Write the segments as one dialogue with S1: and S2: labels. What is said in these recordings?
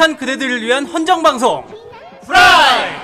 S1: 착한 그대들을 위한 헌정 방송.
S2: 항상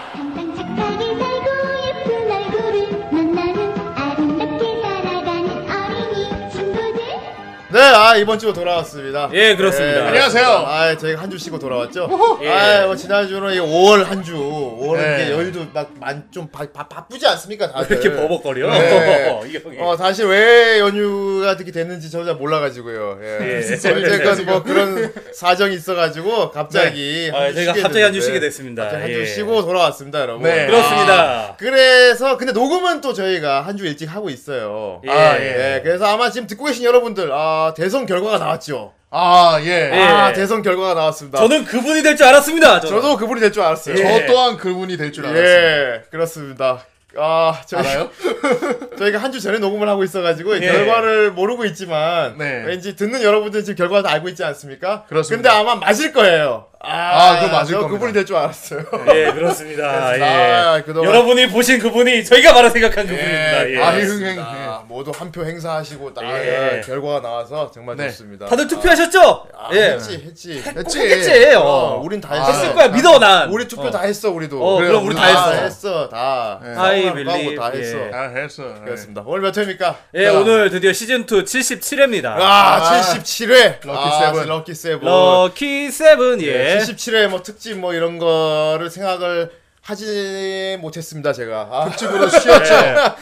S3: 네, 아 이번 주 돌아왔습니다.
S1: 예, 그렇습니다.
S3: 예,
S4: 안녕하세요.
S3: 아, 저희가 한 주 쉬고 돌아왔죠.
S1: 예.
S3: 아, 뭐 지난주는 이 5월 한 주, 5월은
S4: 네.
S3: 이게 여의도 막좀 바쁘지 않습니까, 다들?
S1: 왜 이렇게 버벅거려?
S3: 네.
S1: 이 형이.
S3: 어, 다시 왜 연휴가 이렇게 됐는지 전혀 몰라가지고요. 예.
S1: 예.
S3: 어쨌건 뭐 그런 사정이 있어가지고 갑자기
S1: 아,
S3: 한주
S1: 저희가 갑자기 한 주 쉬게 됐습니다.
S3: 갑자기 한주
S1: 예.
S3: 쉬고 돌아왔습니다, 여러분.
S4: 네.
S1: 그렇습니다.
S3: 그래서 근데 녹음은 또 저희가 한 주 일찍 하고 있어요.
S1: 예.
S4: 아,
S3: 예, 그래서 아마 지금 듣고 계신 여러분들, 아, 대선 결과가 나왔죠.
S4: 아, 예.
S1: 예.
S3: 아, 대선 결과가 나왔습니다.
S1: 저는 그분이 될 줄 알았습니다. 저는.
S3: 저도 그분이 될 줄 알았어요.
S4: 저
S1: 예.
S4: 또한 그분이 될 줄 알았어요.
S3: 예, 그렇습니다. 아, 저희,
S4: 알아요?
S3: 저희가 한 주 전에 녹음을 하고 있어가지고
S1: 예.
S3: 결과를 모르고 있지만
S4: 네.
S3: 왠지 듣는 여러분들 지금 결과 다 알고 있지 않습니까?
S4: 그렇습니다.
S3: 근데 아마 맞을 거예요. 아,
S4: 아, 그거 맞을
S3: 저
S4: 겁니다.
S3: 그분이 될 줄 알았어요.
S1: 예, 그렇습니다. 예.
S3: 아, 그동안
S1: 여러분이 보신 그분이 저희가 바로 생각한 그분입니다. 예.
S4: 아,
S3: 그렇습니다.
S4: 흥행, 예.
S3: 모두 한 표 행사하시고 딱
S1: 예.
S3: 결과가 나와서 정말
S4: 네.
S3: 좋습니다.
S1: 다들 투표하셨죠?
S3: 아,
S1: 예.
S3: 했지, 했지.
S4: 했지.
S1: 했지.
S3: 어,
S1: 어.
S3: 우린 다
S4: 아,
S3: 했어.
S1: 했을 거야. 믿어 난.
S3: 우리 투표
S1: 어.
S3: 다 했어, 우리도.
S1: 어, 그럼 우리
S4: 다다
S1: 했어.
S3: 했어, 다.
S4: 네.
S1: I
S3: 하고
S1: believe,
S3: 다 했어.
S1: 예.
S4: 아, 했어. 예.
S3: 그렇습니다. 오늘 몇 회입니까?
S1: 예,
S4: 자.
S1: 오늘 드디어 시즌 2 77회입니다.
S3: 아,
S4: 아,
S3: 77회.
S4: 럭키
S3: 아,
S4: 세븐.
S3: 럭키 세븐.
S1: 럭키 세븐 예.
S3: 77회 뭐 특집 뭐 이런 거를 생각을 하지 못했습니다, 제가. 아,
S4: 특집으로 쉬었죠.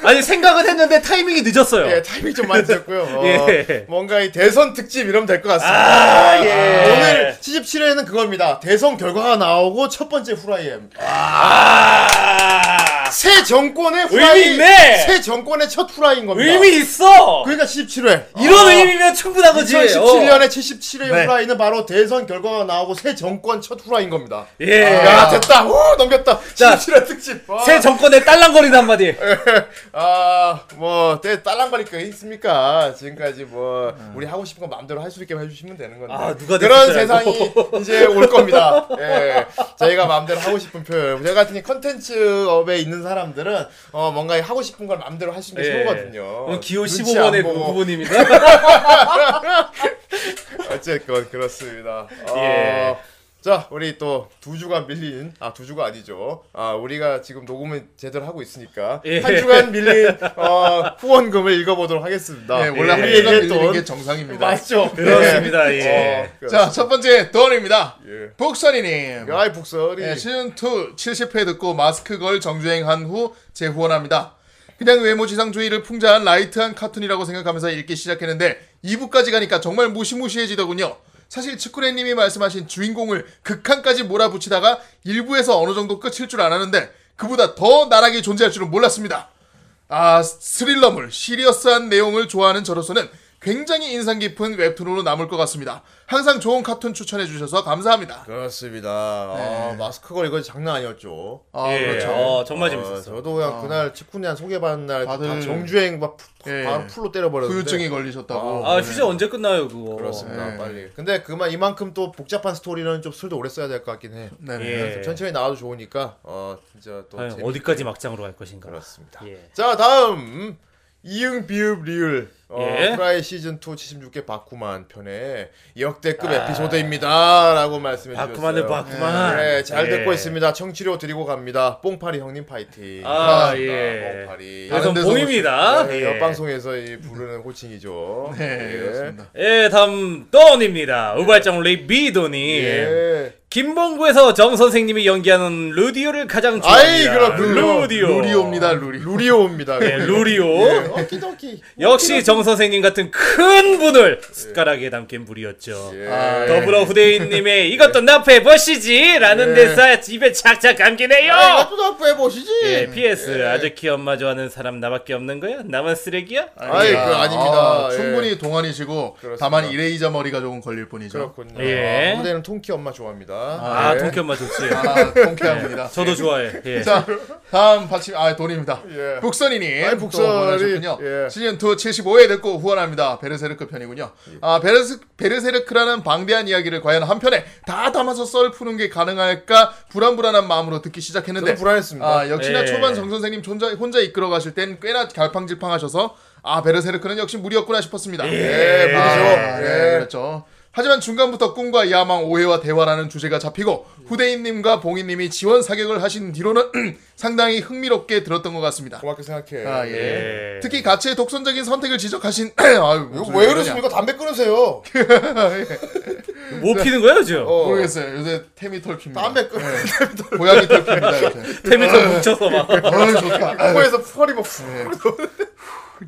S1: 아니 생각은 했는데 타이밍이 늦었어요.
S3: 예, 타이밍 좀 많이 늦었고요. 어,
S1: 예.
S3: 뭔가 이 대선 특집 이러면 될 것 같습니다.
S1: 아, 예.
S3: 오늘 77회는 그겁니다. 대선 결과가 나오고 첫 번째 후라이엠.
S1: 아,
S3: 새 정권의 후라이.
S1: 의미 있네.
S3: 새 정권의 첫 후라이인 겁니다.
S1: 의미 있어.
S3: 그러니까 77회.
S1: 이런 의미면 충분한 거지.
S3: 2017년에 77회
S4: 네.
S3: 후라이는 바로 대선 결과가 나오고 새 정권 첫 후라이인 겁니다.
S1: 어. 예.
S3: 야 됐다. 오 넘겼다.
S1: 자,
S3: 77회 특집. 와.
S1: 새 정권의 딸랑거리는 한마디.
S3: 아뭐 딸랑거릴 거 있습니까? 지금까지 뭐 우리 하고 싶은 거 마음대로 할 수 있게 해주시면 되는 건데.
S1: 아, 누가
S3: 그런. 세상이 이제 올 겁니다. 예, 저희가 마음대로 하고 싶은 표현. 제가 같은 이 컨텐츠업에 있는 사람들은 어 뭔가 하고 싶은 걸 마음대로 있는 게
S1: 예.
S3: 최고거든요.
S1: 기호
S3: 눈치
S1: 15번의 안그
S3: 보고.
S1: 부분입니다.
S3: 어쨌건 그렇습니다.
S1: 예.
S3: 어, 자, 우리 또 두 주간 밀린 아 두 주가 아니죠. 아 우리가 지금 녹음을 제대로 하고 있으니까
S1: 예.
S3: 한 주간 밀린 어, 후원금을 읽어보도록 하겠습니다.
S4: 네, 원래
S1: 예.
S4: 주간 밀리는 돈게 정상입니다.
S3: 맞죠?
S1: 그렇습니다.
S3: 네.
S1: 예.
S3: 어,
S4: 자, 첫 번째 돈입니다.
S3: 예.
S4: 복선이님.
S3: 아이 북설이
S4: 예, 시즌 2 70회 듣고 마스크 걸 정주행한 후 재후원합니다. 그냥 외모 지상주의를 풍자한 light한 카툰이라고 생각하면서 읽기 시작했는데 2부까지 가니까 정말 무시무시해지더군요. 사실 츠쿠레님이 말씀하신 주인공을 극한까지 몰아붙이다가 1부에서 어느 정도 끝일 줄 알았는데 그보다 더 나락이 존재할 줄은 몰랐습니다. 아 스릴러물, serious한 내용을 좋아하는 저로서는 굉장히 인상 깊은 웹툰으로 남을 것 같습니다. 항상 좋은 카툰 추천해 주셔서 감사합니다.
S3: 그렇습니다. 아, 마스크 걸 이거 장난 아니었죠.
S4: 아
S1: 예.
S4: 그렇죠.
S1: 어, 정말
S3: 어,
S1: 재밌었어.
S3: 저도 그냥 그날 치쿠니한 소개받은 날
S4: 다들-
S3: 다 정주행 막 푸-
S4: 예.
S3: 바로 풀로 때려버렸는데
S4: 후유증이 걸리셨다고.
S1: 아, 휴재 언제 끝나요, 그거?
S3: 그렇습니다.
S4: 네.
S3: 빨리. 근데 그만 이만큼 또 복잡한 스토리는 좀 술도 오래 써야 될 것 같긴 해.
S4: 네네.
S1: 예.
S3: 천천히 나와도 좋으니까 어 진짜 또 재밌-
S1: 어디까지 막장으로 갈 것인가?
S3: 그렇습니다.
S1: 예.
S3: 자 다음 이응 비읍 리을 어,
S1: 예.
S3: 프라이 시즌 2 76개 바쿠만 편의 역대급
S1: 아.
S3: 에피소드입니다라고 말씀해 주셨어요.
S1: 바쿠만을 바쿠만.
S3: 네, 잘
S1: 예.
S3: 듣고 있습니다. 청취료 드리고 갑니다. 뽕파리 형님 파이팅.
S1: 아,
S3: 감사합니다.
S1: 예.
S3: 뽕파리.
S1: 그래서 봄입니다.
S3: 네,
S1: 예.
S3: 옆방송에서 이 부르는 호칭이죠.
S4: 네,
S3: 예.
S4: 그렇습니다.
S1: 예, 다음 돈입니다. 우발장 리비돈이
S3: 예.
S1: 김봉구에서 정 선생님이 연기하는 루디오를 가장
S3: 아이,
S1: 좋아합니다.
S3: 그렇군요.
S1: 루디오.
S4: 루리오입니다, 루리.
S3: 루리오입니다.
S1: 예, 루리오.
S3: 예. 오키도키.
S1: 역시 정 선생님 같은 큰 분을 숟가락에 담긴 분이었죠.
S3: 예.
S4: 아,
S1: 더불어 후대인님의 이것도 나프해 보시지 라는
S3: 예.
S1: 데서 입에 착착 감기네요.
S3: 아, 이것도 더 해보시지.
S1: 예, PS
S3: 예.
S1: 아저키 엄마 좋아하는 사람 나밖에 없는 거야? 나만 쓰레기야?
S3: 아이, 그 아닙니다.
S4: 아,
S3: 예.
S4: 충분히 동안이시고
S3: 그렇습니다.
S4: 다만 이레이저 머리가 조금 걸릴 뿐이죠.
S3: 그렇군요.
S1: 예.
S3: 아, 후대는 통키 엄마 좋아합니다.
S1: 아,
S3: 예.
S1: 동키 엄마 좋지.
S4: 아, 통쾌합니다.
S1: 저도 좋아해. 예.
S4: 자, 다음 받침 아 돈입니다.
S3: 예.
S4: 북선이님
S3: 아이,
S4: 또
S3: 북선이. 예.
S4: 시즌 2 75회 듣고 후원합니다. 베르세르크 편이군요. 아 베르스 베르세르크라는 방대한 이야기를 과연 한 편에 다 담아서 썰 푸는 게 가능할까 불안불안한 마음으로 듣기 시작했는데
S3: 불안했습니다.
S4: 아 역시나
S1: 예.
S4: 초반 정 선생님 혼자 혼자 이끌어 가실 땐 꽤나 갈팡질팡하셔서 아 베르세르크는 역시 무리였구나 싶었습니다.
S3: 예, 무리죠.
S4: 아,
S3: 예.
S4: 예, 그렇죠. 하지만 중간부터 꿈과 야망, 오해와 대화라는 주제가 잡히고 후대인님과 봉인님이 지원 사격을 하신 뒤로는 상당히 흥미롭게 들었던 것 같습니다.
S3: 고맙게 생각해.
S4: 아, 예.
S1: 예.
S4: 특히 가츠의 독선적인 선택을 지적하신 아유,
S3: 이거 왜
S4: 소리냐.
S3: 그러십니까? 담배 끊으세요.
S1: 뭐 피는 거예요, 지금?
S3: 어.
S4: 모르겠어요. 요새 태미 털피입니다.
S3: 담배 끊.
S4: 네. 고양이 털피입니다. 요새.
S1: 태민서 뭉쳐서 막.
S4: 어이 좋다.
S3: 코에서 펄이 막 후.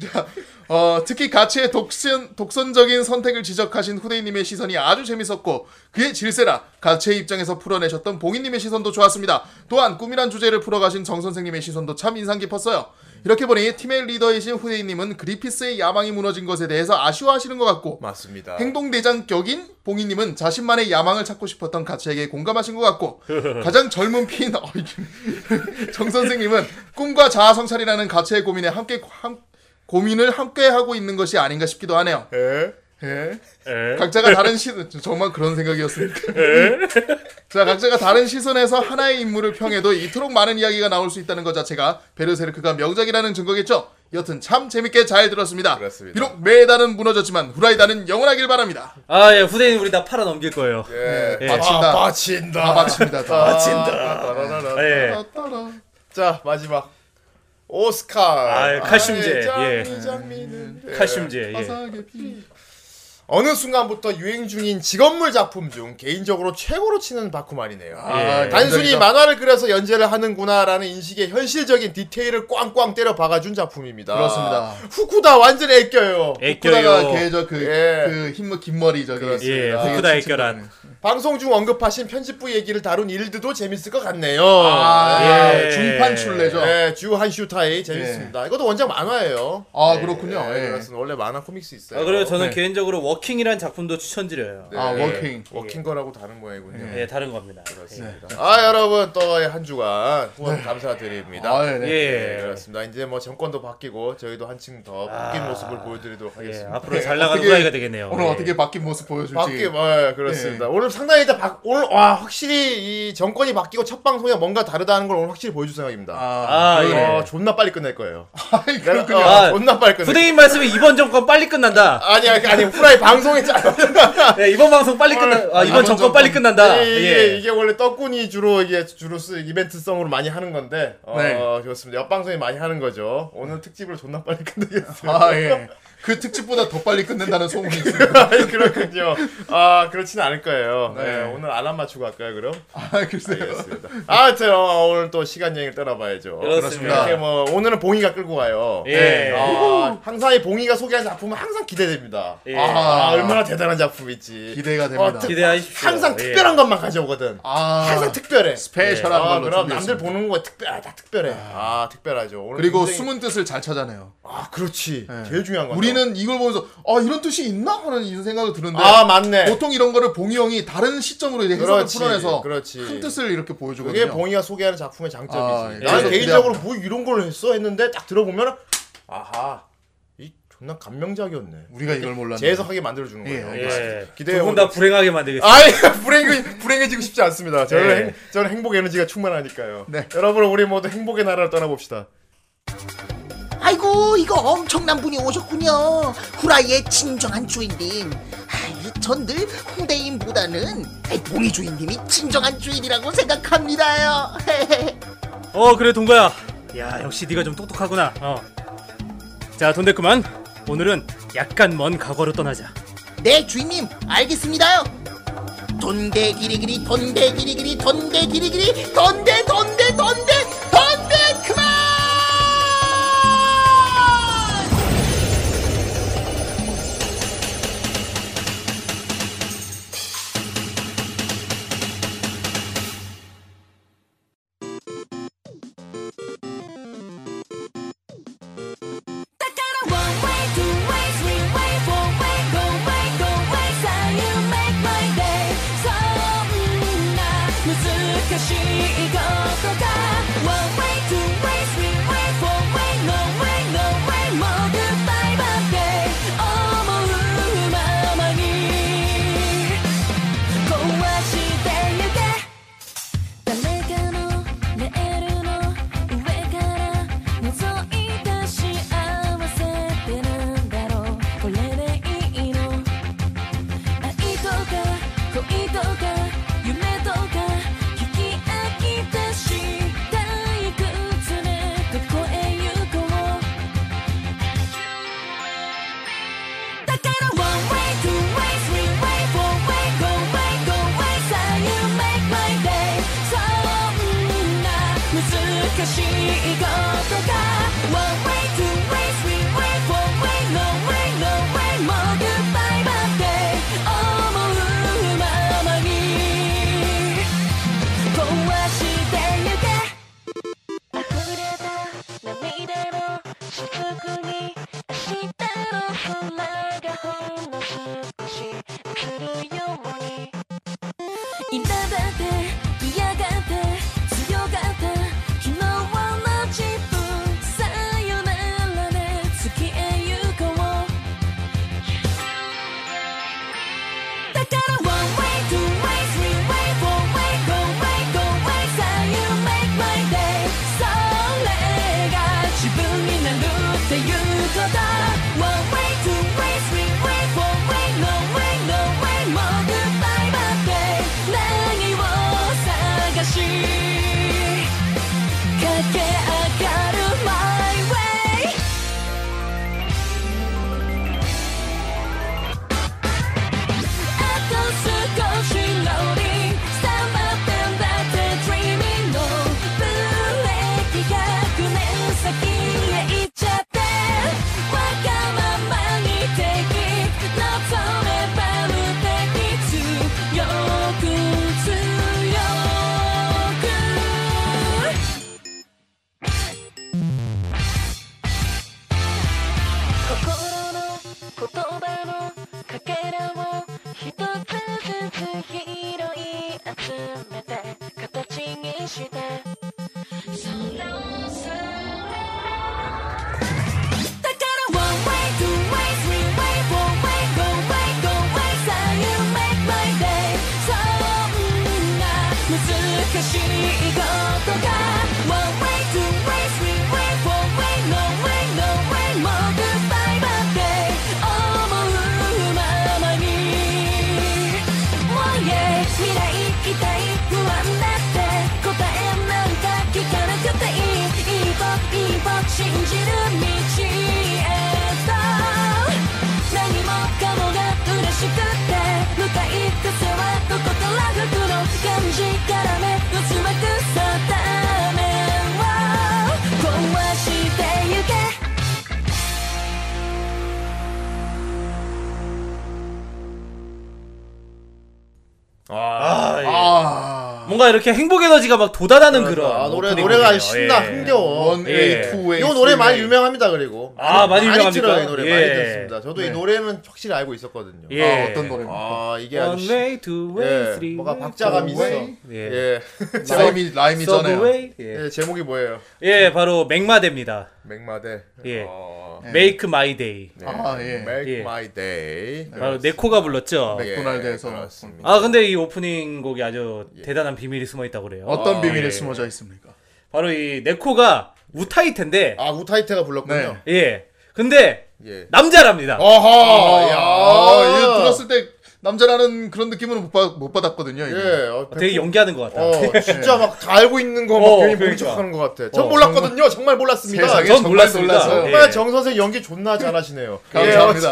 S4: 자, 어, 특히 가치의 독선, 독선적인 선택을 지적하신 후대인님의 시선이 아주 재밌었고 그의 질세라 가치의 입장에서 풀어내셨던 봉인님의 시선도 좋았습니다. 또한 꿈이란 주제를 풀어가신 정 선생님의 시선도 참 인상 깊었어요. 이렇게 보니 팀의 리더이신 후대인님은 그리피스의 야망이 무너진 것에 대해서 아쉬워하시는 것 같고
S3: 맞습니다.
S4: 행동대장 격인 봉인님은 자신만의 야망을 찾고 싶었던 가치에게 공감하신 것 같고 가장 젊은 피인 정 선생님은 꿈과 자아 성찰이라는 가치의 고민에 함께 함- 고민을 함께 하고 있는 것이 아닌가 싶기도 하네요.
S3: 예.
S4: 예.
S1: 예.
S4: 각자가 다른 시 정말 그런 생각이었습니까? 자, 각자가 다른 시선에서 하나의 인물을 평해도 이토록 많은 이야기가 나올 수 있다는 것 자체가 베르세르크가 명작이라는 증거겠죠. 여튼 참 재밌게 잘 들었습니다.
S3: 그렇습니다.
S4: 비록 메달은 무너졌지만 후라이다는 영원하길 바랍니다.
S1: 아, 예, 후대인 우리 다 팔아 넘길 거예요.
S3: 예.
S1: 예.
S4: 바친다.
S3: 아, 바친다.
S4: 다 바칩니다. 다
S3: 바친다.
S1: 예.
S3: 자 마지막 오스카.
S1: 아, 칼슘제. 예.
S3: 예.
S1: 칼슘제. 예.
S4: 화사하게 피.
S3: 어느 순간부터 유행 중인 직업물 작품 중 개인적으로 최고로 치는 바쿠만이네요.
S4: 아,
S1: 예.
S3: 단순히
S4: 연장이다.
S3: 만화를 그려서 연재를 하는구나라는 인식의 현실적인 디테일을 꽝꽝 때려 박아준 작품입니다.
S4: 그렇습니다.
S3: 후쿠다 완전 애껴요.
S1: 애껴요.
S4: 후쿠다가 걔저 그,
S3: 예.
S4: 그 흰머 긴 머리 저기.
S1: 예, 후쿠다 애껴란.
S3: 방송 중 언급하신 편집부 얘기를 다룬 일드도 재밌을 것 같네요.
S4: 아,
S1: 예.
S4: 중판출래죠.
S3: 네, 重版出来 재밌습니다. 이것도 원작 만화예요.
S4: 아, 그렇군요.
S3: 네,
S4: 예.
S3: 그렇습니다. 원래 만화 코믹스 있어요.
S1: 아, 그리고 저는
S4: 네.
S1: 개인적으로 Working이라는 작품도 추천드려요.
S3: 네,
S4: 아,
S3: Working. Working 거라고 다른 모양이군요.
S1: 예, 다른 겁니다.
S3: 그렇습니다. 아 여러분 또 한 주간 후원 감사드립니다.
S4: 아, 네.
S3: 네,
S1: 예.
S3: 그렇습니다. 이제 뭐 정권도 바뀌고 저희도 한층 더 바뀐
S1: 아.
S3: 모습을 보여드리도록
S1: 예,
S3: 하겠습니다.
S1: 앞으로 잘 나가는
S4: 어떻게-
S1: 후라이가 되겠네요.
S4: 오늘
S1: 예.
S4: 어떻게 바뀐 모습 보여줄지.
S3: 바뀌, 뭐, 그렇습니다. 오늘 상당히 이제 바, 오늘 와 확실히 이 정권이 바뀌고 첫 방송이 뭔가 다르다는 걸 오늘 확실히 보여줄 생각입니다.
S1: 아,
S3: 어,
S1: 예.
S3: 존나 빨리 끝낼 거예요.
S4: 아이,
S3: 내가
S4: 그렇군요.
S3: 어,
S1: 아,
S3: 존나 빨리 끝낼.
S1: 후대인 말씀이 이번 정권 빨리 끝난다.
S3: 아니 아니 아니 후라이 방송에 짜.
S1: 네, 이번 방송 빨리 끝나. 아, 이번
S4: 이번
S1: 정권
S4: 정권.
S1: 빨리 끝난다.
S3: 이게,
S1: 예.
S3: 이게 원래 떡군이 주로 이게 주로 쓰 이벤트성으로 많이 하는 건데 어,
S4: 네.
S3: 그렇습니다. 옆 방송이 많이 하는 거죠. 오늘 특집을 존나 빨리 끝내겠어요.
S4: 아, 예. 그 특집보다 더 빨리 끝낸다는 소문이 있습니다.
S3: 그렇군요. 아 그렇지는 않을 거예요. 네.
S4: 네.
S3: 오늘 알람 맞추고 갈까요 그럼?
S4: 아, 글쎄요.
S3: 알겠습니다. 아무튼 어, 오늘 또 시간 여행을 떠나봐야죠.
S1: 그렇습니다.
S3: 이렇게 뭐 오늘은 봉이가 끌고 가요.
S1: 예.
S3: 아, 항상 이 봉이가 소개한 작품은 항상 기대됩니다.
S1: 예.
S3: 아, 얼마나 대단한 작품일지.
S4: 기대가 됩니다.
S3: 어, 특-
S1: 기대하십시오.
S3: 항상
S1: 예.
S3: 특별한 것만 가져오거든.
S4: 아,
S3: 항상 특별해.
S4: 스페셜한
S3: 아,
S4: 걸로
S3: 그럼
S4: 준비했습니다.
S3: 남들 보는 거 특별, 다 특별해. 아, 특별하죠. 오늘
S4: 그리고
S3: 굉장히-
S4: 숨은 뜻을 잘 찾아내요.
S3: 아, 그렇지.
S4: 네.
S3: 제일 중요한 건.
S4: 우리는 이걸 보면서 아 이런 뜻이 있나 하는 이 생각을 드는데
S3: 아, 맞네.
S4: 보통 이런 거를 봉이 형이 다른 시점으로 이제 해석을
S3: 그렇지,
S4: 풀어내서
S3: 그렇지.
S4: 큰 뜻을 이렇게 보여주거든요.
S3: 그게 봉이가 소개하는 작품의 장점이지.
S4: 아, 예.
S3: 나는
S4: 그래서
S3: 개인적으로 뭐 이런 걸 했어 했는데 딱 들어보면 아하, 이 존나 감명작이었네.
S4: 우리가 이걸 몰랐네.
S3: 재해석하게 만들어주는
S4: 예,
S3: 거예요.
S1: 예.
S3: 기대해
S1: 두분 다 불행하게 만들겠습니다.
S3: 아이 불행 불행해지고 싶지 않습니다. 저는
S1: 예.
S3: 행, 저는 행복 에너지가 충만하니까요.
S4: 네.
S3: 여러분 우리 모두 행복의 나라를 떠나봅시다.
S5: 아이고 이거 엄청난 분이 오셨군요 후라이의 진정한 주인님 아이, 전늘 후대인보다는 봉이 주인님이 진정한 주인이라고 생각합니다요
S1: 어, 그래 동거야. 야, 역시 네가 좀 똑똑하구나. 어. 자, 돈 됐구만. 오늘은 약간 먼 과거로 떠나자.
S5: 네 주인님 알겠습니다요 돈대 기리기리 돈대 기리기리 돈대 기리기리 돈대 돈대 돈대
S1: 뭔가 이렇게 행복 에너지가 막 돋아나는 그런
S3: 아, 노래
S1: 오프닝이네요.
S3: 노래가 아주 신나
S1: 예.
S3: 흥겨워.
S4: One way, two way. 이
S3: 노래 많이 유명합니다 그리고
S1: 아, 많이 유명합니까?
S3: 들어요 이 노래 많이
S1: 예.
S3: 듣습니다. 저도 이
S4: 네.
S3: 노래는 확실히 알고 있었거든요.
S1: 예.
S4: 아, 어떤 노래입니까?
S3: 아 이게
S1: One
S3: 아주 시-
S1: way, two way,
S3: 예,
S1: three way,
S3: 박자감이
S1: four
S3: 있어.
S1: way. 예.
S3: 예.
S4: rhyme이 rhyme이.
S1: Subway. 예.
S3: 예, 제목이 뭐예요?
S1: 예, 바로 맥마대입니다.
S3: 맥마대.
S1: 예.
S3: 어,
S4: 네.
S1: Make My Day.
S3: 네.
S4: 아, 예.
S3: Make
S1: 예.
S3: My Day.
S1: 바로 네코가 불렀죠.
S3: 예,
S4: 맥도날드에서
S3: 그렇습니다.
S1: 아, 근데 이 오프닝 곡이 아주 대단한 비밀이 숨어 있다고 그래요.
S4: 어떤
S3: 아,
S4: 비밀이
S1: 예.
S4: 숨어져 있습니까?
S1: 바로 이 네코가 우타이텐데
S3: 아 우타이테가 불렀군요.
S1: 예. 근데
S3: 예.
S1: 남자랍니다.
S3: 어허. 야.
S4: 아, 이거 들었을 때 남자라는 그런 느낌은 못, 받, 못 받았거든요. 이게.
S3: 예. 어,
S1: 되게 연기하는 것 같다.
S3: 어, 진짜 막 다 알고 있는 거막
S1: 어,
S3: 괜히 모른
S1: 그러니까.
S3: 척하는 것 같아. 전
S1: 어,
S3: 몰랐거든요. 정말, 몰랐습니다.
S4: 세상에
S1: 전
S4: 정말
S1: 몰랐습니다.
S4: 놀라서요.
S1: 예.
S3: 정말 정 선생 연기 존나 잘하시네요.
S4: 감사합니다.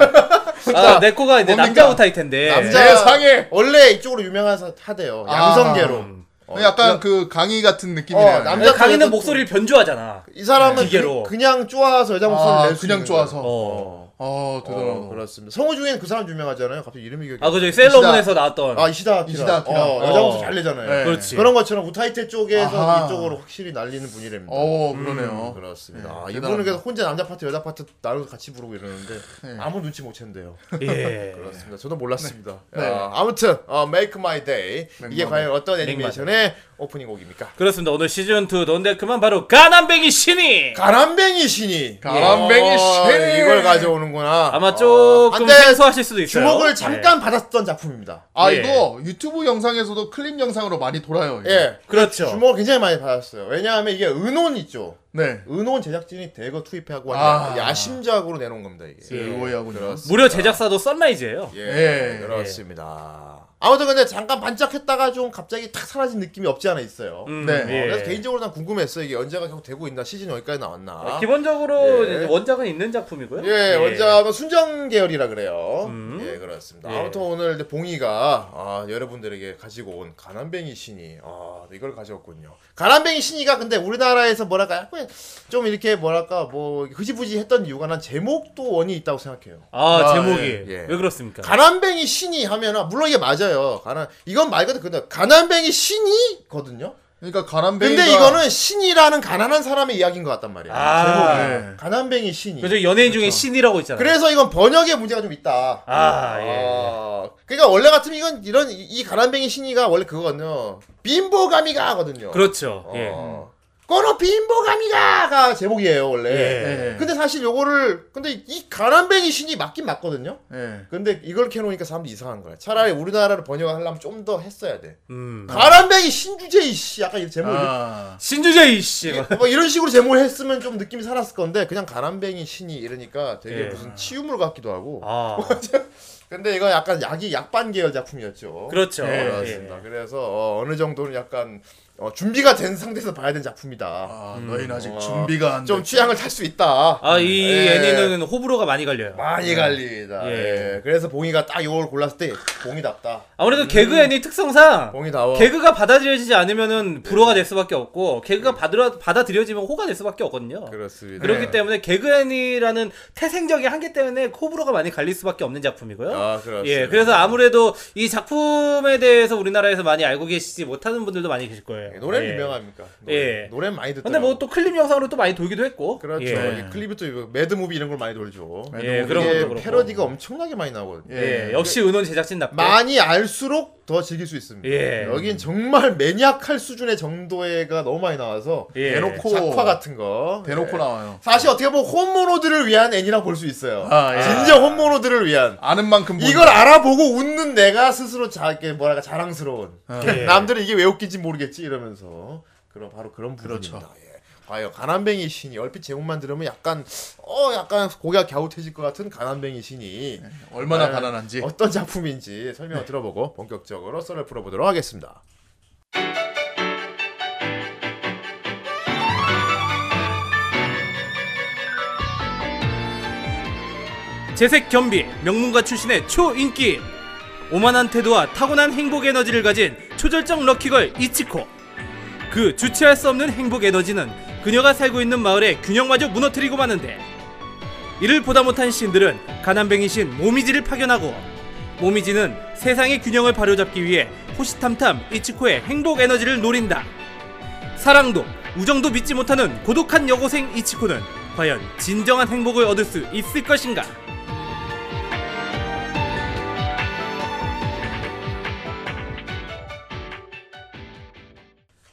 S1: 아, 네코가 이제
S4: 뭡니까?
S1: 남자 우타이텐데.
S3: 남자
S4: 세상에!
S3: 원래 이쪽으로 유명한 사 하대요.
S4: 아.
S3: 양성류로.
S1: 음.
S3: 어,
S4: 약간 그 강의 같은 느낌이네요.
S3: 어, 남자-
S1: 강희는
S3: 그-
S1: 목소리를 변주하잖아.
S3: 이 사람은
S1: 기계로.
S3: 그, 냥 쪼아서 여자 목소리 를
S4: 아,
S3: 낼수
S4: 그냥
S3: 있는
S4: 쪼아서.
S3: 거예요.
S1: 어.
S4: 어, 대단하다.
S3: 어, 그렇습니다. 성우 중에는 그 사람 유명하잖아요. 갑자기 이름이 기억이
S1: 아,
S3: 안
S1: 그저 세일러문에서 나왔던.
S3: 나. 아 이시다 아키라.
S4: 이시다 아키라.
S3: 어, 여자
S1: 어.
S3: 목소리 잘 내잖아요.
S4: 네.
S1: 그렇지.
S3: 그런 것처럼 우타이테 쪽에서
S4: 아하.
S3: 이쪽으로 확실히 날리는 분이랍니다.
S4: 어, 그러네요.
S3: 그렇습니다.
S4: 네,
S3: 아,
S4: 대단합니다.
S3: 이분은 그래서 혼자 남자 파트 여자 파트 나눠서 같이 부르고 이러는데
S4: 네.
S3: 아무 눈치 못 챘는데요.
S1: 예.
S3: 그렇습니다. 저도 몰랐습니다.
S4: 네.
S3: 아, 아무튼 어, Make My Day 이게 과연 어떤 애니메이션의 오프닝 곡입니까?
S1: 그렇습니다. 오늘 시즌 2 논데크만 바로 가난뱅이 신이.
S3: 가람뱅이 신이
S4: 가람뱅이
S3: 어,
S4: 신이.
S3: 이걸 가져오는 구나.
S1: 아마 조금
S3: 한때
S1: 생소하실 수도 있어요.
S3: 주목을 잠깐 받았던 작품입니다.
S4: 아,
S1: 예.
S4: 이거 유튜브 영상에서도 클립 영상으로 많이 돌아요. 이거.
S3: 예,
S1: 그렇죠.
S3: 주목을 굉장히 많이 받았어요. 왜냐하면 이게 은혼 있죠.
S4: 네.
S3: 은혼 제작진이 대거 투입하고
S4: 아.
S3: 야심작으로 내놓은 겁니다 이게.
S4: 오해하군요.
S3: 그렇습니다.
S1: 무려 제작사도 썬라이즈예요.
S3: 예,
S4: 예.
S3: 그렇습니다. 아무튼 근데 잠깐 반짝했다가 좀 갑자기 탁 사라진 느낌이 없지 않아 있어요.
S1: 음,
S4: 네.
S3: 어,
S1: 예.
S3: 그래서 개인적으로 난 궁금했어 이게 언제가 계속 되고 있나 시즌 여기까지 나왔나.
S1: 어, 기본적으로
S3: 예.
S1: 원작은 있는 작품이고요.
S3: 예, 원작은 순정 계열이라 그래요.
S1: 음.
S3: 예, 그렇습니다.
S1: 예.
S3: 아무튼 오늘 이제 봉이가 아, 여러분들에게 가지고 온 가난뱅이 신이 아, 이걸 가져왔군요. 가난뱅이 신이가 근데 우리나라에서 뭐랄까 약간 좀 이렇게 뭐랄까 뭐 흐지부지 했던 이유가 난 제목도 원이 있다고 생각해요.
S1: 아,
S4: 아,
S1: 제목이
S3: 예, 예.
S1: 왜 그렇습니까?
S3: 가난뱅이 신이 하면은 물론 이게 맞아 요. 가난 이건 말 그대로 근데 가난뱅이 신이거든요.
S4: 그러니까 가람뱅이가
S3: 근데 이거는 신이라는 가난한 사람의 이야기인 것 같단 말이에요.
S1: 아.
S3: 제목이
S4: 네.
S3: 가난뱅이 신이.
S1: 그죠 연예인 중에 신이라고 있잖아요.
S3: 그래서 이건 번역에 문제가 좀 있다.
S1: 아, 예.
S3: 아, 그러니까 원래 같으면 이건 이런 이- 이 가난뱅이 신이가 원래 그거거든요. 빈보가미가 하거든요.
S1: 그렇죠. 예.
S3: 어. 꼬노 빈보가미가가 제목이에요 원래.
S1: 예.
S4: 예.
S3: 근데 사실 요거를 근데 이 가난뱅이 신이 맞긴 맞거든요.
S4: 예.
S3: 근데 이걸 캐놓으니까 사람들이 이상한 거야. 차라리 우리나라로 번역하려면 좀 더 했어야 돼.
S1: 음.
S3: 가난뱅이 신주제이 씨 약간 이 제목
S4: 아.
S1: 신주제이 씨.
S3: 뭐 이런 식으로 제목을 했으면 좀 느낌이 살았을 건데 그냥 가난뱅이 신이 이러니까 되게
S1: 예.
S3: 무슨 치유물 같기도 하고.
S1: 아.
S3: 근데 이건 약간 약이 약반 계열 작품이었죠.
S1: 그렇죠.
S3: 네,
S1: 예.
S3: 그렇습니다. 그래서 어, 느 정도는 약간 어, 준비가 된 상태에서 봐야 되는 작품이다.
S4: 아, 너희는 아직
S3: 어,
S4: 준비가
S3: 안좀
S4: 돼.
S3: 취향을 탈 수 있다.
S1: 아, 이
S3: 예.
S1: 애니는 호불호가 많이 갈려요.
S3: 많이 갈리다.
S1: 예.
S3: 예. 그래서 봉이가 딱 이걸 골랐을 때 봉이답다.
S1: 아무래도 개그 애니 특성상
S3: 봉이다워.
S1: 개그가 받아들여지지 않으면은 불호가 될 수밖에 없고 개그가 받으러, 받아들여지면 호가 될 수밖에 없거든요.
S3: 그렇습니다.
S1: 그렇기 때문에 개그 애니라는 태생적인 한계 때문에 호불호가 많이 갈릴 수밖에 없는 작품이고요.
S3: 아, 그렇습니다.
S1: 예, 그래서 아무래도 이 작품에 대해서 우리나라에서 많이 알고 계시지 못하는 분들도 많이 계실 거예요.
S3: 예, 노래는
S1: 예.
S3: 유명합니까?
S1: 예.
S3: 노래, 는 많이 듣더
S1: 근데 뭐 또 클립 영상으로 또 많이 돌기도 했고.
S3: 그렇죠.
S1: 예.
S3: 이 클립도 이거 MAD movie 이런 걸 많이 돌죠.
S1: 예, 그런 것도 그렇고.
S3: 패러디가 엄청나게 많이 나오거든요.
S1: 예, 역시 은혼 제작진답게.
S3: 많이 알수록 더 즐길 수 있습니다.
S1: 예.
S3: 여긴 정말 maniac할 수준의 정도의 게 너무 많이 나와서
S1: 예.
S4: 대놓고
S3: 작화 같은 거
S4: 대놓고
S3: 예.
S4: 나와요.
S3: 사실 어떻게 보면 本物들을 위한 애니라 볼 수 있어요.
S4: 아, 예.
S3: 진정 홈모노들을 위한
S4: 아는 만큼 본다.
S3: 이걸 알아보고 웃는 내가 스스로 자, 이렇게 뭐랄까 자랑스러운
S1: 예.
S3: 남들은 이게 왜 웃긴지 모르겠지 이러면서 그런 바로 그런
S4: 그렇죠.
S3: 부분입니다. 예. 과연 가난뱅이 신이. 얼핏 제목만 들으면 약간 어 약간 고개가 갸웃해질 것 같은 가난뱅이 신이.
S4: 얼마나
S3: 과연
S4: 가난한지.
S3: 어떤 작품인지 설명을 들어보고 본격적으로 썰을 풀어보도록 하겠습니다.
S1: 재색 겸비 명문가 출신의 초인기. 오만한 태도와 타고난 행복 에너지를 가진 초절정 럭키걸 이치코. 그 주체할 수 없는 행복 에너지는 그녀가 살고 있는 마을의 균형마저 무너뜨리고 마는데 이를 보다 못한 신들은 가난뱅이 신 모미지를 파견하고 모미지는 세상의 균형을 바로잡기 위해 호시탐탐 이치코의 행복 에너지를 노린다. 사랑도 우정도 믿지 못하는 고독한 여고생 이치코는 과연 진정한 행복을 얻을 수 있을 것인가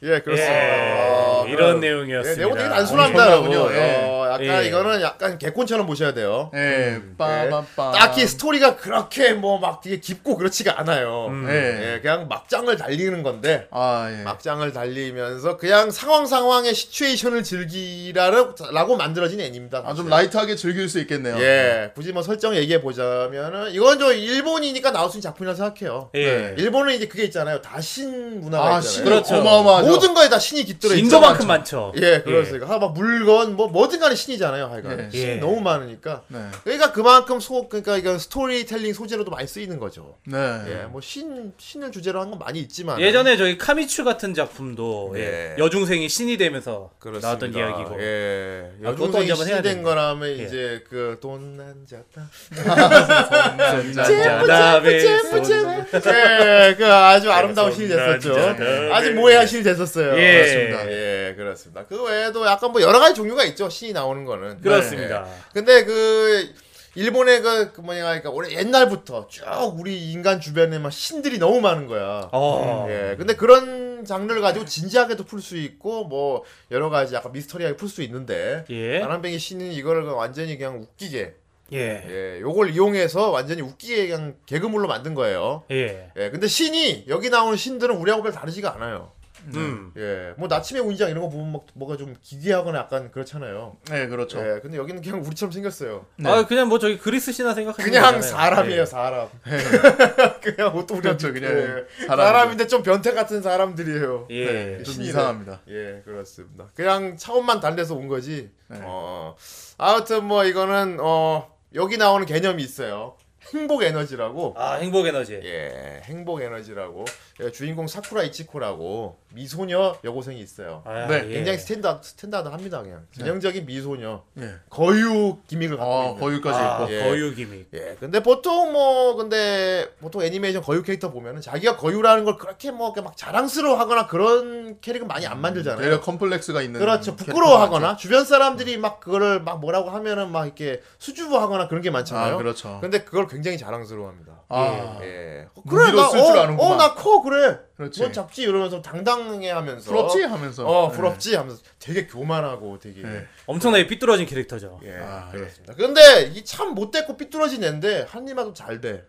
S3: 예 그렇습니다.
S1: 예,
S3: 아,
S1: 이런
S3: 그럼-
S1: 내용이었습니다.
S3: 예, 내용 되게 단순합니다.
S4: 엄청나군요.
S3: 여러분. 어, 약간
S1: 예.
S3: 이거는 약간 개콘처럼 보셔야 돼요.
S4: 예, 빠밤빠.
S3: 딱히 스토리가 그렇게 뭐 막 되게 깊고 그렇지가 않아요.
S1: 음.
S4: 예.
S3: 예, 그냥 막장을 달리는 건데
S4: 아, 예.
S3: 막장을 달리면서 그냥 상황 상황의 시츄에이션을 즐기라고 만들어진 애니입니다.
S4: 아, 좀. 라이트하게 즐길 수 있겠네요.
S3: 예, 굳이 뭐 설정 얘기해 보자면은 이건 저 일본이니까 나올 수 있는 작품이라 생각해요.
S1: 예.
S3: 일본은 이제 그게 있잖아요. 다신 문화가
S4: 아,
S3: 있잖아요.
S4: 신
S1: 그렇죠.
S4: 어마어마하죠.
S3: 모든 거에 다 신이 깃들어 있잖아요.
S1: 인도만큼 많죠.
S3: 예, 그렇습니다. 하, 막 물건 뭐 뭐든 간에 신이잖아요. 하여간
S4: 예.
S3: 신이
S1: 예.
S3: 너무 많으니까.
S4: 네.
S3: 그러니까 그만큼 소 그러니까 이건 스토리텔링 소재로도 많이 쓰이는 거죠.
S4: 네.
S3: 예, 뭐 신 신을 주제로 한 건 많이 있지만
S1: 예전에 저희 카미추 같은 작품도 예,
S3: 예.
S1: 여중생이 신이 되면서
S3: 그렇습니다.
S1: 나왔던 이야기고
S3: 예.
S1: 아, 그것도
S3: 여중생이
S1: 해야
S3: 신된
S1: 되는데.
S3: 거라면
S1: 예.
S3: 이제 그 돈난 자다.
S1: 점프
S3: 예, 그 아주 아름다운 신이 됐었죠.
S1: 네.
S3: 아주 萌え한 신이 됐었어요.
S1: 예.
S3: 그렇습니다. 예, 그렇습니다. 그 외에도 약간 뭐 여러 가지 종류가 있죠. 신이 나오는 거는.
S1: 그렇습니다.
S3: 예. 근데 그 일본의 그, 그 뭐냐 그러니까 원래 옛날부터 쭉 우리 인간 주변에 막 신들이 너무 많은 거야.
S1: 어.
S3: 예. 근데 그런 장르를 가지고 진지하게도 풀 수 있고 뭐 여러 가지 약간 미스터리하게 풀 수 있는데
S1: 예.
S3: 가난뱅이 신은 이거를 완전히 그냥 웃기게
S1: 예.
S3: 예, 요걸 이용해서 완전히 웃기게 그냥 개그물로 만든 거예요.
S1: 예.
S3: 예, 근데 신이 여기 나오는 신들은 우리하고 별 다르지가 않아요.
S1: 음.
S3: 예, 뭐 나침의 운장 이런 거 보면 막 뭐가 좀 기괴하거나 약간 그렇잖아요.
S4: 네, 그렇죠.
S3: 예, 근데 여기는 그냥 우리처럼 생겼어요.
S1: 아 그냥 뭐 저기 그리스 신화 생각하시면
S3: 그냥
S1: 되잖아요.
S3: 사람이에요,
S1: 예.
S3: 사람. 그냥 옷도 우리
S4: 그렇죠, 그냥
S3: 예.
S4: 사람이죠.
S3: 사람 인데 좀 변태 같은 사람들이에요.
S1: 예.
S4: 네, 좀
S3: 신이래.
S4: 이상합니다.
S3: 예, 그렇습니다. 그냥 차원만 달래서 온 거지.
S4: 네.
S3: 어, 아무튼 뭐 이거는 어 여기 나오는 개념이 있어요. 행복 에너지라고.
S1: 아 행복 에너지.
S3: 예, 행복 에너지라고. 예, 주인공 사쿠라 이치코라고 미소녀 여고생이 있어요.
S1: 아,
S4: 네,
S1: 예.
S3: 굉장히 standard standard합니다 그냥. 전형적인 미소녀.
S4: 예.
S3: 거유 gimmick을 갖고
S4: 아,
S3: 있는.
S4: 거기까지
S1: 아,
S4: 있고.
S3: 예.
S1: 거유 gimmick.
S3: 예, 근데 보통 뭐 근데 보통 애니메이션 거유 캐릭터 보면은 자기가 거유라는 걸 그렇게 뭐 이렇게 막 자랑스러워하거나 그런 캐릭은 많이 안 만들잖아요.
S4: 되려 컴플렉스가 있는.
S3: 그렇죠. 부끄러워하거나 주변 사람들이 막 그거를 막 뭐라고 하면은 막 이렇게 수줍어하거나 그런 게. 많잖아요.
S4: 아, 그렇죠.
S3: 근데 그걸 굉장히 자랑스러워합니다.
S4: 아,
S3: 예.
S4: 무기로 쓸줄 아는구만.
S3: 어, 나커 그래.
S4: 그렇지.
S3: 뭐 잡지 이러면서 당당해하면서.
S4: 부럽지 하면서.
S3: 어,
S4: 네.
S3: 부럽지 하면서 되게 교만하고 되게.
S4: 네.
S1: 엄청나게 삐뚤어진 캐릭터죠.
S3: 예,
S4: 아, 예.
S3: 그렇습니다. 근데 이 참 못됐고 삐뚤어진 애인데 한입아도 잘 돼.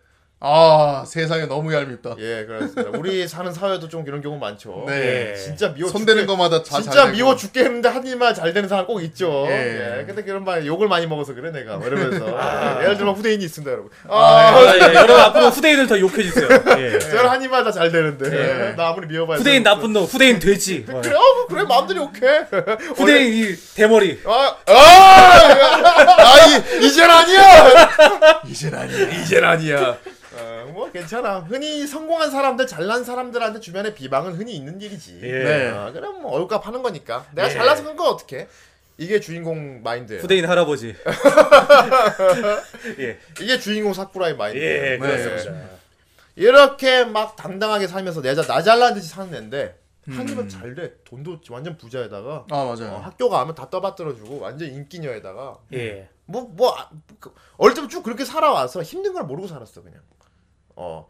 S4: 아 세상에 너무 얄밉다.
S3: 예, 그렇습니다. 우리 사는 사회도 좀 이런 경우 많죠.
S4: 네.
S3: 예, 진짜 미워
S4: 손대는
S3: 죽게-
S4: 것마다 다
S3: 진짜
S4: 잘 되고.
S3: 미워 죽게 했는데 한 입만 잘 되는 사람 꼭 있죠.
S4: 예.
S3: 예. 근데 그런 말 욕을 많이 먹어서 그래 내가 뭐 이러면서 예, 예를 들면 후대인이 있습니다, 여러분. 아,
S1: 아, 예. 여러분 앞으로 후대인을 더 욕해 주세요. 예.
S3: 저는 한 입만 다 잘 되는데
S4: 예.
S3: 나 아무리 미워봐야
S1: 후대인 나쁜 놈, 후대인 돼지. 어.
S3: 그래, 어, 그래 마음대로 욕해.
S1: 후대인 이 대머리.
S3: 아, 아, 아, 이, 이젠 아니야.
S4: 이젠 아니야.
S3: 이젠 아니야. 어, 뭐 괜찮아. 흔히 성공한 사람들, 잘난 사람들한테 주변에 비방은 흔히 있는 일이지.
S1: 예.
S4: 네.
S3: 어, 그럼 뭐 얼값 하는 거니까. 내가
S1: 예.
S3: 잘나서 그런 거 어떻게? 이게 주인공 마인드예요.
S1: 후대인 할아버지. 예.
S3: 이게 주인공 사쿠라의 마인드예요.
S1: 예, 그렇습니다.
S3: 이렇게 막 당당하게 살면서 내자 나 잘난 듯이 사는 애인데
S1: 음.
S3: 한 입은 잘 돼. 돈도 완전 부자에다가
S4: 아 맞아요.
S3: 어, 학교 가면 다 떠받들어주고 완전 인기녀에다가
S1: 예.
S3: 뭐, 뭐, 아, 그, 어릴 때부터 쭉 그렇게 살아와서 힘든 걸 모르고 살았어, 그냥. 어.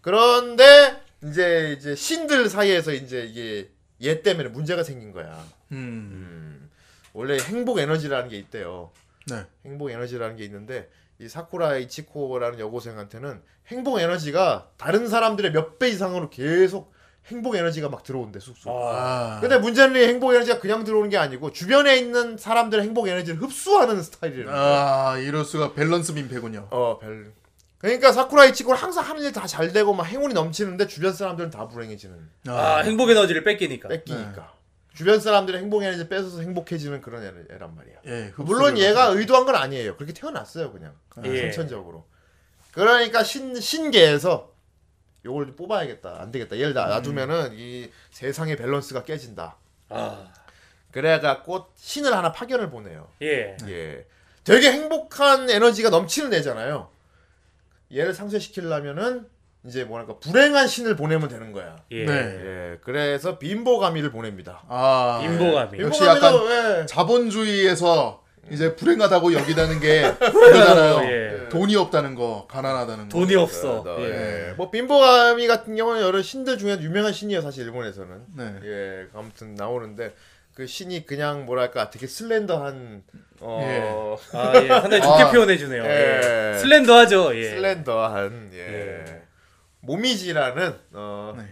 S3: 그런데, 이제, 이제, 신들 사이에서 이제 이게 얘 때문에 문제가 생긴 거야.
S4: 음.
S3: 음. 원래 행복 에너지라는 게 있대요.
S4: 네.
S3: 행복 에너지라는 게 있는데, 이 사쿠라 이치코라는 여고생한테는 행복 에너지가 다른 사람들의 몇 배 이상으로 계속 행복 에너지가 막 들어온대, 쑥쑥.
S4: 아.
S3: 근데 문제는 이 행복 에너지가 그냥 들어오는 게 아니고 주변에 있는 사람들의 행복 에너지를 흡수하는 스타일이라는 거야.
S4: 아 이럴 수가 밸런스 민폐군요.
S3: 어, 별. 그러니까 사쿠라 이치코는 항상 하는 일 다 잘 되고 막 행운이 넘치는데 주변 사람들은 다 불행해지는
S1: 아, 행복 에너지를 뺏기니까.
S3: 뺏기니까. 주변 사람들의 행복 에너지 뺏어서 행복해지는 그런 애, 애란 말이야.
S4: 예.
S3: 물론 얘가
S4: 하죠.
S3: 의도한 건 아니에요. 그렇게 태어났어요, 그냥.
S1: 예.
S3: 선천적으로. 그러니까 신 신계에서 요걸 좀 뽑아야겠다. 안 되겠다. 얘를 놔- 놔두면은 이 세상의 밸런스가 깨진다.
S1: 아,
S3: 그래갖고 신을 하나 파견을 보내요.
S1: 예.
S3: 예. 되게 행복한 에너지가 넘치는 애잖아요. 얘를 상쇄시키려면은 이제 뭐랄까 불행한 신을 보내면 되는 거야.
S1: 예.
S4: 네.
S3: 예. 그래서 빈보가미를 보냅니다.
S4: 아
S1: 인보감이.
S4: 역시
S3: 빈보가미도
S4: 약간
S3: 예.
S4: 자본주의에서 이제 불행하다고 여기다는 게 그거잖아요.
S1: 예.
S4: 돈이 없다는 거, 가난하다는 거.
S1: 돈이 없어.
S3: 어,
S1: 예.
S3: 예. 뭐 빈보가미 같은 경우는 여러 신들 중에 유명한 신이에요, 사실 일본에서는.
S4: 네.
S3: 예. 아무튼 나오는데 그 신이 그냥 뭐랄까 되게 슬렌더한 어
S1: 아, 예. 상당히 좋게
S4: 아.
S1: 표현해 주네요.
S3: 예.
S1: 예. 슬렌더하죠. 예.
S3: 슬렌더한 예. 모미지라는 어
S4: 네.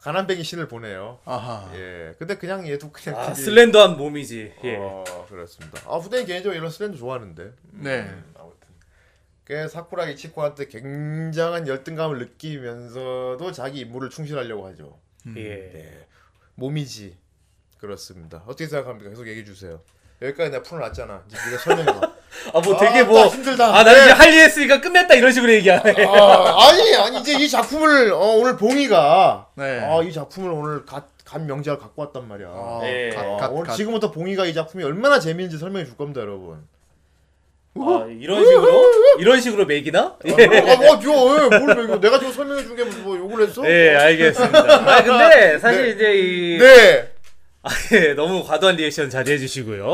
S3: 가난뱅이 신을 보내요.
S4: 아하.
S3: 예. 근데 그냥 얘도 그냥
S1: 아,
S3: 되게-
S1: slender한 몸이지. 예.
S3: 어, 그렇습니다. 아, 후대인 개인적으로 이런 slender 좋아하는데. 음,
S4: 네.
S3: 아무튼. 그 사쿠라 이치코한테 굉장한 열등감을 느끼면서도 자기 임무를 충실하려고 하죠.
S1: 예.
S3: 네. 모미지. 그렇습니다. 어떻게 생각합니까? 계속 얘기해 주세요. 여기까지 내가 풀어놨잖아. 이제 네가 설명해.
S1: 아, 뭐 되게
S3: 아,
S1: 뭐.
S3: 나 힘들다.
S1: 아, 나
S3: 네.
S1: 이제 할 일 했으니까 끝냈다 이런 식으로 얘기하네.
S3: 아, 아니, 아니 이제 이 작품을 어, 오늘 봉이가
S4: 네.
S3: 아, 이 작품을 오늘 god, god 명작을 갖고 왔단 말이야.
S4: 아,
S1: 예.
S4: god,
S3: 어,
S4: god,
S3: 오늘
S4: god.
S3: 지금부터 봉이가 이 작품이 얼마나 재미있는지 설명해 줄 겁니다, 여러분.
S1: 아, 이런 식으로? 이런 식으로 매기나? 예.
S3: 아, 뭐, 저, 예, 뭘 이거 내가 지금 설명해 준 게 뭐 욕을 했어?
S1: 네, 알겠습니다. 아, 근데 사실 이제 이
S3: 네.
S1: 아, 예, 너무 과도한 리액션 자제해 주시고요.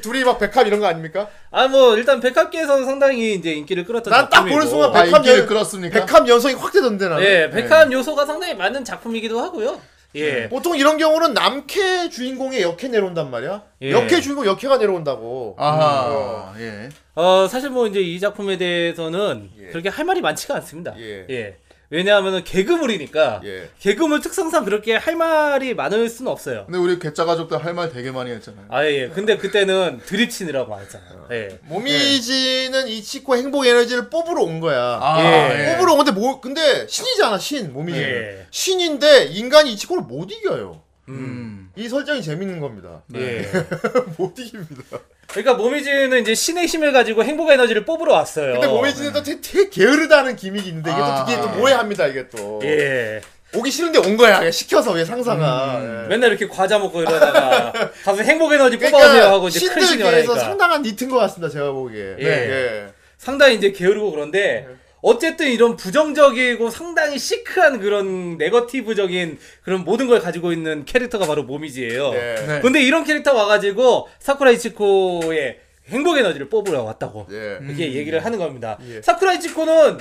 S3: 둘이 막 백합 이런 거 아닙니까?
S1: 아, 뭐 일단 백합계에서는 상당히 이제 인기를 끌었던
S3: 난 딱
S1: 작품이고.
S3: 보는 순간
S4: 아,
S3: 백합
S4: 인기를
S3: 연-
S4: 끌었습니까?
S3: 백합 연성이 확 되던데 나는.
S1: 예, 백합 요소가 상당히 많은 작품이기도 하고요. 예.
S3: 보통 이런 경우는 남캐 주인공의 역캐 내려온단 말이야.
S1: 예.
S3: 역캐 주인공 역캐가 내려온다고.
S4: 아하. 예.
S1: 어, 사실 뭐 이제 이 작품에 대해서는
S3: 예.
S1: 그렇게 할 말이 많지가 않습니다.
S3: 예.
S1: 왜냐하면은 개그물이니까
S3: 예.
S1: 개그물 특성상 그렇게 할 말이 많을 수는 없어요.
S4: 근데 우리 괴짜 가족들 할 말 되게 많이 했잖아요.
S1: 아 예. 근데 그때는 드립치느라고 했잖아요. 예.
S3: 모미지는 이 치코 행복 에너지를 뽑으러 온 거야.
S4: 아,
S1: 예.
S4: 예.
S3: 뽑으러 온 건데 뭐 근데 신이잖아 신 모미지는.
S1: 예.
S3: 신인데 인간이 이 치코를 못 이겨요.
S4: 음.
S3: 이 설정이 재밌는 겁니다.
S1: 예.
S3: 못 이깁니다.
S1: 그러니까 모미지는 이제 신의 힘을 가지고 행복 에너지를 뽑으러 왔어요.
S3: 근데 모미지는 또 되게, 되게 게으르다는 기믹이 있는데 이게
S4: 아,
S3: 또 되게 또
S4: 예.
S3: 모해합니다 이게 또.
S1: 예.
S3: 오기 싫은데 온 거야 그냥 시켜서 왜 상사가. 예.
S1: 맨날 이렇게 과자 먹고 이러다가 가서 행복 에너지
S3: 그러니까
S1: 뽑아오세요 하고 이제 큰 신이 말하니까
S3: 상당한 니트인 것 같습니다 제가 보기에.
S1: 예.
S3: 예.
S1: 상당히 이제 게으르고 그런데 어쨌든 이런 부정적이고 상당히 시크한 그런 네거티브적인 그런 모든 걸 가지고 있는 캐릭터가 바로 모미지예요.
S3: 예.
S4: 네.
S1: 근데 이런 캐릭터 와가지고 사쿠라 이치코의 행복 에너지를 뽑으러 왔다고
S3: 예.
S1: 이렇게 얘기를 하는 겁니다.
S3: 예.
S1: 사쿠라 이치코는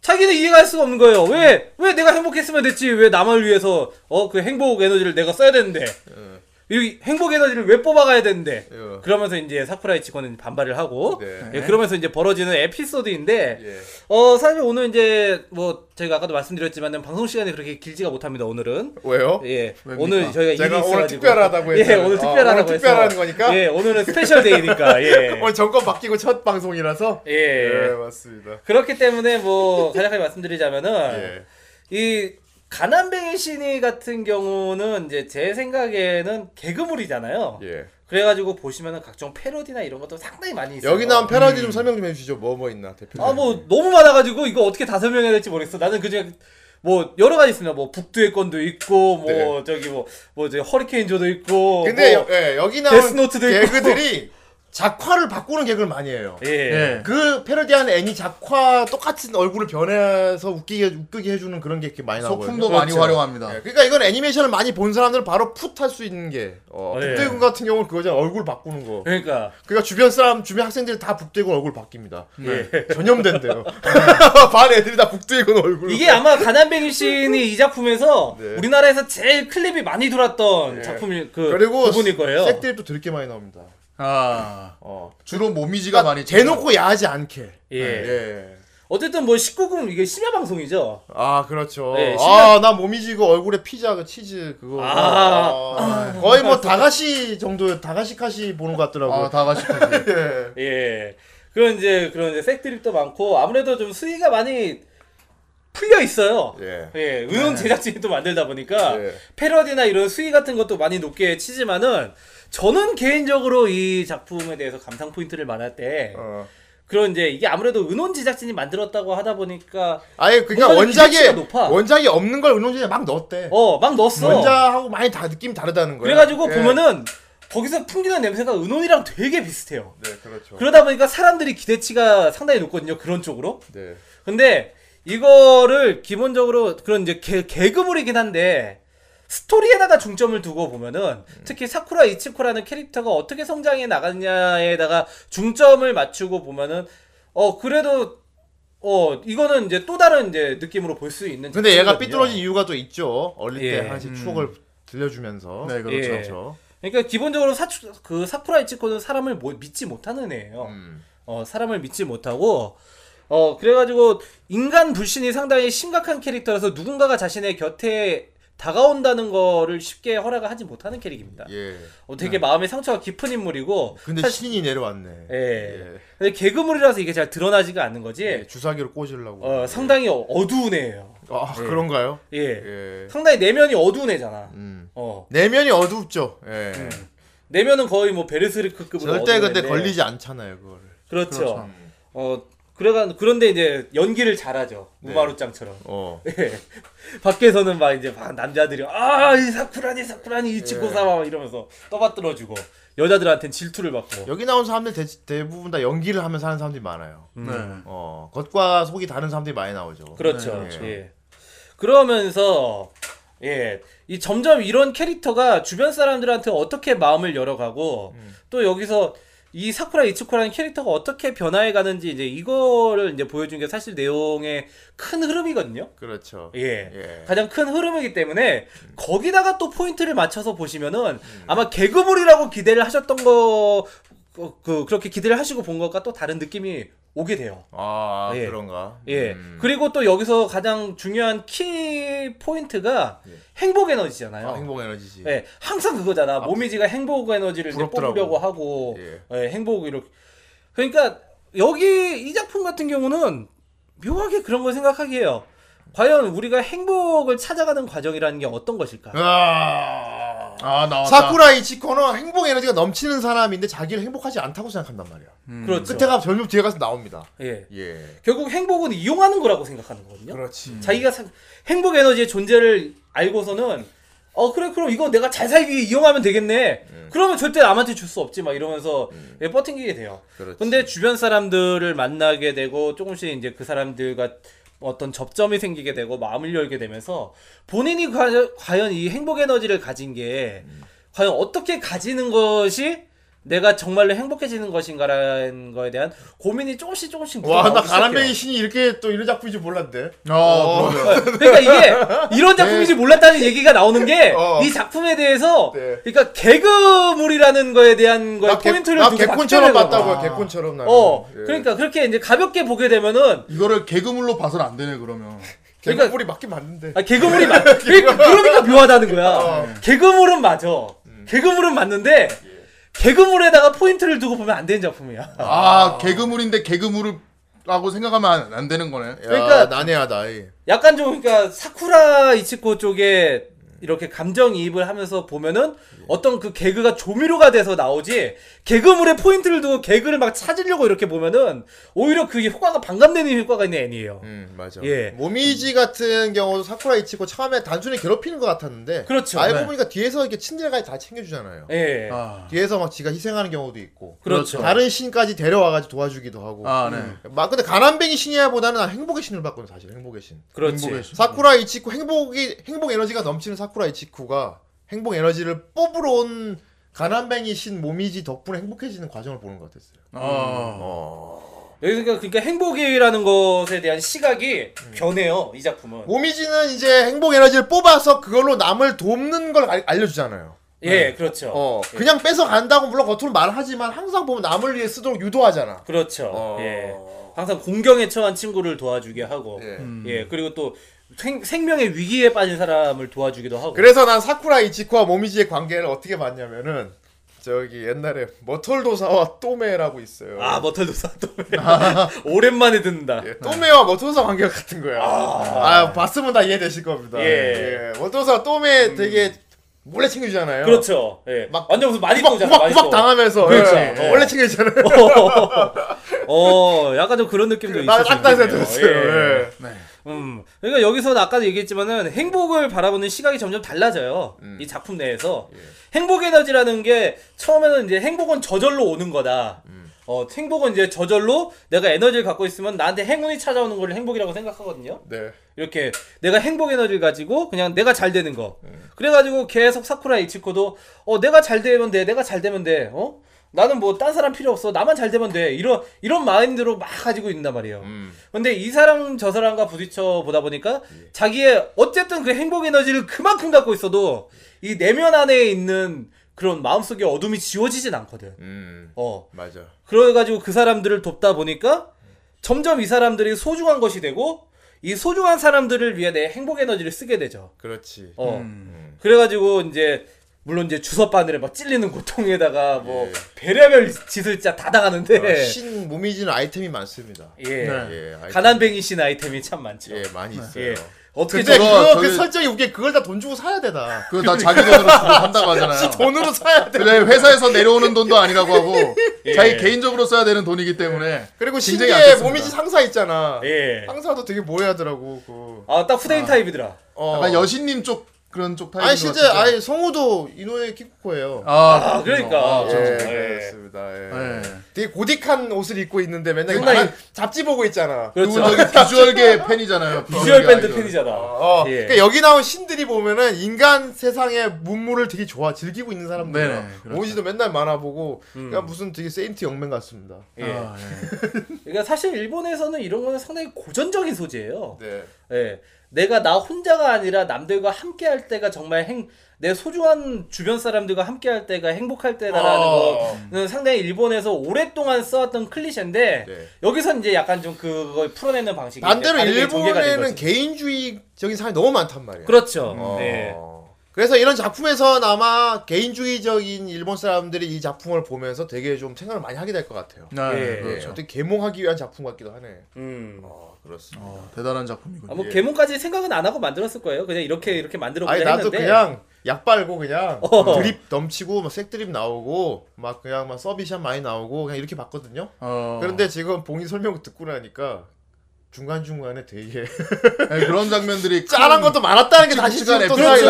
S1: 자기는 이해할 수가 없는 거예요. 왜, 왜 내가 행복했으면 됐지? 왜 남을 위해서, 어, 그 행복 에너지를 내가 써야 되는데. 이 행복 에너지를 왜 뽑아가야 되는데
S3: 예.
S1: 그러면서 이제 사쿠라 이치코는 반발을 하고
S3: 네.
S1: 예, 그러면서 이제 벌어지는 에피소드인데
S3: 예.
S1: 어 사실 오늘 이제 뭐 저희가 아까도 말씀드렸지만은 방송 시간이 그렇게 길지가 못합니다 오늘은
S3: 왜요?
S1: 예
S4: 왜입니까?
S1: 오늘 저희가
S3: 제가
S1: 일이
S3: 오늘
S1: 있어가지고
S3: 특별하다고
S1: 예
S3: 했잖아요.
S1: 오늘
S3: 어,
S1: 특별하다고
S3: 오늘
S1: 해서
S3: 특별한 거니까?
S1: 예 오늘은 special day니까 예
S3: 오늘 정권 바뀌고 첫 방송이라서
S1: 예.
S3: 네, 맞습니다.
S1: 그렇기 때문에 뭐 간략하게 말씀드리자면은
S3: 예.
S1: 이 가난뱅이 신이 같은 경우는 이제 제 생각에는 개그물이잖아요.
S3: 예.
S1: 그래가지고 보시면은 각종 패러디나 이런 것도 상당히 많이 있어요.
S3: 여기 나온 패러디 좀 설명 좀 해주시죠. 뭐 뭐 있나 대표.
S1: 아 뭐 너무 많아가지고 이거 어떻게 다 설명해야 될지 모르겠어. 나는 그중에 뭐 여러 가지 있습니다. 뭐 북두의 건도 있고 뭐
S3: 네.
S1: 저기 뭐뭐 저 허리케인 조도 있고.
S3: 근데
S1: 뭐,
S3: 여, 예, 여기 나온
S1: 데스노트도 있고.
S3: 개그들이 작화를 바꾸는 개그를 많이 해요.
S1: 예.
S4: 예.
S3: 그 패러디한 애니 작화 똑같은 얼굴을 변해서 웃기게 웃기게 해주는 그런 게 이렇게 많이 나오거든요.
S4: 소품도 많이
S1: 그렇죠.
S4: 활용합니다.
S3: 예, 그러니까 이건 애니메이션을 많이 본 사람들은 바로 풋할 수 있는 게 어,
S1: 예.
S3: 북대군 같은 경우는 그거잖아 얼굴 바꾸는 거.
S1: 그러니까
S3: 그러니까 주변 사람 주변 학생들이 다 북대군 얼굴 바뀝니다.
S1: 예.
S3: 전염된대요. 반 애들이 다 북대군 얼굴.
S1: 이게 아마 가난뱅이 신이 이 작품에서
S3: 네.
S1: 우리나라에서 제일 클립이 많이 돌았던
S3: 예.
S1: 작품이 그
S3: 그리고
S1: 부분일 거예요.
S3: 색들도 되게 많이 나옵니다.
S4: 아
S3: 어.
S4: 주로 모미지가
S3: 그러니까
S4: 많이
S3: 대놓고 야하지 않게.
S1: 예.
S3: 예.
S1: 어쨌든 뭐 19금 이게 심야 방송이죠.
S3: 아 그렇죠.
S1: 네,
S3: 아나 모미지고 얼굴에 피자 그 치즈 그거.
S1: 아.
S3: 아, 거의 뭐 다가시 정도 다가시 카시 보는 것 같더라고.
S4: 아 다가시까지.
S3: 예.
S1: 예. 그런 이제 그런 이제 색드립도 많고 아무래도 좀 수위가 많이 풀려 있어요.
S3: 예.
S1: 예, 은혼 제작진이 또 만들다 보니까
S3: 예.
S1: 패러디나 이런 수위 같은 것도 많이 높게 치지만은 저는 개인적으로 이 작품에 대해서 감상 포인트를 말할 때
S3: 어.
S1: 그런 이제 이게 아무래도 은혼 제작진이 만들었다고 하다 보니까
S3: 아예
S1: 뭔가
S3: 원작에. 원작이 없는 걸 은혼진에 막 넣었대.
S1: 어 막 넣었어.
S3: 원작하고 많이 다 느낌 다르다는 거야.
S1: 그래가지고
S3: 예.
S1: 보면은 거기서 풍기는 냄새가 은혼이랑 되게 비슷해요.
S3: 네 그렇죠.
S1: 그러다 보니까 사람들이 기대치가 상당히 높거든요. 그런 쪽으로.
S3: 네.
S1: 근데 이거를 기본적으로 그런 이제 개, 개그물이긴 한데 스토리에다가 중점을 두고 보면은 특히 사쿠라 이치코라는 캐릭터가 어떻게 성장해 나갔냐에다가 중점을 맞추고 보면은 어 그래도 어 이거는 이제 또 다른 이제 느낌으로 볼 수 있는
S3: 근데 얘가
S1: 작품이거든요.
S3: 삐뚤어진 이유가 또 있죠. 어릴 때
S1: 예.
S3: 하나씩 추억을 들려주면서.
S4: 네 그렇죠.
S1: 예.
S3: 그렇죠.
S1: 그러니까 기본적으로 사, 그 사쿠라 이치코는 사람을 뭐- 믿지 못하는 애예요.
S3: 음.
S1: 어, 사람을 믿지 못하고 어 그래가지고 인간 불신이 상당히 심각한 캐릭터라서 누군가가 자신의 곁에 다가온다는 거를 쉽게 허락을 하지 못하는 캐릭입니다.
S3: 예.
S1: 어, 되게 마음의 상처가 깊은 인물이고
S3: 근데
S1: 사실-
S3: 신이 내려왔네.
S1: 예. 근데 개그물이라서 이게 잘 드러나지가 않는 거지.
S3: 예, 주사기로 꽂으려고.
S1: 어, 상당히 어- 어두운 애예요.
S3: 아
S1: 예.
S3: 그런가요?
S1: 예.
S3: 예.
S1: 상당히 내면이 어두운 애잖아.
S3: 음.
S1: 어.
S3: 내면이 어둡죠. 예.
S1: 내면은 거의 뭐 베르스르크급으로
S3: 절대 근데
S1: 애인데.
S3: 걸리지 않잖아요, 그거를.
S1: 그렇죠.
S4: 그렇죠.
S1: 어 그래가 그런데 이제 연기를 잘하죠.
S3: 네.
S1: 우마루짱처럼.
S3: 어.
S1: 예. 밖에서는 막 이제 막 남자들이 아이 사쿠라니 사쿠라니
S3: 예.
S1: 이치코사마 막 이러면서 떠받들어주고 여자들한텐 질투를 받고
S3: 여기 나온 사람들 대, 대부분 다 연기를 하면서 하는 사람들이 많아요.
S4: 네.
S3: 어, 겉과 속이 다른 사람들이 많이 나오죠.
S1: 그렇죠.
S3: 네.
S1: 예. 그러면서 예. 이 점점 이런 캐릭터가 주변 사람들한테 어떻게 마음을 열어가고
S3: 음.
S1: 또 여기서 이 사쿠라 이츠코라는 캐릭터가 어떻게 변화해 가는지 이제 이거를 이제 보여준 게 사실 내용의 큰 흐름이거든요.
S3: 그렇죠.
S1: 예.
S3: 예.
S1: 가장 큰 흐름이기 때문에 거기다가 또 포인트를 맞춰서 보시면은 아마 개그물이라고 기대를 하셨던 거, 그, 그 그렇게 기대를 하시고 본 것과 또 다른 느낌이 오게 돼요.
S3: 아,
S1: 예.
S3: 그런가?
S1: 예.
S3: 음.
S1: 그리고 또 여기서 가장 중요한 키 포인트가
S3: 예.
S1: 행복 에너지잖아요.
S3: 아, 행복 에너지지.
S1: 예, 항상 그거잖아. 모미지가 행복 에너지를 이제
S3: 부럽더라고.
S1: 뽑으려고 하고,
S3: 예.
S1: 예, 행복 이렇게. 그러니까 여기 이 작품 같은 경우는 묘하게 그런 걸 생각하게 해요. 과연 우리가 행복을 찾아가는 과정이라는 게 어떤 것일까?
S3: 아.
S4: 아 나왔다.
S3: 사쿠라 이치코는 행복 에너지가 넘치는 사람인데 자기를 행복하지 않다고 생각한단 말이야.
S1: 그렇죠.
S3: 끝에가 전부 뒤에 가서 나옵니다.
S1: 예.
S3: 예.
S1: 결국 행복은 이용하는 거라고 생각하는 거거든요.
S3: 그렇지.
S1: 자기가 사- 행복 에너지의 존재를 알고서는 어 그래 그럼 이거 내가 잘 살기 위해 이용하면 되겠네. 그러면 절대 남한테 줄 수 없지 막 이러면서 예, 뻗팅기게 돼요.
S3: 그렇지.
S1: 근데 주변 사람들을 만나게 되고 조금씩 이제 그 사람들과 어떤 접점이 생기게 되고 마음을 열게 되면서 본인이 과, 과연 이 행복 에너지를 가진 게 과연 어떻게 가지는 것이 내가 정말로 행복해지는 것인가라는 거에 대한 고민이 조금씩 조금씩
S3: 와, 나 가난뱅이. 신이 이렇게 또 이런 작품인지 몰랐는데.
S4: 어, 그러게요.
S1: 그러니까 이게 이런 작품인지 몰랐다는 얘기가 나오는 게 이
S3: 어.
S1: 작품에 대해서
S3: 네.
S1: 그러니까 개그물이라는 거에 대한 거에
S3: 나, 개,
S1: 포인트를
S3: 나
S1: 두고
S3: 개콘처럼 봤다고요. 개콘처럼 나는.
S1: 어,
S3: 예.
S1: 그러니까 그렇게 이제 가볍게 보게 되면은
S4: 이거를 개그물로 봐서는 안 되네 그러면.
S1: 그러니까-
S3: 개콘물이 맞긴 맞는데.
S1: 아, 개그물이 맞. 그러니까, 그러니까 묘하다는 거야.
S3: 어.
S1: 개그물은 맞아.
S3: 음.
S1: 개그물은 맞는데 개그물에다가 포인트를 두고 보면 안 되는 작품이야.
S4: 아 개그물인데 개그물을 라고 생각하면 안, 안 되는 거네.
S3: 야,
S1: 그러니까-
S3: 난해하다. 이.
S1: 약간 좀 그러니까 사쿠라 이치코 쪽에 이렇게 감정이입을 하면서 보면은 어떤 그 개그가 조미료가 돼서 나오지 개그물에 포인트를 두고 개그를 막 찾으려고 이렇게 보면은 오히려 그게 효과가 반감되는 효과가 있는 애니에요.
S3: 음 맞아.
S1: 예.
S3: 모미지 같은 경우도 사쿠라 이치고 처음에 단순히 괴롭히는 것 같았는데.
S1: 그렇죠.
S3: 알고
S4: 네.
S3: 보니까 뒤에서 이렇게 친절하게 다 챙겨주잖아요.
S1: 예.
S4: 아,
S3: 뒤에서 막 지가 희생하는 경우도 있고.
S1: 그렇죠.
S3: 다른 신까지 데려와가지고 도와주기도 하고.
S4: 아 네.
S3: 막 근데 가난뱅이 신이야보다는 난 행복의 신을 봤거든 사실 행복의 신.
S1: 그렇지.
S4: 행복의 신.
S3: 사쿠라 이치쿠 행복이 행복 에너지가 넘치는 사쿠라 이치쿠가 행복 에너지를 뽑으러 온 가난뱅이 신 모미지 덕분에 행복해지는 과정을 보는 것 같았어요.
S4: 아,
S3: 어.
S1: 여기서 그러니까 행복이라는 것에 대한 시각이 변해요. 이 작품은.
S3: 모미지는 이제 행복 에너지를 뽑아서 그걸로 남을 돕는 걸 알, 알려주잖아요.
S1: 예, 그렇죠.
S3: 어, 그냥 뺏어 간다고 물론 겉으로 말을 하지만 항상 보면 남을 위해 쓰도록 유도하잖아.
S1: 그렇죠.
S3: 어.
S1: 예. 항상 공경에 처한 친구를 도와주게 하고,
S3: 예.
S1: 예. 그리고 또 생, 생명의 위기에 빠진 사람을 도와주기도 하고.
S3: 그래서 난 사쿠라 이치쿠와 모미지의 관계를 어떻게 봤냐면은 저기 옛날에 머털도사와 또메라고 있어요.
S1: 아, 머털도사 또 오랜만에 듣는다.
S3: 예, 또메와 머토사 관계가 같은 거야. 아, 봤으면 다 이해되실 겁니다.
S1: 예.
S3: 예. 머토사 또메 되게 몰래 챙겨주잖아요.
S1: 그렇죠. 예.
S3: 막
S1: 완전 무슨 많이 떠잖아.
S3: 구박, 구박
S1: 떠.
S3: 당하면서
S1: 그렇죠.
S3: 예.
S1: 예.
S3: 원래 챙겨주잖아요.
S1: 어, 약간 좀 그런 느낌도
S3: 딱딱. 생각했어요.
S1: 예.
S3: 예.
S4: 네.
S1: 음. 그러니까 여기서는 아까도 얘기했지만은 행복을 바라보는 시각이 점점 달라져요. 이 작품 내에서 행복 에너지라는 게 처음에는 이제 행복은 저절로 오는 거다. 어, 행복은 이제 저절로 내가 에너지를 갖고 있으면 나한테 행운이 찾아오는 걸 행복이라고 생각하거든요.
S3: 네.
S1: 이렇게 내가 행복 에너지를 가지고 그냥 내가 잘 되는 거. 그래가지고 계속 사쿠라 이치코도 어 내가 잘 되면 돼, 내가 잘 되면 돼, 어? 나는 뭐 딴 사람 필요 없어, 나만 잘 되면 돼. 이런 이런 마인드로 막 가지고 있단 말이에요.
S3: 음.
S1: 근데 이 사람 저 사람과 부딪혀 보다 보니까 자기의 어쨌든 그 행복 에너지를 그만큼 갖고 있어도 이 내면 안에 있는 그런 마음속의 어둠이 지워지진 않거든.
S3: 음.
S1: 어.
S3: 맞아.
S1: 그래 가지고 그 사람들을 돕다 보니까 점점 이 사람들이 소중한 것이 되고 이 소중한 사람들을 위해 내 행복 에너지를 쓰게 되죠.
S3: 그렇지.
S1: 어.
S3: 음.
S1: 그래 가지고 이제 물론 이제 주석 바늘에 막 찔리는 고통에다가 뭐
S3: 예.
S1: 별의별 짓을 진짜 다 당하는데
S3: 어, 신 모미지는 아이템이 많습니다.
S1: 예
S4: 네.
S3: 예. 아이템.
S1: 가난뱅이 신 아이템이 참 많죠.
S3: 예, 많이 있어요.
S1: 예. 어떻게
S3: 근데
S4: 그거
S3: 그거
S4: 저기-
S3: 그 설정이 웃게 그걸 다 돈 주고 사야 되다.
S4: 그거 다 자기 돈으로 주고 산다고 하잖아요.
S3: 돈으로 사야 돼.
S4: 그래 회사에서 내려오는 돈도 아니라고 하고
S1: 예.
S4: 자기 개인적으로 써야 되는 돈이기 때문에
S3: 그리고
S4: 굉장히
S3: 신기해
S4: 아꼈습니다.
S3: 모미지 상사 있잖아.
S1: 예.
S3: 상사도 되게 모해하더라고. 그.
S1: 아딱 후대인 타입이더라.
S3: 어.
S4: 약간 여신님 쪽 그런 쪽 타입인
S3: 아니
S4: 것
S3: 실제
S4: 같은데.
S3: 아니 성우도 이노에 키쿠코예요.
S1: 아, 그러니까.
S4: 아,
S3: 예,
S4: 저-
S1: 예.
S3: 그렇습니다. 예.
S4: 예.
S3: 되게 고딕한 옷을 입고 있는데 맨날
S1: 상당히-
S3: 만- 잡지 보고 있잖아.
S1: 그렇죠.
S4: 그분 저기 visual계 팬이잖아요.
S1: 비주얼 밴드
S4: 아이돌.
S1: 팬이잖아.
S3: 어,
S1: 예.
S3: 그러니까 여기 나온 신들이 보면은 인간 세상의 문물을 되게 좋아 즐기고 있는 사람들이야.
S4: 네네, 그렇죠.
S3: 모미지도 맨날 만화 보고
S1: 음.
S3: 그냥 무슨 되게 Saint Young Men 같습니다.
S1: 예.
S4: 아, 예.
S1: 그러니까 사실 일본에서는 이런 거는 상당히 고전적인 소재예요.
S3: 네.
S1: 예. 내가 나 혼자가 아니라 남들과 함께 할 때가 정말 행, 내 소중한 주변 사람들과 함께 할 때가 행복할 때다라는
S3: 어.
S1: 거는 상당히 일본에서 오랫동안 써왔던 클리셰인데
S3: 네.
S1: 여기서 이제 약간 좀 그걸 풀어내는 방식이
S3: 반대로 일본에는. 개인주의적인 사람이 너무 많단 말이야.
S1: 그렇죠.
S3: 어.
S1: 네.
S3: 그래서 이런 작품에서 아마 개인주의적인 일본 사람들이 이 작품을 보면서 되게 좀 생각을 많이 하게 될 것 같아요.
S4: 네,
S1: 예.
S3: 예,
S4: 그렇죠.
S3: 어떻게 개몽하기 위한 작품 같기도 하네.
S1: 음.
S3: 어, 그렇습니다.
S4: 어, 대단한 작품이군요.
S1: 아, 뭐
S3: 예.
S1: 개몽까지 생각은 안 하고 만들었을 거예요. 그냥 이렇게 이렇게 만들어
S3: 아니 나도
S1: 했는데
S3: 그냥 약 빨고 그냥
S1: 어.
S3: 드립 넘치고 막 색드립 나오고 막 그냥 막 서비샷 많이 나오고 그냥 이렇게 봤거든요.
S4: 어.
S3: 그런데 지금 봉이 설명 듣고 나니까 중간 중간에 되게
S4: 네, 그런 장면들이
S3: 짠한 것도 많았다는 게 다시 또 나.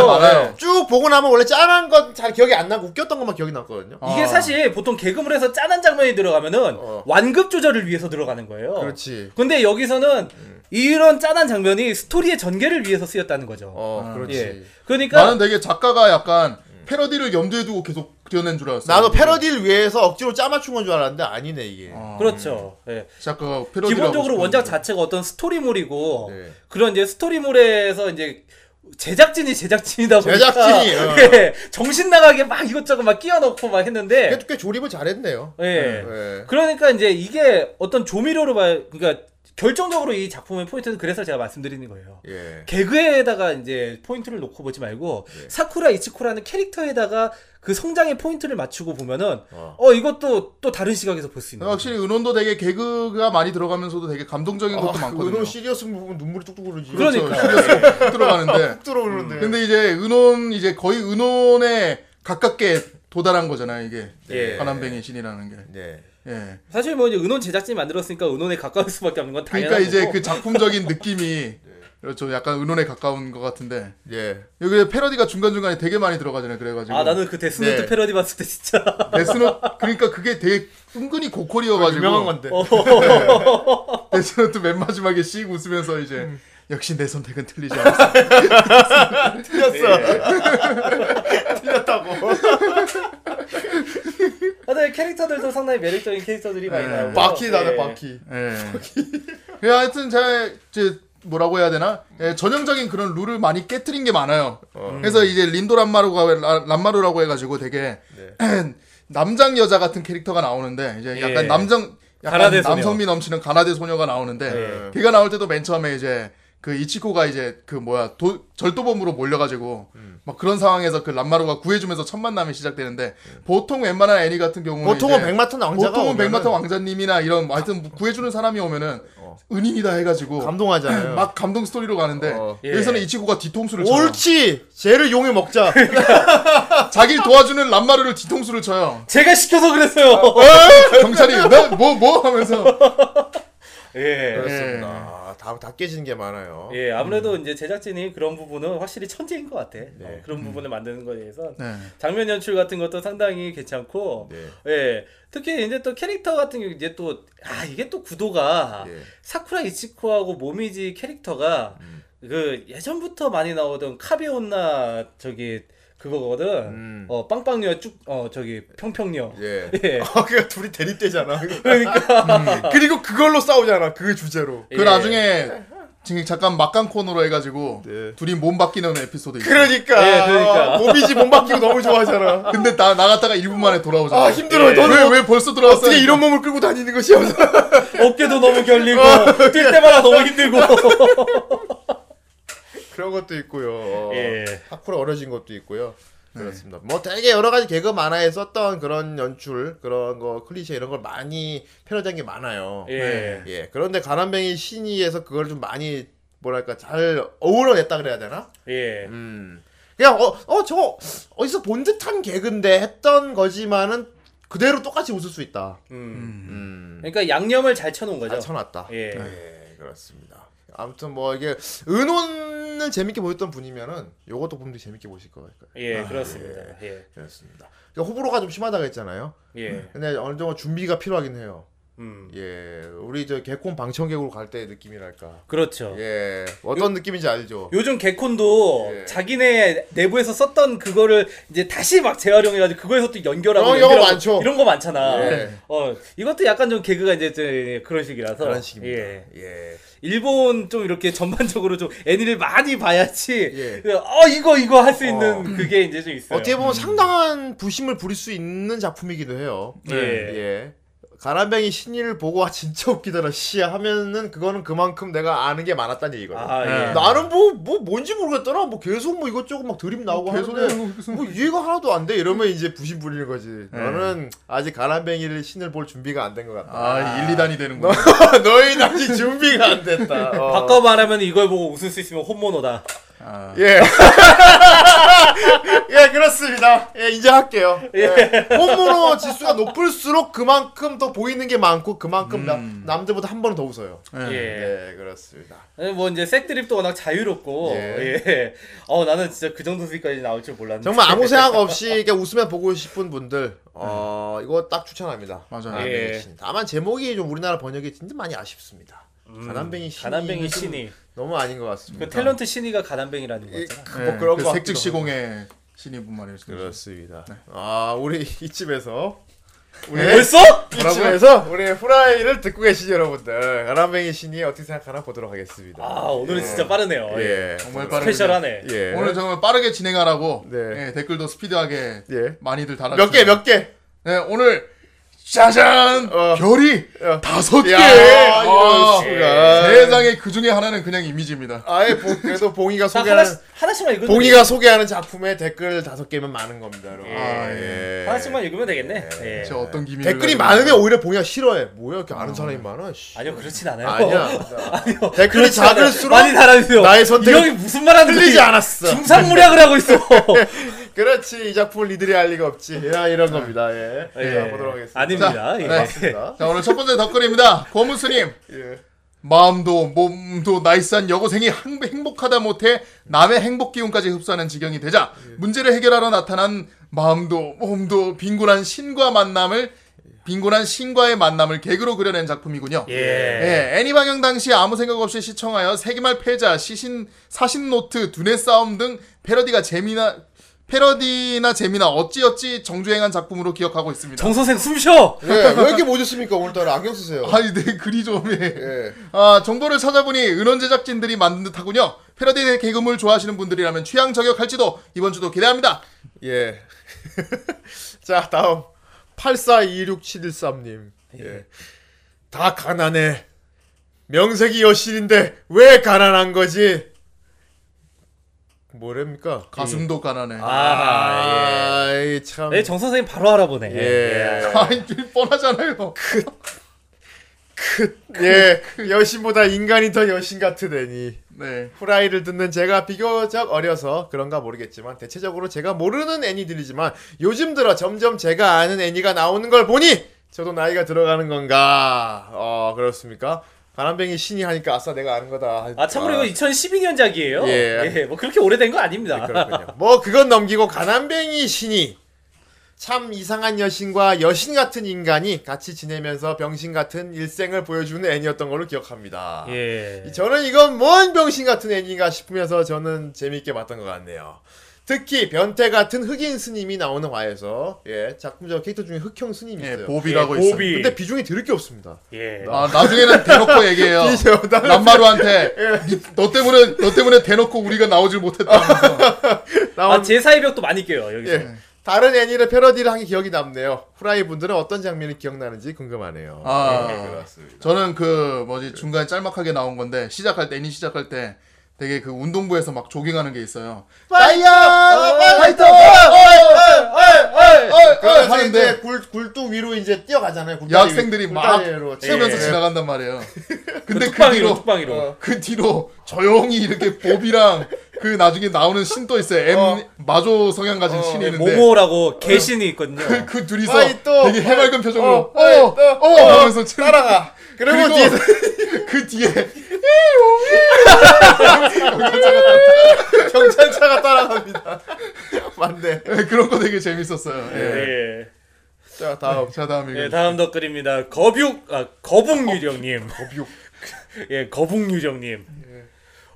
S4: 많아요.
S3: 네. 쭉 보고 나면 원래 짠한 건 잘 기억이 안 나고 웃겼던 것만 기억이 났거든요.
S1: 이게
S4: 아.
S1: 사실 보통 개그물에서 짠한 장면이 들어가면은
S3: 어.
S1: 완급 조절을 위해서 들어가는 거예요.
S3: 그렇지.
S1: 근데 여기서는 이런 짠한 장면이 스토리의 전개를 위해서 쓰였다는 거죠.
S3: 어,
S4: 아.
S3: 그렇지.
S1: 예. 그러니까
S4: 나는 되게 작가가 약간 패러디를 염두에 두고 계속 그려낸 줄 알았어요.
S3: 나도 패러디를 위해서 억지로 짜맞춘 건 줄 알았는데 아니네 이게.
S4: 어.
S1: 그렇죠. 예.
S4: 잠깐 패러디라고
S1: 기본적으로. 원작 자체가 어떤 스토리물이고
S3: 네.
S1: 그런 이제 스토리물에서 이제 제작진이 제작진이다 보니까
S3: 제작진이, 어.
S1: 예, 정신 나가게 막 이것저것 막 끼워 넣고 막 했는데
S3: 그래도 꽤 조립을 잘했네요.
S1: 예.
S3: 예.
S1: 그러니까 이제 이게 어떤 조미료로 봐 그러니까 결정적으로 이 작품의 포인트는 그래서 제가 말씀드리는 거예요.
S3: 예.
S1: 개그에다가 이제 포인트를 놓고 보지 말고 사쿠라 이치코라는 캐릭터에다가 그 성장의 포인트를 맞추고 보면은
S3: 어.
S1: 어, 이것도 또 다른 시각에서 볼 수 있는
S4: 확실히 은혼도 되게 개그가 많이 들어가면서도 되게 감동적인 것도
S3: 아,
S4: 많거든요.
S3: 은호 serious 부분 눈물이 뚝뚝 흐르지.
S1: 그러니까.
S4: serious 쭉 들어가는데
S3: 들어오는데.
S4: 근데 이제 은혼 이제 거의 은혼에 가깝게 도달한 거잖아요 이게
S1: 예.
S4: 가난뱅이 신이라는 게.
S3: 네.
S4: 예.
S1: 사실 뭐 이제 은혼 제작진이 만들었으니까 은혼에 가까울 수밖에 없는 건 당연한
S4: 그러니까 이제
S1: 거고.
S4: 그 작품적인 느낌이 그렇죠. 약간 은혼에 가까운 것 같은데
S3: 예.
S4: 여기 패러디가 중간 중간에 되게 많이 들어가잖아요. 그래가지고
S1: 아 나는 그 데스노트
S3: 네.
S1: 패러디 봤을 때 진짜
S4: 데스노 그러니까 그게 되게 은근히 고퀄이어가지고
S3: 유명한 건데.
S4: 데스노트 맨 마지막에 씩 웃으면서 이제
S3: 음.
S4: 역시 내 선택은 틀리지 않았어.
S3: 틀렸다고.
S1: 다들 캐릭터들도 상당히 매력적인 캐릭터들이 많이
S4: 네.
S1: 나오고
S3: 바퀴 나네
S1: 예.
S3: 바퀴.
S4: 예. 그 하여튼 제가 이제 뭐라고 해야 되나 예, 전형적인 그런 룰을 많이 깨트린 게 많아요.
S3: 어.
S4: 그래서 이제 린도 람마루가 라- 람마루라고 해가지고 되게
S3: 네.
S4: 남장 여자 같은 캐릭터가 나오는데 이제 약간
S1: 예.
S4: 남정 약간. 남성미 넘치는 가나데 소녀가 나오는데
S3: 네.
S4: 걔가 나올 때도 맨 처음에 이제 그 이치코가 이제 그 뭐야 도, 절도범으로 몰려가지고
S3: 음.
S4: 막 그런 상황에서 그 람마루가 구해주면서 첫 만남이 시작되는데 보통 웬만한 애니 같은 경우는
S3: 보통은 백마탄 왕자가
S4: 보통은
S3: 오면은
S4: 백마탄 왕자님이나 이런 뭐 하여튼 구해주는 사람이 오면은
S3: 어.
S4: 은인이다 해가지고
S3: 감동하잖아요.
S4: 막 감동 스토리로 가는데
S3: 어.
S1: 예.
S4: 여기서는 이치코가 뒤통수를 쳐요.
S3: 옳지. 쟤를 이용해 먹자.
S4: 자기를 도와주는 람마루를 뒤통수를 쳐요.
S1: 제가 시켜서 그랬어요.
S4: 경찰이 너뭐뭐 뭐? 하면서
S1: 예.
S3: 그렇습니다. 아, 다, 다 깨지는 게 많아요.
S1: 예, 아무래도 이제 제작진이 그런 부분은 확실히 천재인 것 같아.
S3: 네.
S1: 어, 그런 부분을 만드는 거에 대해서
S4: 네.
S1: 장면 연출 같은 것도 상당히 괜찮고,
S3: 네.
S1: 예, 특히 이제 또 캐릭터 같은 경우 이제 또 아 이게 또 구도가
S3: 예.
S1: 사쿠라 이치코하고 모미지 캐릭터가
S3: 음.
S1: 그 예전부터 많이 나오던 카베온나 저기 그거거든.
S3: 음.
S1: 어 빵빵녀 쭉어 저기 평평녀.
S3: 예.
S1: 예.
S3: 아, 그니까 둘이 대립되잖아.
S1: 그러니까
S3: 그리고 그걸로 싸우잖아. 그 주제로.
S4: 그
S1: 예.
S4: 나중에 지금 잠깐 막간 코너로 해가지고
S3: 네.
S4: 둘이 몸 바뀌는 에피소드 있어.
S3: 그러니까.
S1: 예, 그러니까.
S3: 모비지 몸 바뀌고 너무 좋아하잖아.
S4: 근데 나 나갔다가 1분 만에 돌아오잖아.
S3: 아, 힘들어.
S1: 예.
S3: 너는
S4: 왜, 왜 벌써 들어왔어?
S3: 어떻게 이런 몸을 끌고 다니는 것이야?
S1: 어깨도 너무 결리고 뛸 때마다 너무 힘들고.
S3: 그런 것도 있고요.
S1: 예.
S3: 하쿠라 어려진 것도 있고요. 그렇습니다. 뭐 되게 여러 가지 개그 만화에 썼던 그런 연출, 그런 거 클리셰 이런 걸 많이 패러디한 게 많아요.
S1: 예.
S3: 예. 그런데 가난뱅이 신이에서 그걸 좀 많이 뭐랄까 잘 어우러냈다 그래야 되나?
S1: 예.
S3: 음. 그냥 어 어저 어디서 본 듯한 개그인데 했던 거지만은 그대로 똑같이 웃을 수 있다.
S1: 음.
S3: 음.
S1: 그러니까 양념을 잘 쳐놓은 거죠.
S3: 잘 쳐놨다.
S1: 예.
S3: 예, 그렇습니다. 아무튼 뭐 이게 은혼을 재밌게 보셨던 분이면은 요것도 되게 재밌게 보실 거예요.
S1: 예,
S3: 아,
S1: 그렇습니다. 예.
S3: 그렇습니다. 그러니까 호불호가 좀 심하다고 했잖아요.
S1: 예.
S3: 근데 어느 정도 준비가 필요하긴 해요.
S1: 음.
S3: 예, 우리 저 개콘 방청객으로 갈 때 느낌이랄까.
S1: 그렇죠.
S3: 예, 어떤 느낌인지 알죠.
S1: 요즘 개콘도
S3: 예.
S1: 자기네 내부에서 썼던 그거를 이제 다시 막 재활용해가지고 그거에서 또 연결하고
S3: 어, 이런
S1: 연결하고
S3: 거 많죠.
S1: 이런 거 많잖아.
S3: 예.
S1: 어 이것도 약간 좀 개그가 이제 저 그런 식이라서
S3: 그런 식입니다.
S1: 예.
S3: 예.
S1: 일본 좀 이렇게 전반적으로 좀 애니를 많이 봐야지.
S3: 예.
S1: 어 이거 이거 할 수 있는 그게 이제 좀 있어요.
S3: 어떻게 보면 상당한 부심을 부릴 수 있는 작품이기도 해요.
S1: 예.
S3: 예. 가라뱅이 신이를 보고 아 진짜 웃기더라 씨 하면은 그거는 그만큼 내가 아는 게 많았다는 얘기거든.
S1: 아
S4: 예.
S1: 예.
S3: 나는 뭐 뭐 뭔지 모르겠더라. 뭐 계속 뭐 이것저것 막 드립 나오고
S4: 개소리
S3: 하는데
S4: 하는 거 무슨-
S3: 뭐 이해가 하나도 안 돼. 이러면 이제 부심 부리는 거지. 너는 아직 가라뱅이를 신을 볼 준비가 안 된 것 같다.
S4: 아, 1, 2단이 되는구나.
S3: 너희는 아직 준비가 안 됐다. 어.
S1: 바꿔 말하면 이걸 보고 웃을 수 있으면 홈모노다.
S4: 아,
S3: 예. 예, 그렇습니다. 예, 이제 할게요. 예. 홈모노 지수가 높을수록 그만큼 더 보이는 게 많고 그만큼 남, 남들보다 한 번 더 웃어요.
S4: 예.
S1: 예.
S3: 예, 그렇습니다.
S1: 예, 뭐 이제 색드립도 워낙 자유롭고
S3: 예.
S1: 예. 어 나는 진짜 그 정도 수위까지 나올 줄 몰랐는데.
S3: 정말 아무 생각 없이 웃으면 보고 싶은 분들, 어, 이거 딱 추천합니다.
S4: 맞아요.
S3: 가난뱅이
S1: 예.
S3: 신. 다만 제목이 좀 우리나라 번역이 진짜 많이 아쉽습니다. 가난뱅이 신이.
S1: 가난뱅이
S3: 좀
S1: 신이.
S3: 너무 아닌 것 같습니다.
S1: 그 탤런트 신이가 가난뱅이라는
S3: 이-
S1: 거잖아.
S3: 그,
S4: 예,
S3: 뭐 그런 그거
S4: 색즉 시공의 신입분 말이었습니다.
S3: 그렇습니다.
S4: 네.
S3: 아 우리 이쯤에서 우리
S1: 벌써?
S3: 이쯤에서 우리 후라이를 듣고 계신 여러분들 가람뱅이 신이 어떻게 생각하나 보도록 하겠습니다.
S1: 아 오늘은 진짜 빠르네요.
S3: 예.
S4: 정말 빠르게
S1: 스페셜하네.
S3: 예.
S4: 오늘 정말 빠르게 진행하라고
S3: 네.
S4: 예, 댓글도 스피드하게
S3: 예.
S4: 많이들 달아.
S3: 몇 개, 몇 개?
S4: 네, 오늘 짜잔
S3: 어.
S4: 별이
S3: 어.
S4: 다섯 개.
S3: 야,
S4: 아. 세상에 그 중에 하나는 그냥 이미지입니다.
S3: 아예 보, 그래도 봉이가
S1: 자,
S3: 소개하는
S1: 하나씩 하나 씩만 읽으면
S3: 봉이가 소개하는 작품에 댓글 다섯 개면 많은 겁니다, 여러분.
S4: 아,
S3: 예.
S1: 하나씩만 읽으면 되겠네. 예.
S4: 저 어떤 기밀
S3: 댓글이 많으면 오히려 봉이가 싫어해. 뭐야, 이렇게 아는 사람이 많아. 씨.
S1: 아니요 그렇진 않아요.
S3: 아니야.
S1: 아니요.
S3: 댓글이. 작을수록
S1: 많이 달아주세요.
S3: 나의 선택은
S1: 이 형이 무슨 말하는
S3: 틀리지 않았어.
S1: 중상무략을 하고 있어.
S3: 그렇지, 이 작품을 니들이 알 리가 없지. 야, 이런 겁니다. 예.
S1: 예.
S3: 자, 보도록 하겠습니다.
S1: 아닙니다. 예.
S4: 네.
S3: 맞습니다.
S4: 자, 오늘 첫 번째 댓글입니다. 고무스님.
S3: 예.
S4: 마음도 몸도 나이스한 여고생이 항- 행복하다 못해 남의 행복 기운까지 흡수하는 지경이 되자 문제를 해결하러 나타난 마음도 몸도 빈곤한 신과 만남을 빈곤한 신과의 만남을 개그로 그려낸 작품이군요.
S1: 예.
S4: 예, 애니 방영 당시 아무 생각 없이 시청하여 세기말 패자, 시신, 사신 노트, 두뇌 싸움 등 패러디가 재미나 패러디나 재미나 어찌어찌 정주행한 작품으로 기억하고 있습니다.
S1: 정 선생 숨 쉬어.
S3: 예, 왜 이렇게 못 웃습니까? 오늘따라 안경 쓰세요.
S4: 아니 내 글이 좀 해.
S3: 예.
S4: 아, 정보를 찾아보니 은원 제작진들이 만든 듯하군요. 패러디 개그물 좋아하시는 분들이라면 취향 저격할지도 이번 주도 기대합니다.
S3: 예. 자, 다음 84267113님. 예. 다 가난해. 명색이 여신인데 왜 가난한 거지? 뭐랍니까?
S4: 가슴도 가난해.
S1: 아, 예.
S3: 이 참.
S1: 네, 정 선생님 바로 알아보네.
S3: 예.
S4: 아니 뻔하잖아요.
S3: 예. 여신보다 인간이 더 여신 같은 애니.
S4: 네.
S3: 후라이를 듣는 제가 비교적 어려서 그런가 모르겠지만 대체적으로 제가 모르는 애니들이지만 요즘 들어 점점 제가 아는 애니가 나오는 걸 보니 저도 나이가 들어가는 건가 어 그렇습니까 바람뱅이 신이 하니까 아싸 내가 아는 거다
S1: 아 참고로 이거 2012년작이에요.
S3: 예.
S1: 예. 뭐 그렇게 오래된 거 아닙니다.
S3: 그렇군요 뭐 그건 넘기고 가난뱅이 신이 참 이상한 여신과 여신 같은 인간이 같이 지내면서 병신 같은 일생을 보여주는 애니였던 걸로 기억합니다
S1: 예.
S3: 저는 이건 뭔 병신 같은 애니가 싶으면서 저는 재밌게 봤던 것 같네요. 특히 변태 같은 흑인 스님이 나오는 화에서 예 작품적 캐릭터 중에 흑형 스님이
S4: 예,
S3: 있어요.
S4: 보비라고
S1: 예,
S4: 있어.
S1: 보비.
S3: 근데 비중이 드럽게 없습니다.
S1: 예.
S4: 아, 나중에는 대놓고 얘기해요.
S3: 비세요. 나는
S4: 남마루한테 니- 너 때문에 너 때문에 대놓고 우리가 나오질 못했다면서.
S3: 나온
S1: 아 제4의 벽도 많이 깨요 여기서.
S3: 예. 다른 애니를 패러디를 한 게 기억이 남네요. 후라이 분들은 어떤 장면이 기억나는지 궁금하네요.
S4: 아.
S3: 예, 그렇습니다.
S4: 저는 그 뭐지 중간에 짤막하게 나온 건데 시작할 때 애니 시작할 때 되게 그 운동부에서 막 조깅하는 게 있어요.
S3: 파이어!
S4: 파이터!
S3: 그래서
S4: 하는데
S3: 이제 굴, 굴뚝 위로 이제 뛰어가잖아요. 굴다리
S4: 여학생들이
S3: 위-
S4: 막
S3: 굴다리 예.
S4: 지나간단 말이에요. 근데 그
S1: 뚝방이로
S4: 뒤로
S1: 뚝방이로.
S3: 어.
S4: 그 뒤로 조용히 이렇게 보비랑 그 나중에 나오는 신 또 있어요. M
S3: 어.
S4: 마조 성향 가진 신이 있는데
S1: 모모라고 개신이 있거든요.
S4: 그, 그 둘이서
S3: 파이터!
S4: 되게 해맑은 표정으로
S3: 어,
S4: 어,
S3: 파이터!
S4: 어, 하면서 치-
S3: 따라가. 그리고
S4: 그리고
S3: 뒤에서
S4: 그 뒤에
S3: 경찰차가 따라갑니다. 맞네.
S4: 그런 거 되게 재밌었어요. 예.
S1: 예.
S3: 자 다음.
S4: 자 다음 이거
S1: 예, 다음 댓글입니다. 거북 아 거북 유령님. 거북. 예, 거북 유령님.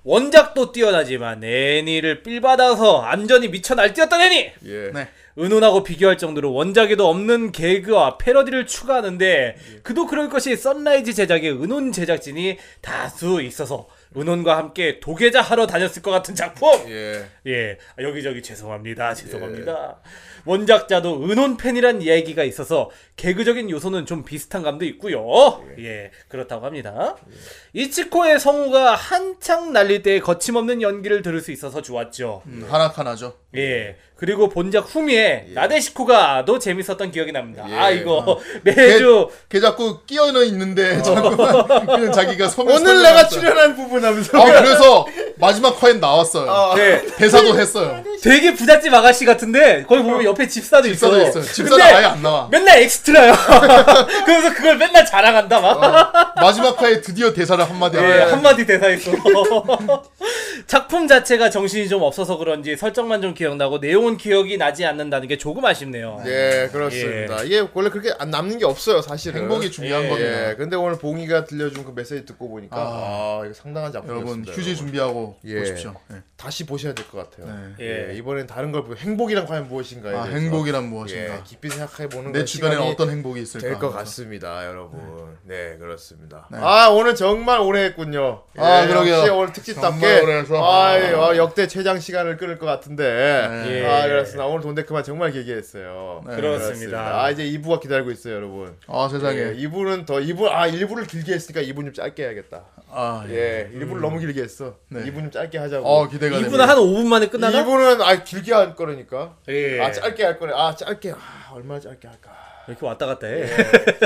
S1: 원작도 뛰어나지만 애니를 삘 받아서 완전히 미쳐 날뛰었던 애니.
S3: 예.
S4: 네.
S1: 은혼하고 비교할 정도로 원작에도 없는 개그와 패러디를 추가하는데 그도 그럴 것이 썬라이즈 제작의 은혼 제작진이 다수 있어서 은혼과 함께 도게자 하러 다녔을 것 같은 작품.
S3: 예.
S1: 예, 여기저기 죄송합니다. 죄송합니다. 원작자도 은혼 팬이란 얘기가 있어서 개그적인 요소는 좀 비슷한 감도 있고요. 예, 그렇다고 합니다. 이치코의 성우가 한창 날릴 때 거침없는 연기를 들을 수 있어서 좋았죠.
S4: 음, 하나카나죠.
S1: 예. 그리고 본작 후미에 나데시코가도 재밌었던 기억이 납니다.
S3: 예.
S1: 아 이거 매주
S4: 걔 자꾸 끼어는 있는데 자꾸만 그냥 자기가
S3: 오늘 내가 출연한 부분 하면서.
S4: 아 그래서 마지막 화엔 나왔어요.
S1: 네,
S4: 대사도 했어요.
S1: 되게 부잣집 아가씨 같은데 거기 보면 옆에 집사도 있어.
S4: 집사도 있어요. 집사는
S1: 근데
S4: 아예 안 나와.
S1: 맨날 엑스트라요. 그래서 그걸 맨날 자랑한다 막.
S4: 마지막 화에 드디어 대사를 한마디
S1: 예,
S4: 하고
S1: 한마디 대사했어. 작품 자체가 정신이 좀 없어서 그런지 설정만 좀 기억나고 내용 은 기억이 나지 않는다는 게 조금 아쉽네요.
S3: 예, 그렇습니다. 이게 원래 그렇게 안 남는 게 없어요, 사실은.
S4: 행복이 중요한
S3: 예,
S4: 겁니다.
S3: 예. 근데 오늘 봉이가 들려준 그 메시지 듣고 보니까
S4: 아.
S3: 아, 이거 상당한
S4: 여러분
S3: 작품이었습니다.
S4: 휴지 준비하고 꼭
S3: 예.
S4: 보십시오. 예.
S3: 다시 보셔야 될 것 같아요.
S4: 네.
S3: 예. 이번엔 다른 걸 보고 행복이란 과연 무엇인가에
S4: 아,
S3: 대해서,
S4: 행복이란 무엇인가?
S3: 예, 깊이 생각해 보는
S4: 내 주변에 어떤 행복이 있을까?
S3: 될 것. 같습니다, 여러분. 네, 그렇습니다.
S4: 네.
S3: 아 오늘 정말 오래 했군요.
S4: 아,
S3: 예,
S4: 그러게요.
S3: 역시 오늘 특집답게
S4: 정말 오래 해서.
S3: 아, 예, 어, 역대 최장 시간을 끊을 것 같은데.
S4: 네.
S3: 아 그렇습니다. 오늘 돈데크만 정말 길게 했어요.
S4: 네.
S1: 그렇습니다.
S3: 아 이제 2부가 기다리고 있어요, 여러분.
S4: 아 세상에.
S3: 예, 2부는 더 2부 아 1부를 길게 했으니까 2부 좀 짧게 해야겠다.
S4: 아
S3: 예, 1부를 너무 길게 했어.
S4: 네.
S3: 2부 좀 짧게 하자고.
S4: 어 기대가
S1: 2부는
S4: 됩니다.
S1: 한 5분 만에 끝나나?
S3: 2부는 아 길게 할 거라니까.
S1: 예.
S3: 아 짧게 할 거네. 아 짧게. 아 얼마나 짧게 할까.
S1: 이렇게 왔다 갔다 해.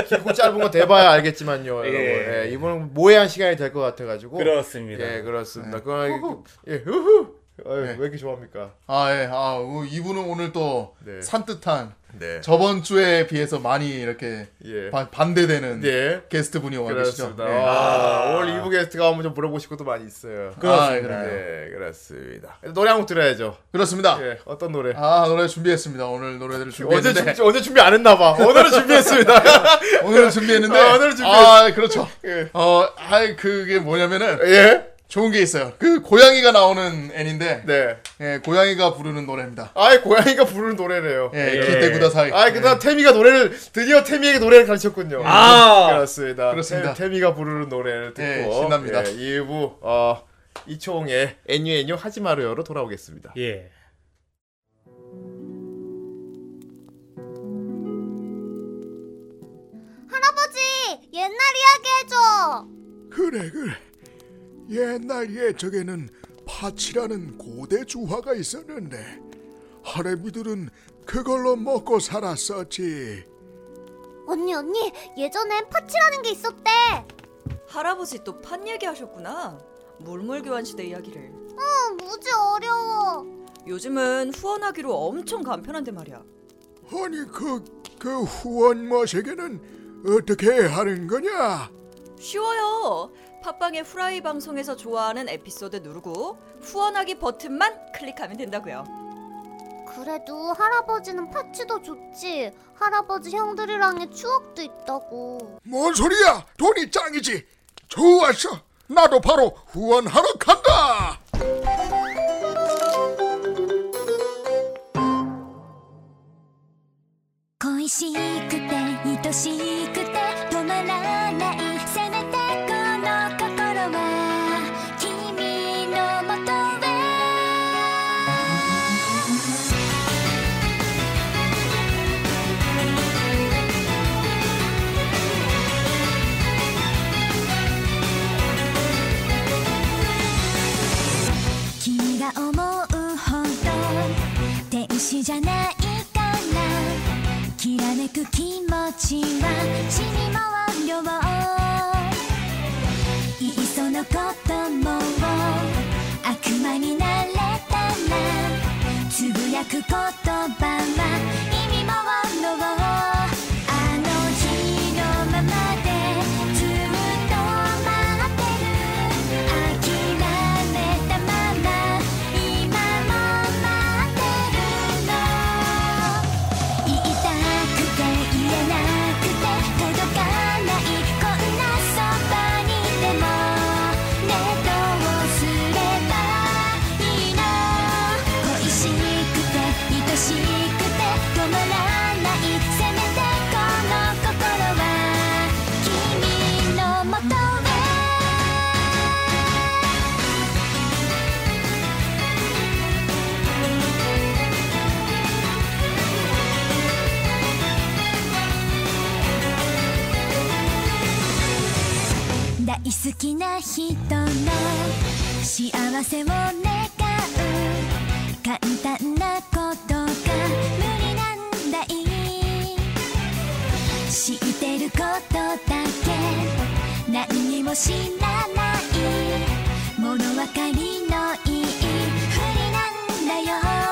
S3: 길고 짧은 거 대봐야 알겠지만요, 여러분.
S1: 예.
S3: 예, 이분은 모해한 시간이 될 것 같아가지고.
S1: 그렇습니다.
S3: 예, 그렇습니다. 그거 예, 후후. 어이,
S4: 네.
S3: 왜 이렇게 좋아합니까?
S4: 아 예. 아 어, 이분은 오늘 또
S3: 네.
S4: 산뜻한
S3: 네.
S4: 저번 주에 비해서 많이 이렇게
S3: 예.
S4: 바- 반대되는
S3: 네.
S4: 게스트 분이 와 계시죠.
S3: 그렇습니다.
S4: 예.
S3: 아, 오늘 2부 게스트가 오면 좀 물어보실 것도 많이 있어요.
S4: 아, 예.
S3: 네, 그렇습니다. 노래 한 곡 들어야죠.
S4: 그렇습니다.
S3: 예, 어떤 노래?
S4: 아 노래 준비했습니다. 오늘 노래들을
S3: 어제
S4: 준비했는데
S3: 준비, 어제 준비 안 했나 봐. 오늘은 준비했습니다.
S4: 오늘은 준비했는데
S3: 아, 오늘은 준비했-
S4: 아 그렇죠.
S3: 예.
S4: 어, 아 그게 뭐냐면은
S3: 예?
S4: 좋은 게 있어요. 그 고양이가 나오는 애인데
S3: 네.
S4: 예, 고양이가 부르는 노래입니다.
S3: 아이 고양이가 부르는 노래래요.
S4: 예, 기대구다 사이.
S3: 아, 그다 음 태미가 노래를 드디어 태미에게 노래를 가르쳤군요.
S1: 아.
S3: 그렇습니다.
S4: 그렇습니다.
S3: 태, 미가 부르는 노래를 듣고
S4: 예, 신납니다.
S3: 예, 2부 어 이초홍의 애뉴 애뉴 하지 마요로 돌아오겠습니다.
S1: 예.
S6: 할아버지, 옛날 이야기 해줘.
S7: 그래 그래 옛날 옛적에는 파치라는 고대 주화가 있었는데 할애비들은 그걸로 먹고 살았었지
S6: 언니, 언니, 예전엔 파치라는 게 있었대.
S8: 할아버지 또판 얘기하셨구나. 물물교환 시대 이야기를.
S6: 어, 무지 어려워.
S8: 요즘은 후원하기로 엄청 간편한데 말이야.
S7: 아니 그, 그 후원 머시기는 어떻게 하는 거냐
S8: 쉬워요. 팟빵의 후라이 방송에서 좋아하는 에피소드 누르고 후원하기 버튼만 클릭하면 된다고요.
S6: 그래도 할아버지는 파치도 좋지. 할아버지 형들이랑의 추억도 있다고.
S7: 뭔 소리야 돈이 짱이지 좋았어 나도 바로 후원하러 간다
S6: 気持ちは死に回るよいっそのことも悪魔になれたらつぶやく言葉は意味もあろ好きな人の幸せを願う。簡単なことが無理なんだい知ってることだけ。何にも知らない物分かりのいいふりなんだよ。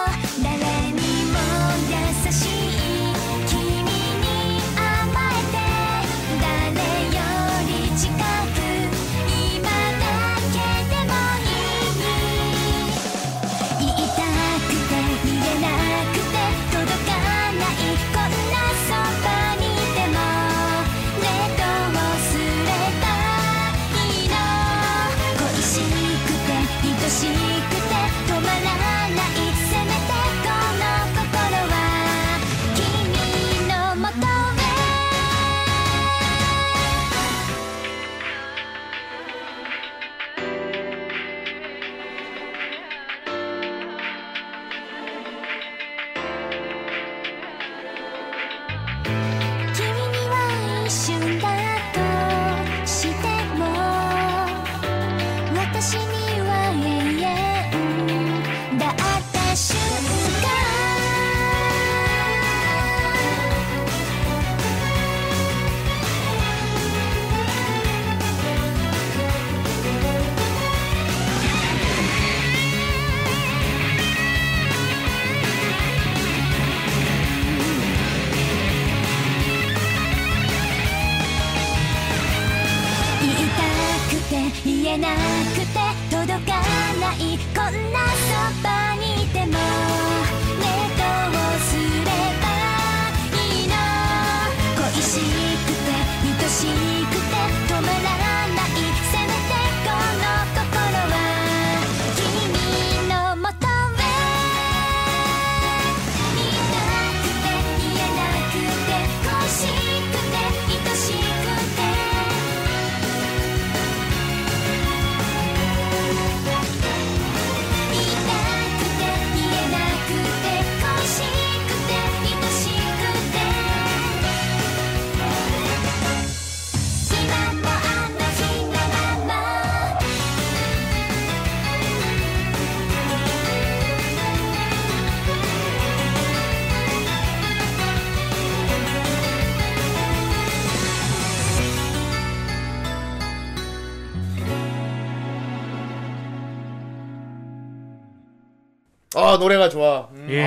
S3: 아 노래가 좋아. 음.
S1: 예.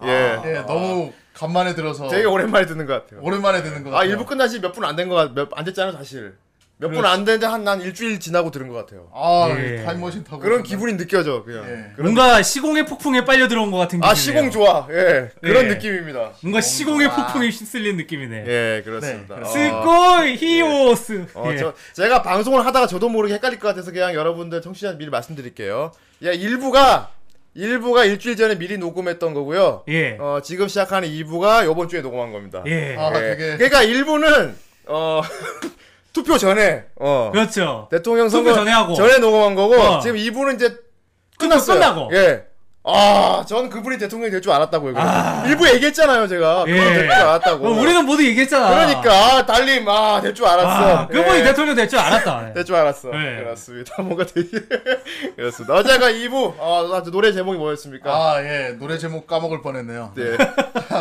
S4: 아,
S3: 예.
S4: 예, 너무 간만에 들어서
S3: 되게 오랜만에 듣는 것 같아요.
S4: 오랜만에 듣는
S3: 것아
S4: 같아요.
S3: 일부 끝난 지 몇 분 안된거 같, 몇안 됐잖아 사실. 몇 분안 됐는데 한 난 일주일 지나고 들은 것 같아요.
S4: 아,
S1: 예.
S4: 타임머신 타고
S3: 그런? 기분이 느껴져 그냥.
S4: 예.
S3: 그런
S1: 뭔가 시공의 폭풍에 빨려 들어온 것 같은.
S3: 아 시공 좋아. 예. 그런
S1: 예.
S3: 느낌입니다.
S1: 뭔가 시공의 폭풍에 휩쓸린 느낌이네.
S3: 예 그렇습니다.
S4: 네,
S3: 어.
S1: 스코이 히오스.
S3: 어,
S1: 예.
S3: 저, 제가 방송을 하다가 저도 모르게 헷갈릴 것 같아서 그냥 여러분들 청취자 미리 말씀드릴게요. 예, 1부가, 1부가 일주일 전에 미리 녹음했던 거고요.
S1: 예.
S3: 어, 지금 시작하는 2부가 요번 주에 녹음한 겁니다.
S1: 예.
S4: 아,
S3: 예.
S4: 되게
S3: 그러니까 1부는, 어, 투표 전에, 어,
S1: 그렇죠.
S3: 대통령
S1: 투표
S3: 선거
S1: 전에 하고.
S3: 녹음한 거고,
S1: 어.
S3: 지금 2부는 이제 끝났어요.
S1: 끝나고.
S3: 예. 아, 전 그분이 대통령이 될 줄 알았다고요.
S1: 아.
S3: 일부 얘기했잖아요, 제가.
S1: 예.
S3: 그분 될줄 알았다고.
S1: 어, 우리는 모두 얘기했잖아.
S3: 그러니까, 아, 달님, 아, 될 줄 알았어.
S1: 아, 그분이
S3: 예.
S1: 대통령 될 줄 알았다.
S3: 될 줄 알았어.
S1: 네.
S3: 그렇습니다. 뭔가 되게 그렇습니다. 어제가 2부 어, 노래 제목이 뭐였습니까?
S4: 아, 예. 노래 제목 까먹을 뻔했네요.
S3: 네.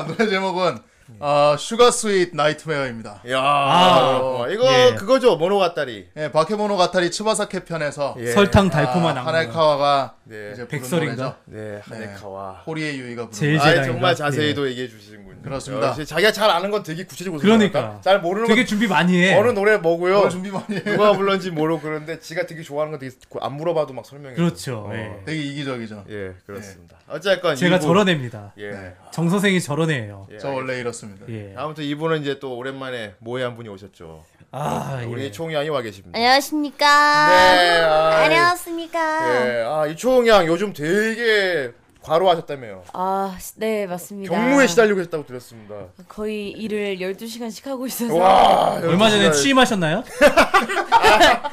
S4: 노래 제목은 어, sugar sweet nightmare입니다.
S3: 야,
S1: 아,
S3: 어, 이거
S1: 예.
S3: 그거죠. 모노가타리.
S4: 예, 바케모노 가타리 츠바사 캣 편에서
S3: 예.
S1: 설탕 달콤한
S4: 아,
S1: 악몽.
S4: 하네카와가
S3: 네.
S4: 이제 부른
S1: 백설인가?
S4: 노래죠.
S3: 네, 하네카와.
S4: 호리에 유이가 부른
S1: 제일.
S3: 아,
S1: 제일
S3: 정말? 자세히도 얘기해 주시는군요.
S4: 그렇습니다.
S3: 역시 자기가 잘 아는 건 되게 구체적으로
S1: 그러니까.
S3: 생각한다. 잘 모르는
S1: 되게
S3: 건
S1: 준비 많이 해.
S3: 어느 노래 뭐고요.
S4: 뭘 준비 많이 해.
S3: 누가 불렀는지 모르고 그러는데 지가 되게 좋아하는 건 되게 안 물어봐도 막 설명해.
S1: 그렇죠.
S3: 어.
S1: 예.
S4: 되게 이기적이죠.
S3: 예, 그렇습니다. 어쨌건
S1: 제가
S3: 이부-
S1: 저런 애입니다.
S3: 예.
S1: 정 선생이 저런 애예요.
S3: 예,
S4: 저 원래 이렇습니다.
S1: 예.
S3: 아무튼 이분은 이제 또 오랜만에 모해 한 분이 오셨죠.
S1: 아,
S3: 우리
S1: 예.
S3: 총양이 와 계십니다.
S6: 안녕하십니까
S3: 네, 아이.
S6: 안녕하십니까
S3: 예, 아 이초양 요즘 되게 과로하셨다며요.
S9: 아, 네, 맞습니다.
S3: 경무에 시달리고 계셨다고 들었습니다.
S9: 거의 일을 12시간씩 하고 있어서.
S3: 와,
S1: 얼마 전에 취임하셨나요?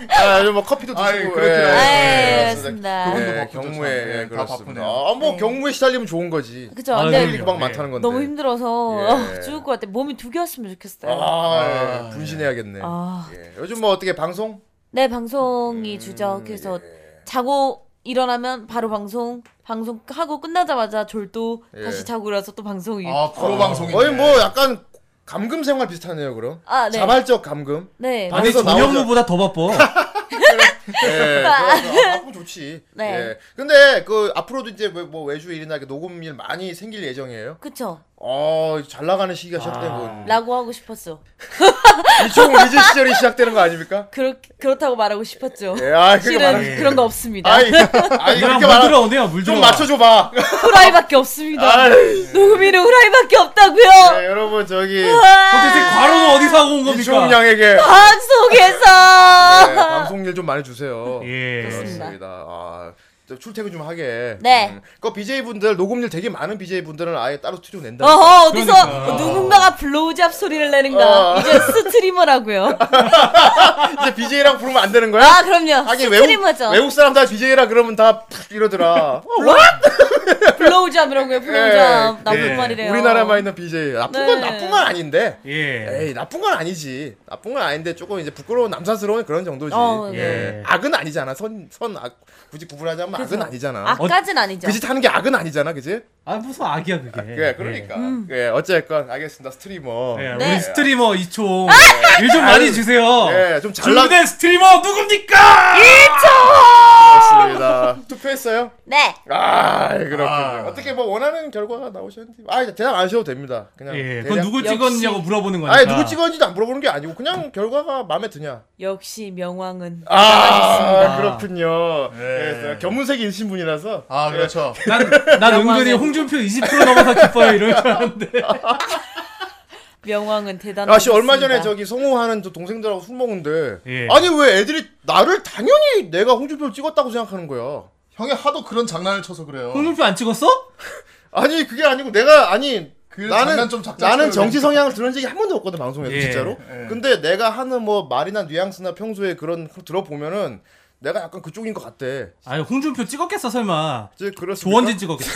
S3: 아, 요즘 뭐 커피도 드시고.
S4: 아이, 그렇긴 하죠.
S9: 아,
S3: 예,
S9: 예, 맞습니다.
S4: 그분도
S3: 예,
S4: 바쁘죠,
S3: 경무에
S4: 참.
S3: 예,
S4: 예, 다
S3: 그렇습니다.
S4: 바쁘네요.
S3: 아, 뭐
S9: 네.
S3: 경무에 시달리면 좋은 거지.
S9: 그죠?
S1: 아,
S9: 근데.
S3: 일이 막
S1: 예.
S3: 많다는 건데.
S9: 너무 힘들어서
S3: 예.
S9: 죽을 것 같아. 몸이 두 개였으면 좋겠어요.
S3: 아, 예, 분신해야겠네.
S9: 아.
S3: 예. 요즘 뭐 어떻게 방송?
S9: 네, 방송이
S3: 음,
S9: 주죠. 그래서
S3: 예.
S9: 자고 일어나면 바로 방송, 방송 하고 끝나자마자 졸도
S3: 예.
S9: 다시 자고 일어나서 또 방송.
S4: 아, 프로 방송이
S3: 거의 뭐 약간 감금 생활 비슷하네요, 그럼.
S9: 아, 네.
S3: 자발적 감금.
S9: 네.
S3: 방-
S1: 아니
S3: 방에서 나오자.
S1: 전현무보다 더 바빠.
S3: 예, 그래서 바쁘면 좋지.
S9: 네.
S3: 예. 근데 그 앞으로도 이제 뭐- 뭐 외주 일이나 이렇게 녹음 일 많이 생길 예정이에요.
S9: 그쵸.
S3: 어, 잘 나가는 시기가
S1: 아.
S3: 시작된 건.
S9: 라고 하고 싶었어.
S3: 이총 리즈 시절이 시작되는 거 아닙니까?
S9: 그렇, 그렇다고 말하고 싶었죠.
S3: 예, 아, 그렇게
S9: 실은
S3: 말하.
S9: 그런 거 없습니다.
S3: 아이, 아이
S1: 이거랑
S3: 그렇게
S1: 물
S3: 말하.
S1: 들어오네요. 물 들어.
S3: 좀 맞춰줘봐.
S9: 후라이밖에 없습니다.
S3: 아이,
S9: 녹음이는 후라이밖에 없다고요.
S3: 네, 여러분 저기
S1: 도대체 과로는 어디서 하고 온 겁니까?
S3: 이총 양에게
S9: 방송에서.
S3: 네, 방송 일 좀 많이 주세요.
S1: 예.
S9: 그렇습니다.
S3: 그렇습니다. 아, 출퇴근 좀 하게.
S9: 네.
S3: 음. 그 BJ 분들 녹음률 되게 많은 BJ 분들은 아예 따로 스튜디오 낸다.
S9: 어허 어디서
S1: 그러니까.
S9: 블로우잡 소리를 내는가
S3: 어.
S9: 이제 스트리머라고요
S3: 이제 BJ랑 부르면 안 되는 거야?
S9: 아 그럼요
S3: 하긴 외국
S9: 스트리머죠
S3: 외국 사람 다 BJ라 그러면 다푹 이러더라. 어,
S9: blowjob이라고요 blowjob
S3: 예,
S9: 나쁜
S3: 예.
S9: 말이래요
S3: 우리나라만 있는 BJ. 나쁜 건
S9: 네.
S3: 나쁜 건 아닌데.
S1: 예.
S3: 에이 나쁜 건 아니지. 나쁜 건 아닌데 조금 이제 부끄러운 남사스러운 그런 정도지.
S9: 어,
S3: 예.
S1: 네.
S3: 악은 아니잖아. 선 선 악 굳이 구분하자면 악은
S9: 그죠.
S3: 아니잖아.
S9: 악까진 아니죠
S3: 그짓 하는 게 악은 아니잖아, 그지?
S1: 아 무슨 악이야 그게.
S3: 그래, 그러니까. 예, 어쨌건 알겠습니다. 스트리머.
S1: 예,
S9: 네.
S1: 우리 스트리머 이총 일좀 많이 주세요.
S3: 예, 좀 잘나
S1: 준비된 스트리머 누굽니까?
S3: 그렇습니다. 투표했어요?
S9: 네
S3: 아, 그렇군요.
S4: 아.
S3: 어떻게 뭐 원하는 결과가 나오셨는지. 아, 대답 안 하셔도 됩니다. 그냥.
S1: 예,
S3: 대략-
S1: 그건 누구
S9: 역시.
S1: 찍었냐고 물어보는 거니까.
S3: 아니, 누구 찍었는지도 안 물어보는 게 아니고 그냥 결과가 마음에 드냐.
S9: 역시 명왕은
S3: 아, 그렇군요.
S4: 네.
S3: 예, 견문색이 일신 분이라서.
S4: 아 그렇죠.
S1: 난, 난 은근히 홍준표 20% 넘어서 기뻐요 이럴 줄 알았는데.
S9: 명왕은 대단한
S3: 아, 씨, 얼마 전에 저기 성우하는 저 동생들하고 술 먹는데.
S1: 예.
S3: 아니, 왜 애들이 나를 당연히 내가 홍준표를 찍었다고 생각하는 거야.
S4: 형이 하도 그런 장난을 쳐서 그래요.
S1: 홍준표 안 찍었어?
S3: 아니, 그게 아니고 내가, 아니,
S4: 그
S3: 나는 나는 정치
S4: 그러니까.
S3: 성향을 들은 적이 한 번도 없거든 방송에서
S1: 예.
S3: 진짜로.
S4: 예.
S3: 근데 내가 하는 뭐 말이나 뉘앙스나 평소에 그런 거 들어보면은 내가 약간 그쪽인 것 같대.
S1: 아니 홍준표 찍었겠어 설마. 조원진 찍었겠어.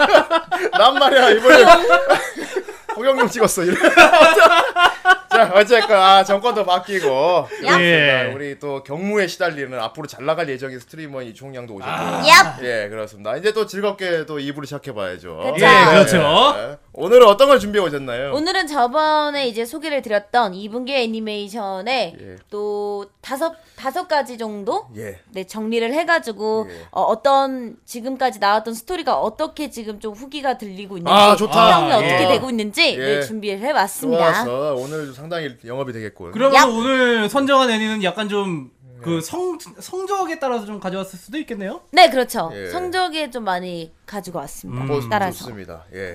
S3: 난 말이야 이번에 홍영용 찍었어. 이래. 자 어쨌건 아 정권도 바뀌고 그렇습니다.
S1: 예.
S3: 우리 또 경무에 시달리는 앞으로 잘 나갈 예정인 스트리머인 이총량도 오셨고. 얍예 그렇습니다. 이제 또 즐겁게 또 2부를 시작해 봐야죠.
S9: 그쵸.
S1: 예, 그렇죠.
S3: 예. 오늘은 어떤 걸 준비해 오셨나요?
S9: 오늘은 저번에 이제 소개를 드렸던 2분기 애니메이션에
S3: 예.
S9: 또 다섯 다섯 가지 정도
S3: 예.
S9: 네 정리를 해가지고
S3: 예.
S9: 어, 어떤 지금까지 나왔던 스토리가 어떻게 지금 좀 후기가 들리고 있는지
S3: 아, 좋다.
S9: 평이
S1: 아,
S9: 어떻게
S1: 예.
S9: 되고 있는지
S3: 예.
S9: 네, 준비를 해봤습니다.
S3: 좋았어. 오늘 상당히 영업이 되겠군.
S1: 그러면
S9: 얍.
S1: 오늘 선정한 애니는 약간 좀 그 성 성적에 따라서 좀 가져왔을 수도 있겠네요.
S9: 네 그렇죠.
S3: 예.
S9: 성적에 좀 많이 가지고 왔습니다.
S1: 음.
S9: 따라서
S3: 좋습니다. 예.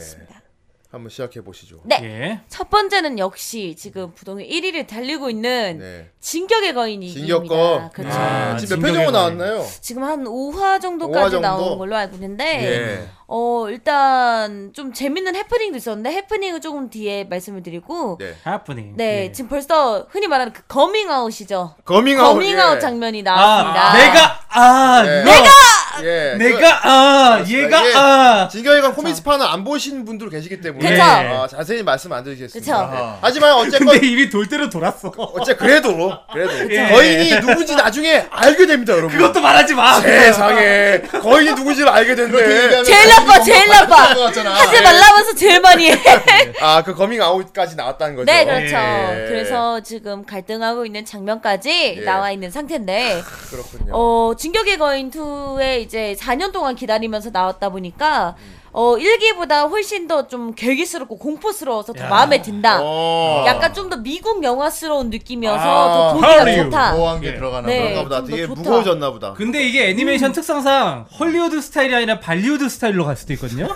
S3: 한번 시작해 보시죠.
S9: 네.
S1: 예.
S9: 첫 번째는 역시 지금 부동의 1위를 달리고 있는
S3: 네.
S9: 진격의 거인이
S3: 진격거.
S9: 그렇죠.
S1: 아,
S3: 지금 몇
S1: 진격의
S3: 편 정도
S1: 거인.
S3: 나왔나요?
S9: 지금 한 5화 정도까지
S3: 5화 정도?
S9: 나온 걸로 알고 있는데
S3: 예.
S9: 어 일단 좀 재밌는 해프닝도 있었는데 해프닝은 조금 뒤에 말씀을 드리고
S3: 네.
S1: 해프닝.
S9: 네
S1: 예.
S9: 지금 벌써 흔히 말하는 그 거밍아웃이죠
S3: 거밍아웃.
S9: 거밍아웃
S3: 예.
S9: 장면이
S1: 아,
S9: 나왔습니다
S1: 내가 아
S3: 예.
S1: 내가
S3: 예.
S1: 내가 아
S3: 그-
S1: 얘가
S3: 이게
S1: 아
S3: 진격의관 코믹스판을 안 보신 분들 계시기 때문에
S9: 그쵸.
S3: 아, 자세히 말씀 안 드리겠습니다.
S9: 그쵸.
S3: 네. 하지만 어쨌건
S1: 근데 입이 돌 대로 돌았어.
S3: 어째 그래도 그래도
S1: 예.
S3: 거인이 누군지 나중에 알게 됩니다, 여러분.
S1: 그것도 말하지 마.
S3: 세상에 거인이 누군지를 알게 된대.
S9: 제일 나빠 제일 나빠. 하지 말라면서 제일 많이 해
S3: 아, 그 거밍 아웃까지 나왔다는 거죠.
S9: 네, 그렇죠.
S3: 예.
S9: 그래서 지금 갈등하고 있는 장면까지
S3: 예.
S9: 나와 있는 상태인데,
S3: 그렇군요.
S9: 어, 진격의 거인 2에 이제 4년 동안 기다리면서 나왔다 보니까, 어, 1기보다 훨씬 더좀 괴기스럽고 공포스러워서 더
S1: 야.
S9: 마음에 든다.
S3: 어.
S9: 약간 좀 더 미국 영화스러운 느낌이어서
S3: 아,
S9: 더 보기가
S1: 헐리우드.
S9: 좋다.
S4: 모호한 게
S1: 예.
S4: 들어가나
S9: 네.
S4: 봐.
S3: 그런가 보다.
S9: 좀더
S3: 되게
S9: 좋다.
S3: 무거워졌나 보다.
S1: 근데 이게 애니메이션 특성상 헐리우드 스타일이 아니라 발리우드 스타일로 갈 수도 있거든요.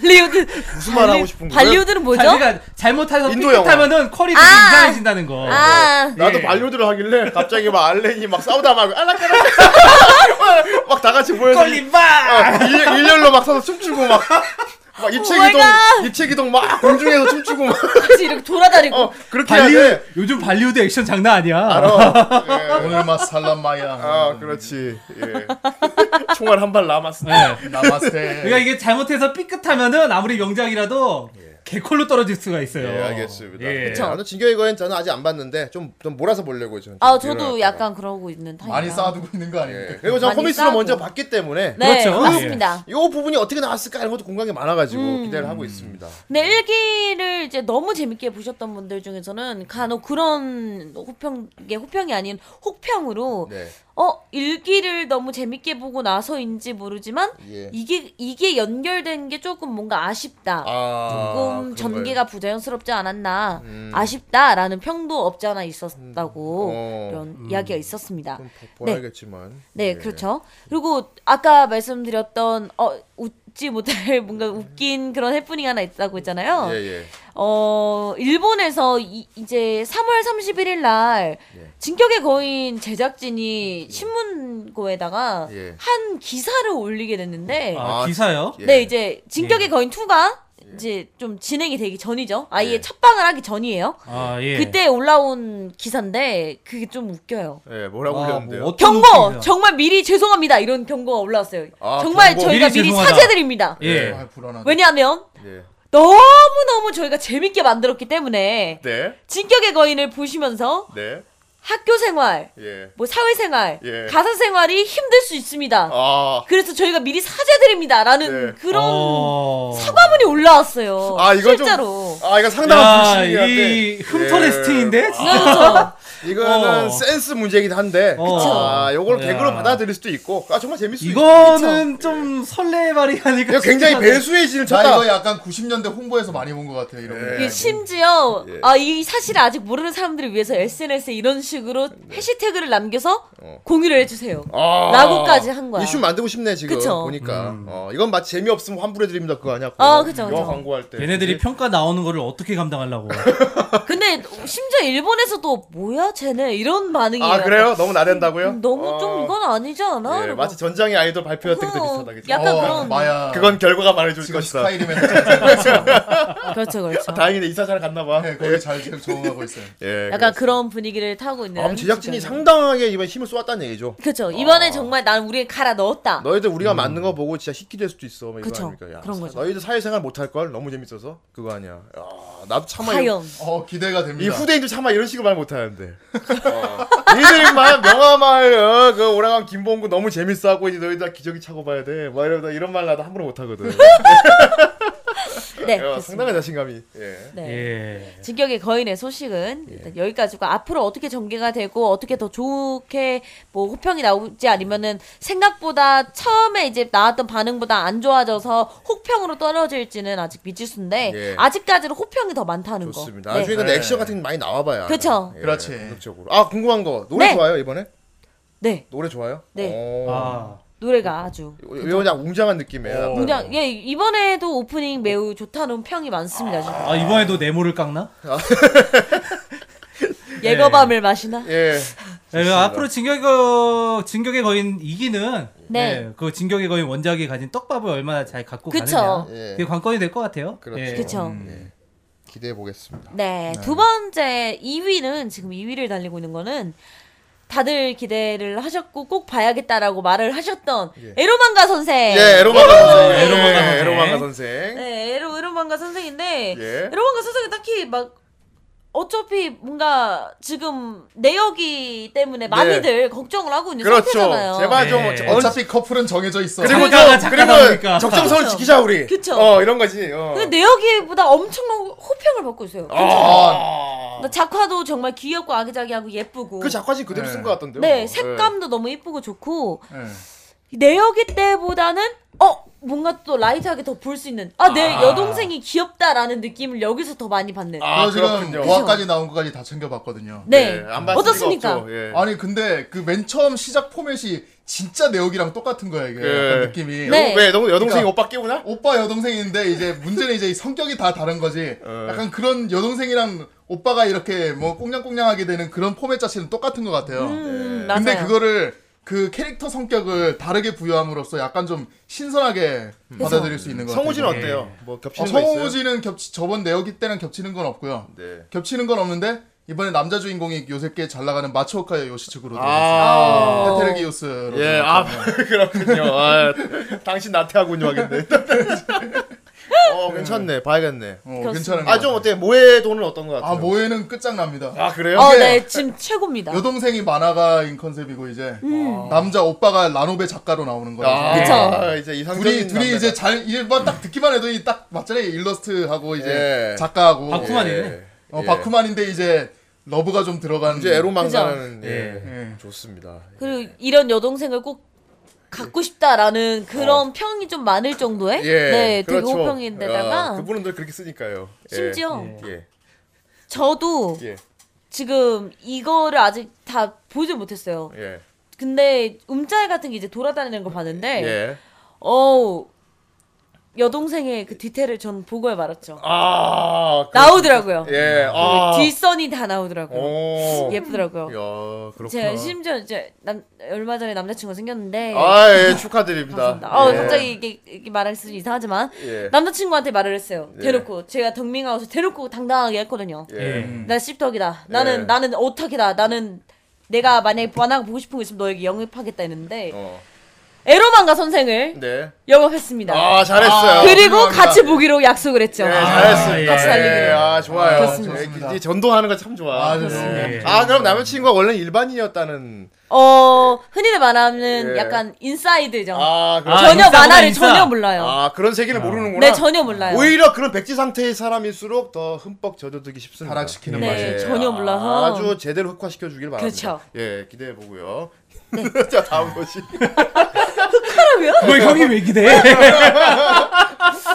S9: 발리우드.
S3: 무슨 말 하고 싶은 거예요?
S9: 발리우드는 뭐죠?
S1: 그러니까 잘못해서
S3: 인도 영화.
S1: 삐끗하면은 컬이
S9: 아.
S1: 되게 이상해진다는 거.
S9: 아,
S3: 나도
S1: 예.
S3: 발효들을 하길래 갑자기 막 알렌이 막 싸우다 막 알락알락 막다 같이 모여서
S1: 걸림바.
S3: 어, 일, 일렬로 막 서서 춤추고 막, 막 입체
S9: Oh my
S3: 기동
S9: God.
S3: 입체 기동 막 공중에서 춤추고 막
S9: 같이 이렇게 돌아다니고.
S3: 어, 그렇게 돼.
S1: 요즘 발리우드 액션 장난 아니야.
S3: 알아. 예.
S4: 오늘 맛 살람마야.
S3: 아, 그렇지. 예. 총알 한 발 남았어.
S1: 네.
S4: 나마스테.
S1: 그러니까 이게 잘못해서 삐끗하면은 아무리 명작이라도 개컬로 떨어질 수가 있어요.
S3: 예, 알겠습니다.
S1: 예.
S9: 그쵸.
S3: 나도 진격의 거인 저는 아직 안 봤는데 좀, 좀 몰아서 보려고 저는.
S9: 아,
S3: 좀
S9: 저도
S3: 일어났다가.
S9: 약간 그러고 있는 타입이라.
S4: 많이 쌓아두고 있는 거
S3: 예.
S4: 아닙니까?
S3: 그리고 저는
S9: 많이
S3: 코믹스로
S9: 싸고.
S3: 먼저 봤기 때문에
S9: 네,
S1: 그렇죠.
S9: 맞습니다.
S3: 이 부분이 어떻게 나왔을까 이런 것도 공감이 많아가지고
S9: 음.
S3: 기대를 하고 있습니다.
S9: 근데 일기를 이제 너무 재밌게 보셨던 분들 중에서는 간혹 그런 호평, 이게 호평이 아닌 혹평으로
S3: 네.
S9: 어 일기를 너무 재밌게 보고 나서인지 모르지만
S3: 예.
S9: 이게 이게 연결된 게 조금 뭔가 아쉽다.
S3: 아,
S9: 조금
S3: 그런가요?
S9: 전개가 부자연스럽지 않았나
S3: 음.
S9: 아쉽다라는 평도 없지 않아 있었다고
S3: 어,
S9: 이런 이야기가 있었습니다.
S3: 좀 보- 봐야겠지만.
S9: 네,
S3: 예.
S9: 그렇죠. 그리고 아까 말씀드렸던 어 우- 잊지 못할 뭔가 웃긴 그런 해프닝 하나 있다고 했잖아요.
S3: 예, 예.
S9: 어, 일본에서 이, 이제 3월 31일 날
S3: 예.
S9: 진격의 거인 제작진이 신문고에다가
S3: 예.
S9: 한 기사를 올리게 됐는데
S1: 아,
S3: 아,
S1: 기사요?
S3: 예.
S9: 네, 이제 진격의 거인 2가 이제 좀 진행이 되기 전이죠. 아예
S3: 예.
S9: 첫방을 하기 전이에요.
S1: 아, 예.
S9: 그때 올라온 기사인데 그게 좀 웃겨요.
S3: 예, 뭐라고
S1: 아,
S3: 올렸는데요?
S1: 뭐 어떤
S9: 경고!
S1: 웃기죠?
S9: 정말 미리 죄송합니다. 이런 경고가 올라왔어요.
S3: 아,
S9: 정말
S3: 경고.
S9: 저희가
S1: 미리
S9: 미리,
S1: 죄송하다.
S9: 사죄드립니다.
S1: 예.
S4: 아, 불안하다.
S9: 왜냐하면
S3: 예.
S9: 너무너무 저희가 재밌게 만들었기 때문에
S3: 네.
S9: 진격의 거인을 보시면서
S3: 네.
S9: 학교 생활,
S3: 예.
S9: 뭐 사회 생활,
S3: 예.
S9: 가사 생활이 힘들 수 있습니다.
S3: 아.
S9: 그래서 저희가 미리 사죄드립니다라는
S3: 네.
S9: 그런
S1: 어...
S9: 사과문이 올라왔어요.
S3: 아, 이거 좀-
S9: 실제로.
S3: 아, 이거 상당한
S1: 야,
S3: 불신이한데.
S1: 이 흠터의 스팅인데?
S9: 그렇죠.
S3: 이거는
S1: 어.
S3: 센스 문제이긴 한데.
S1: 어.
S3: 아, 요걸
S1: 야.
S3: 개그로 받아들일 수도 있고. 아, 정말 재밌을 수 있고.
S1: 이거는 좀 설레발이 아닐까
S3: 이거 굉장히
S1: 싶긴 한데.
S3: 배수의 진을
S4: 나
S3: 쳤다.
S4: 이거 약간 90년대 홍보에서 많이 본 것 같아요. 이런 거.
S3: 예.
S9: 이게 심지어
S3: 예.
S9: 아이 사실을 아직 모르는 사람들을 위해서 SNS에 이런 식으로 해시태그를 남겨서
S3: 어.
S9: 공유를 해주세요.
S3: 아.
S9: 라고까지 한 거야.
S3: 이슈 만들고 싶네 지금
S9: 그쵸.
S3: 보니까. 어, 이건 마치 재미없으면 환불해드립니다 그거 아니야?
S9: 아, 그쵸,
S3: 영화
S9: 그쵸.
S3: 광고할 때.
S1: 얘네들이 평가 나오는 거를 어떻게 감당하려고.
S9: 근데 심지어 일본에서도 뭐야 쟤네 이런 반응이에요.
S3: 아 그래요? 너무 나댄다고요?
S9: 너무 좀
S3: 어.
S9: 이건 아니지 않아?
S3: 예,
S9: 이러고.
S3: 마치 전장의 아이돌 그때
S9: 어,
S3: 비슷하다 그죠?
S9: 약간
S4: 어,
S9: 그런
S4: 마야.
S3: 그건 결과가 말해줄 것이다.
S9: 그렇죠 그렇죠.
S3: 다행이네 이사 잘 갔나 봐.
S4: 네, 거기 잘 지금 적응하고 있어요.
S3: 예.
S9: 약간 그런 분위기를 타고 있는.
S3: 아, 제작진이
S9: 지금.
S3: 상당하게 이번 힘을 쏟았다는 얘기죠.
S9: 그렇죠. 이번에 정말 난 우리 갈아 넣었다.
S3: 너희들 우리가 만든 거 보고 진짜 히키 될 수도 있어. 야,
S9: 그런
S3: 사-
S9: 거죠.
S3: 너희들 사회생활 못할 걸 너무 재밌어서 그거 아니야. 야, 나도 참아. 이-
S9: 과연
S4: 어 기대가
S3: 이
S4: 됩니다.
S3: 후대인도 차마 이런 식으로 말 못하는데. 어. 니들만 명화마을 어, 그 오라간 김봉구 너무 재밌어하고 이제 너희들 다 기저귀 차고 봐야 돼. 뭐 이러다 이런 말 나도 함부로 못하거든.
S9: 네.
S3: 야,
S9: 그렇습니다.
S3: 상당한 자신감이. 예.
S9: 네.
S1: 예.
S9: 진격의 거인의 소식은 일단 여기까지고 앞으로 어떻게 전개가 되고 어떻게 더 좋게 뭐 호평이 나올지 아니면은 생각보다 처음에 이제 나왔던 반응보다 안 좋아져서 혹평으로 떨어질지는 아직 미지수인데
S3: 예.
S9: 아직까지는 호평이 더 많다는
S3: 좋습니다.
S9: 거.
S3: 나중에
S9: 네.
S3: 근데 액션 같은 게 많이 나와봐야.
S9: 그쵸.
S3: 예,
S4: 그렇지.
S3: 본격적으로. 아 궁금한 거 노래
S9: 네.
S3: 좋아요 이번에?
S9: 네.
S3: 노래 좋아요?
S9: 네.
S3: 오.
S1: 아.
S9: 노래가 아주
S3: 왜 그냥 웅장한 느낌이에요.
S4: 어.
S9: 그냥 예 이번에도 오프닝 매우 좋다는 평이 많습니다 지금.
S1: 아, 이번에도 네모를 깎나?
S9: 예거밤을 마시나?
S3: 예.
S1: 네, 앞으로 진격의, 진격의 거인 이기는
S9: 네.
S1: 그 진격의 거인 원작이 가진 떡밥을 얼마나 잘 갖고
S9: 그쵸.
S1: 가느냐.
S3: 예.
S1: 그게 관건이 될 것 같아요.
S3: 그렇죠.
S1: 예.
S9: 그쵸.
S3: 예. 기대해 보겠습니다.
S9: 네, 두 번째 2위는 지금 2위를 달리고 있는 거는 다들 기대를 하셨고 꼭 봐야겠다라고 말을 하셨던 에로만가 선생.
S3: 예, 에로망가 선생.
S1: 에로망가
S3: 예,
S1: 선생.
S3: 에로망가 선생.
S9: 네, 에로 에로만가 선생인데
S3: 예.
S9: 에로만가 선생이 딱히 막 어차피 뭔가 지금 내역이 때문에 많이들 걱정을 하고 있는
S3: 네. 그렇죠.
S9: 상태잖아요.
S3: 제발 좀
S1: 네.
S3: 어느
S4: 어차피 커플은 정해져 있어.
S3: 그리고
S1: 작가가
S3: 저
S1: 작가다
S3: 그리고. 적정선을
S9: 그렇죠.
S3: 지키자 우리.
S9: 그쵸.
S3: 어 이런 거지. 어.
S9: 근데 내역이보다 엄청난 호평을 받고 있어요.
S3: 아.
S9: 나 작화도 정말 귀엽고 아기자기하고 예쁘고.
S3: 그 작화진 그대로
S4: 네.
S3: 쓴 것 같던데요.
S9: 네,
S3: 어,
S9: 색감도 너무 이쁘고 좋고
S4: 예.
S9: 내역이 때보다는 어 뭔가 또 라이트하게 더 볼 수 있는 아내 여동생이 귀엽다라는 느낌을 여기서 더 많이 받는.
S3: 아,
S4: 저 지금
S3: 그렇군요.
S4: 5화까지 나온 것까지 다 챙겨봤거든요.
S9: 네,
S3: 예, 안 봤을
S9: 어떻습니까?
S3: 리가 없죠. 예.
S4: 아니 근데 그 맨 처음 시작 포맷이 진짜 내역이랑 똑같은 거야 이게
S3: 그-
S4: 약간 느낌이.
S9: 네.
S3: 왜 너, 여동생이
S4: 그러니까-
S3: 오빠 깨우나?
S4: 오빠 여동생인데 이제 문제는 이제 성격이 다 다른 거지.
S3: 어.
S4: 약간 그런 여동생이랑 오빠가 이렇게 뭐 꽁냥꽁냥하게 되는 그런 포맷 자체는 똑같은 것 같아요.
S9: 음,
S3: 네.
S9: 맞아요.
S4: 근데 그거를 그 캐릭터 성격을 다르게 부여함으로써 약간 좀 신선하게 받아들일 수 있는 것 같아요.
S3: 성우진은
S1: 예.
S3: 어때요? 뭐
S4: 어,
S3: 겹치는 거 있어요?
S4: 성우진은 겹치 저번 내역이 때랑 겹치는 건 없고요.
S3: 네.
S4: 겹치는 건 없는데 이번에 남자 주인공이 요새 꽤 잘 나가는 마츠오카 요시츠구로.
S3: 아.
S4: 헤테르기우스로
S3: 예, 아 그렇군요. 아, 당신 나태하군요 하겠네. 어, 괜찮네. 봐야겠네.
S4: 어, 괜찮은 것
S3: 아, 좀. 어때? 모의 돈은 어떤 것 같아요?
S4: 아 모에는 끝장납니다.
S3: 아, 그래요?
S9: 어,
S4: 이게-
S9: 네, 지금 최고입니다.
S4: 여동생이 만화가인 컨셉이고 이제 남자 오빠가 라노베 작가로 나오는 거예요.
S3: 아,
S9: 그쵸.
S3: 이제 이상적인
S4: 둘이 둘이
S3: 남자가-
S4: 이제 잘 일반 딱 듣기만 해도 이 딱 맞잖아요. 일러스트하고 이제
S3: 예.
S4: 작가하고
S1: 바쿠만이네.
S3: 예.
S4: 어,
S3: 예.
S4: 바쿠만인데 이제 러브가 좀 들어간
S3: 이제 에로망가는? 예.
S4: 예.
S3: 좋습니다.
S9: 그리고 이런 여동생을 꼭 갖고 싶다라는 그런 평이 좀 많을 정도의
S3: 어. 예.
S9: 네, 되게
S3: 그렇죠.
S9: 호평인데다가
S3: 아, 그분은 늘 그렇게 쓰니까요. 예.
S9: 심지어
S3: 예.
S9: 저도
S3: 예.
S9: 지금 이거를 아직 다 보지 못했어요. 여동생의 그 디테일을 전 보고야 말았죠.
S3: 아 그-
S9: 나오더라고요.
S3: 예. 아.
S9: 그 뒷선이 다 나오더라고요.
S3: 오.
S9: 예쁘더라고요.
S3: 야 그렇구나.
S9: 제가 심지어 이제 남, 얼마 전에 남자친구가 생겼는데
S3: 아, 예, 축하드립니다.
S9: 감사합니다. 어,
S3: 예.
S9: 갑자기 이게, 이게 말할 수 이상하지만
S3: 예.
S9: 남자친구한테 말을 했어요.
S3: 예.
S9: 대놓고 제가 덕밍아웃을 대놓고 당당하게 했거든요.
S3: 예.
S9: 나 씹덕이다. 나는
S3: 예.
S9: 나는 오탁이다. 나는 내가 만약에 만화가 보고 싶은 거 있으면 너에게 영입하겠다 했는데
S3: 어.
S9: 에로만가 선생을
S3: 네.
S9: 영업했습니다.
S3: 아, 잘했어요.
S9: 그리고
S4: 훌륭합니다.
S9: 같이 보기로 약속을 했죠.
S3: 예, 잘했습니다.
S9: 같이 달리기로.
S3: 예, 아, 좋아요.
S9: 그렇습니다.
S3: 예, 이제 전도하는 거 참 좋아.
S4: 아, 좋습니다.
S1: 예.
S3: 아, 그럼 남자친구가 원래 일반인이었다는.
S9: 어 흔히들 말하는
S3: 예.
S9: 약간 인사이드죠.
S3: 아.
S1: 아,
S9: 전혀
S1: 인싸구나,
S9: 만화를
S1: 인싸.
S9: 전혀 몰라요.
S3: 아, 그런 세계를 모르는구나.
S9: 네 전혀 몰라요.
S3: 오히려 그런 백지 상태의 사람일수록 더 흠뻑 젖어들기 쉽습니다.
S4: 타락시키는
S9: 네,
S4: 맛이.
S9: 전혀 몰라서.
S3: 아주 제대로 흑화시켜 주길 바랍니다.
S9: 그렇죠.
S3: 예, 기대해 보고요. 자, 다음 거지.
S1: 그걸 형이 왜 기대?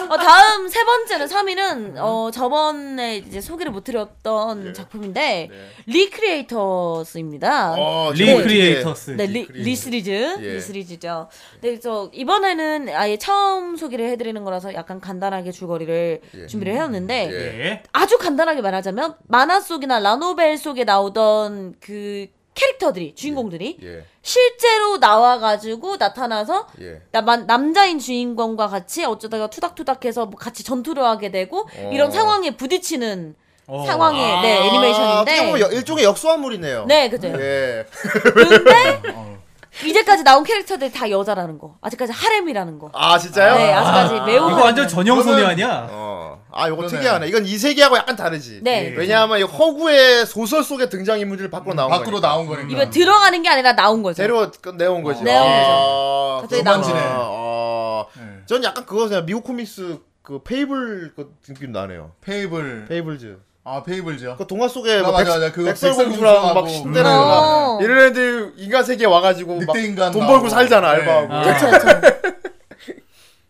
S9: 어, 다음 세 번째는 3위는 어, 저번에 이제 소개를 못 드렸던 작품인데 리크리에이터스입니다.
S3: 어,
S1: 리크리에이터스.
S9: 네, 리,
S3: 리크리에이터.
S9: 리시리즈,
S3: 예.
S9: 리 시리즈죠. 네, 그래서 이번에는 아예 처음 소개를 해드리는 거라서 약간 간단하게 줄거리를 준비를 해왔는데
S3: 예.
S1: 예.
S9: 아주 간단하게 말하자면 만화 속이나 라노벨 속에 나오던 그 캐릭터들이 주인공들이
S3: 예.
S9: 실제로 나와가지고 나타나서
S3: 예.
S9: 남, 남자인 주인공과 같이 어쩌다가 투닥투닥해서 뭐 같이 전투를 하게 되고
S3: 어.
S9: 이런 상황에 부딪히는
S1: 어.
S9: 상황의 네
S3: 아, 어떻게
S9: 애니메이션인데
S3: 보면 여- 일종의 역수화물이네요.
S9: 네 그죠
S3: 예.
S9: 근데 이제까지 나온 캐릭터들이 다 여자라는 거 아직까지 하렘이라는 거
S3: 아, 진짜요?
S9: 네, 아직까지 매우
S1: 이거 완전. 전형 소녀 아니야?
S3: 어. 아, 이거
S4: 그러네.
S3: 특이하네. 이건 이 세계하고 약간 다르지.
S9: 네.
S3: 왜냐하면 이 허구의 소설 속의 등장 인물들 밖으로 나온
S4: 밖으로
S3: 거니까.
S4: 나온 거니까.
S9: 이거 들어가는 게 아니라 나온 거죠
S3: 데려 내온 거지.
S9: 내온
S3: 아,
S9: 갑자기
S3: 그렇구나.
S4: 나온 거네.
S3: 아,
S4: 네.
S3: 전 약간 그거세요. 미국 코믹스 그 Fable 그 느낌 나네요. Fable. Fables.
S4: 아 Fables요.
S3: 그 동화 속에
S4: 아,
S3: 뭐
S4: 맞아,
S3: 백,
S4: 맞아. 그거
S3: 백설공주랑 막
S4: 백설공주하고
S3: 신데렐라
S9: 어.
S3: 이런 애들 인간 세계에 와가지고 막
S4: 늑대 인간
S3: 돈
S4: 나오고.
S3: 벌고 살잖아
S4: 네.
S3: 알바하고.
S1: 아.
S9: 그렇죠 그렇죠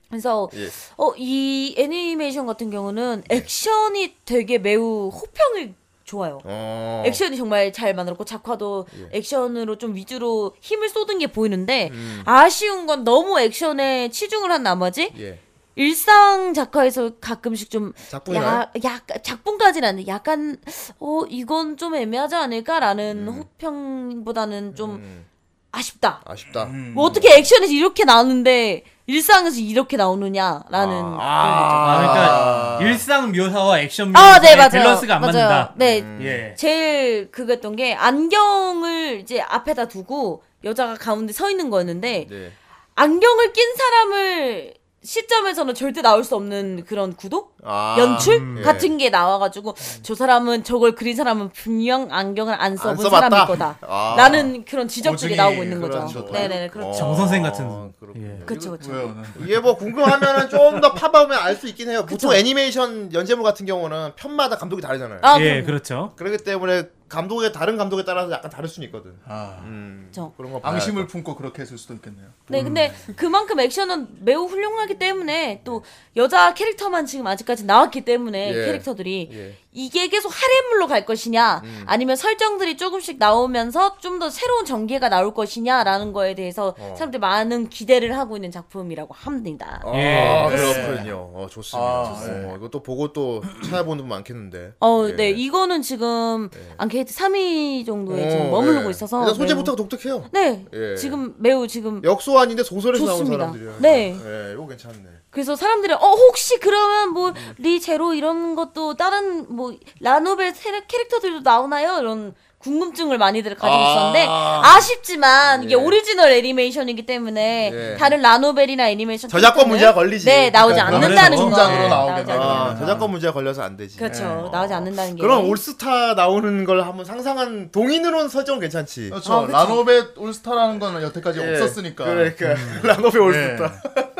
S9: 그래서
S3: 예.
S9: 어, 이 애니메이션 같은 경우는 액션이 되게 매우 호평을 좋아요.
S3: 어.
S9: 액션이 정말 잘 만들었고 작화도 액션으로 좀 위주로 힘을 쏟은 게 보이는데
S3: 음.
S9: 아쉬운 건 너무 액션에 치중을 한 나머지
S3: 예.
S9: 일상 작화에서 가끔씩 좀
S3: 작품이나요?
S9: 야, 약간 작품까지는 아닌데 약간 어 이건 좀 애매하지 않을까라는 호평보다는 좀
S3: 음,
S9: 아쉽다.
S3: 아쉽다.
S9: 뭐 어떻게 액션에서 이렇게 나오는데 일상에서 이렇게 나오느냐라는
S1: 아, 그러니까 일상 묘사와 액션
S9: 아,
S1: 묘사의
S9: 네, 맞아요.
S1: 밸런스가 안
S9: 맞아요.
S1: 맞는다.
S9: 네,
S3: 음.
S1: 예.
S9: 제일 그거였던 게 안경을 이제 앞에다 두고 여자가 가운데 서 있는 거였는데
S3: 네.
S9: 안경을 낀 사람을 시점에서는 절대 나올 수 없는 그런 구도?
S3: 아,
S9: 연출
S3: 예.
S9: 같은 게 나와가지고 저 사람은 저걸 그린 사람은 분명 안경을 안 써본
S3: 써봤다?
S9: 사람일 거다.
S3: 아.
S9: 라는 그런 지적들이 나오고 있는 거죠.
S3: 그렇죠.
S9: 네네 그렇죠.
S1: 정 선생 같은.
S3: 어.
S1: 예.
S9: 그렇죠 그렇죠.
S3: 이게 뭐 궁금하면은 좀 더 파보면 알 수 있긴 해요. 보통 애니메이션 연재물 같은 경우는 편마다 감독이 다르잖아요.
S9: 아
S1: 예, 그렇죠.
S3: 그렇기 때문에 감독의 다른 감독에 따라서 약간 다를 수는 있거든.
S4: 아,
S3: 음,
S9: 그렇죠.
S3: 그런 거
S4: 앙심을 품고 그렇게 했을 수도 있겠네요.
S9: 네, 근데 그만큼 액션은 매우 훌륭하기 때문에 또 여자 캐릭터만 지금 아직 까지 나왔기 때문에
S3: 예.
S9: 캐릭터들이
S3: 예.
S9: 이게 계속 하렘물로 갈 것이냐
S3: 음.
S9: 아니면 설정들이 조금씩 나오면서 좀 더 새로운 전개가 나올 것이냐라는 거에 대해서
S3: 어.
S9: 사람들이 많은 기대를 하고 있는 작품이라고 합니다.
S3: 아,
S1: 예.
S3: 그렇군요. 어, 좋습니다.
S4: 아,
S3: 좋습니다. 어, 이것도 보고 또 찾아보는 분 많겠는데.
S9: 어,
S3: 예.
S9: 네, 이거는 지금 앙케이트 3위 정도에 지금
S3: 어,
S9: 머무르고
S3: 예.
S9: 있어서
S3: 일단 소재부터
S9: 매우-
S3: 독특해요.
S9: 네,
S3: 예.
S9: 지금 매우 지금
S3: 역소환인데 소설에서
S9: 좋습니다.
S3: 나온 사람들이야.
S9: 네.
S3: 예, 이거 괜찮네.
S9: 그래서 사람들이 어 혹시 그러면 뭐 리제로 이런 것도 다른 뭐 라노벨 캐- 캐릭터들도 나오나요? 이런 궁금증을 많이들 가지고
S3: 아.
S9: 있었는데 아쉽지만 이게
S3: 예.
S9: 오리지널 애니메이션이기 때문에
S3: 예.
S9: 다른 라노벨이나 애니메이션
S3: 저작권
S9: 캐릭터는
S3: 문제가 걸리지.
S9: 네 나오지
S3: 그러니까
S9: 않는다는 거
S4: 공장으로
S9: 네,
S4: 나오게.
S9: 않-
S3: 아, 저작권 문제가 걸려서 안 되지.
S9: 그렇죠 나오지 않는다는 게
S3: 그럼 올스타 나오는 걸 한번 상상한 동인으로는 설정은 괜찮지.
S4: 그렇죠.
S9: 아.
S4: 라노벳 올스타라는 건 여태까지
S3: 예.
S4: 없었으니까.
S3: 그러니까 라노베 올스타.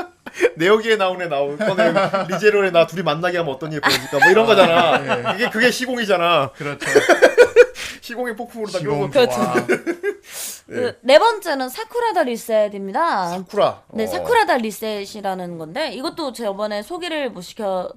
S3: 내 여기에 나온 애 나올 거네 리제로에 나 둘이 만나게 하면 어떤 일 보여줄까 뭐 이런 거잖아. 이게 그게 시공이잖아.
S4: 그렇죠.
S3: 시공의 폭풍으로 다
S4: 시공
S9: 그렇죠.
S4: 좋아.
S9: 그, 네 번째는 사쿠라다 리셋입니다
S3: 사쿠라.
S9: 네
S3: 어.
S9: 사쿠라다 리셋이라는 건데 이것도 저번에 소개를 못 시켰었던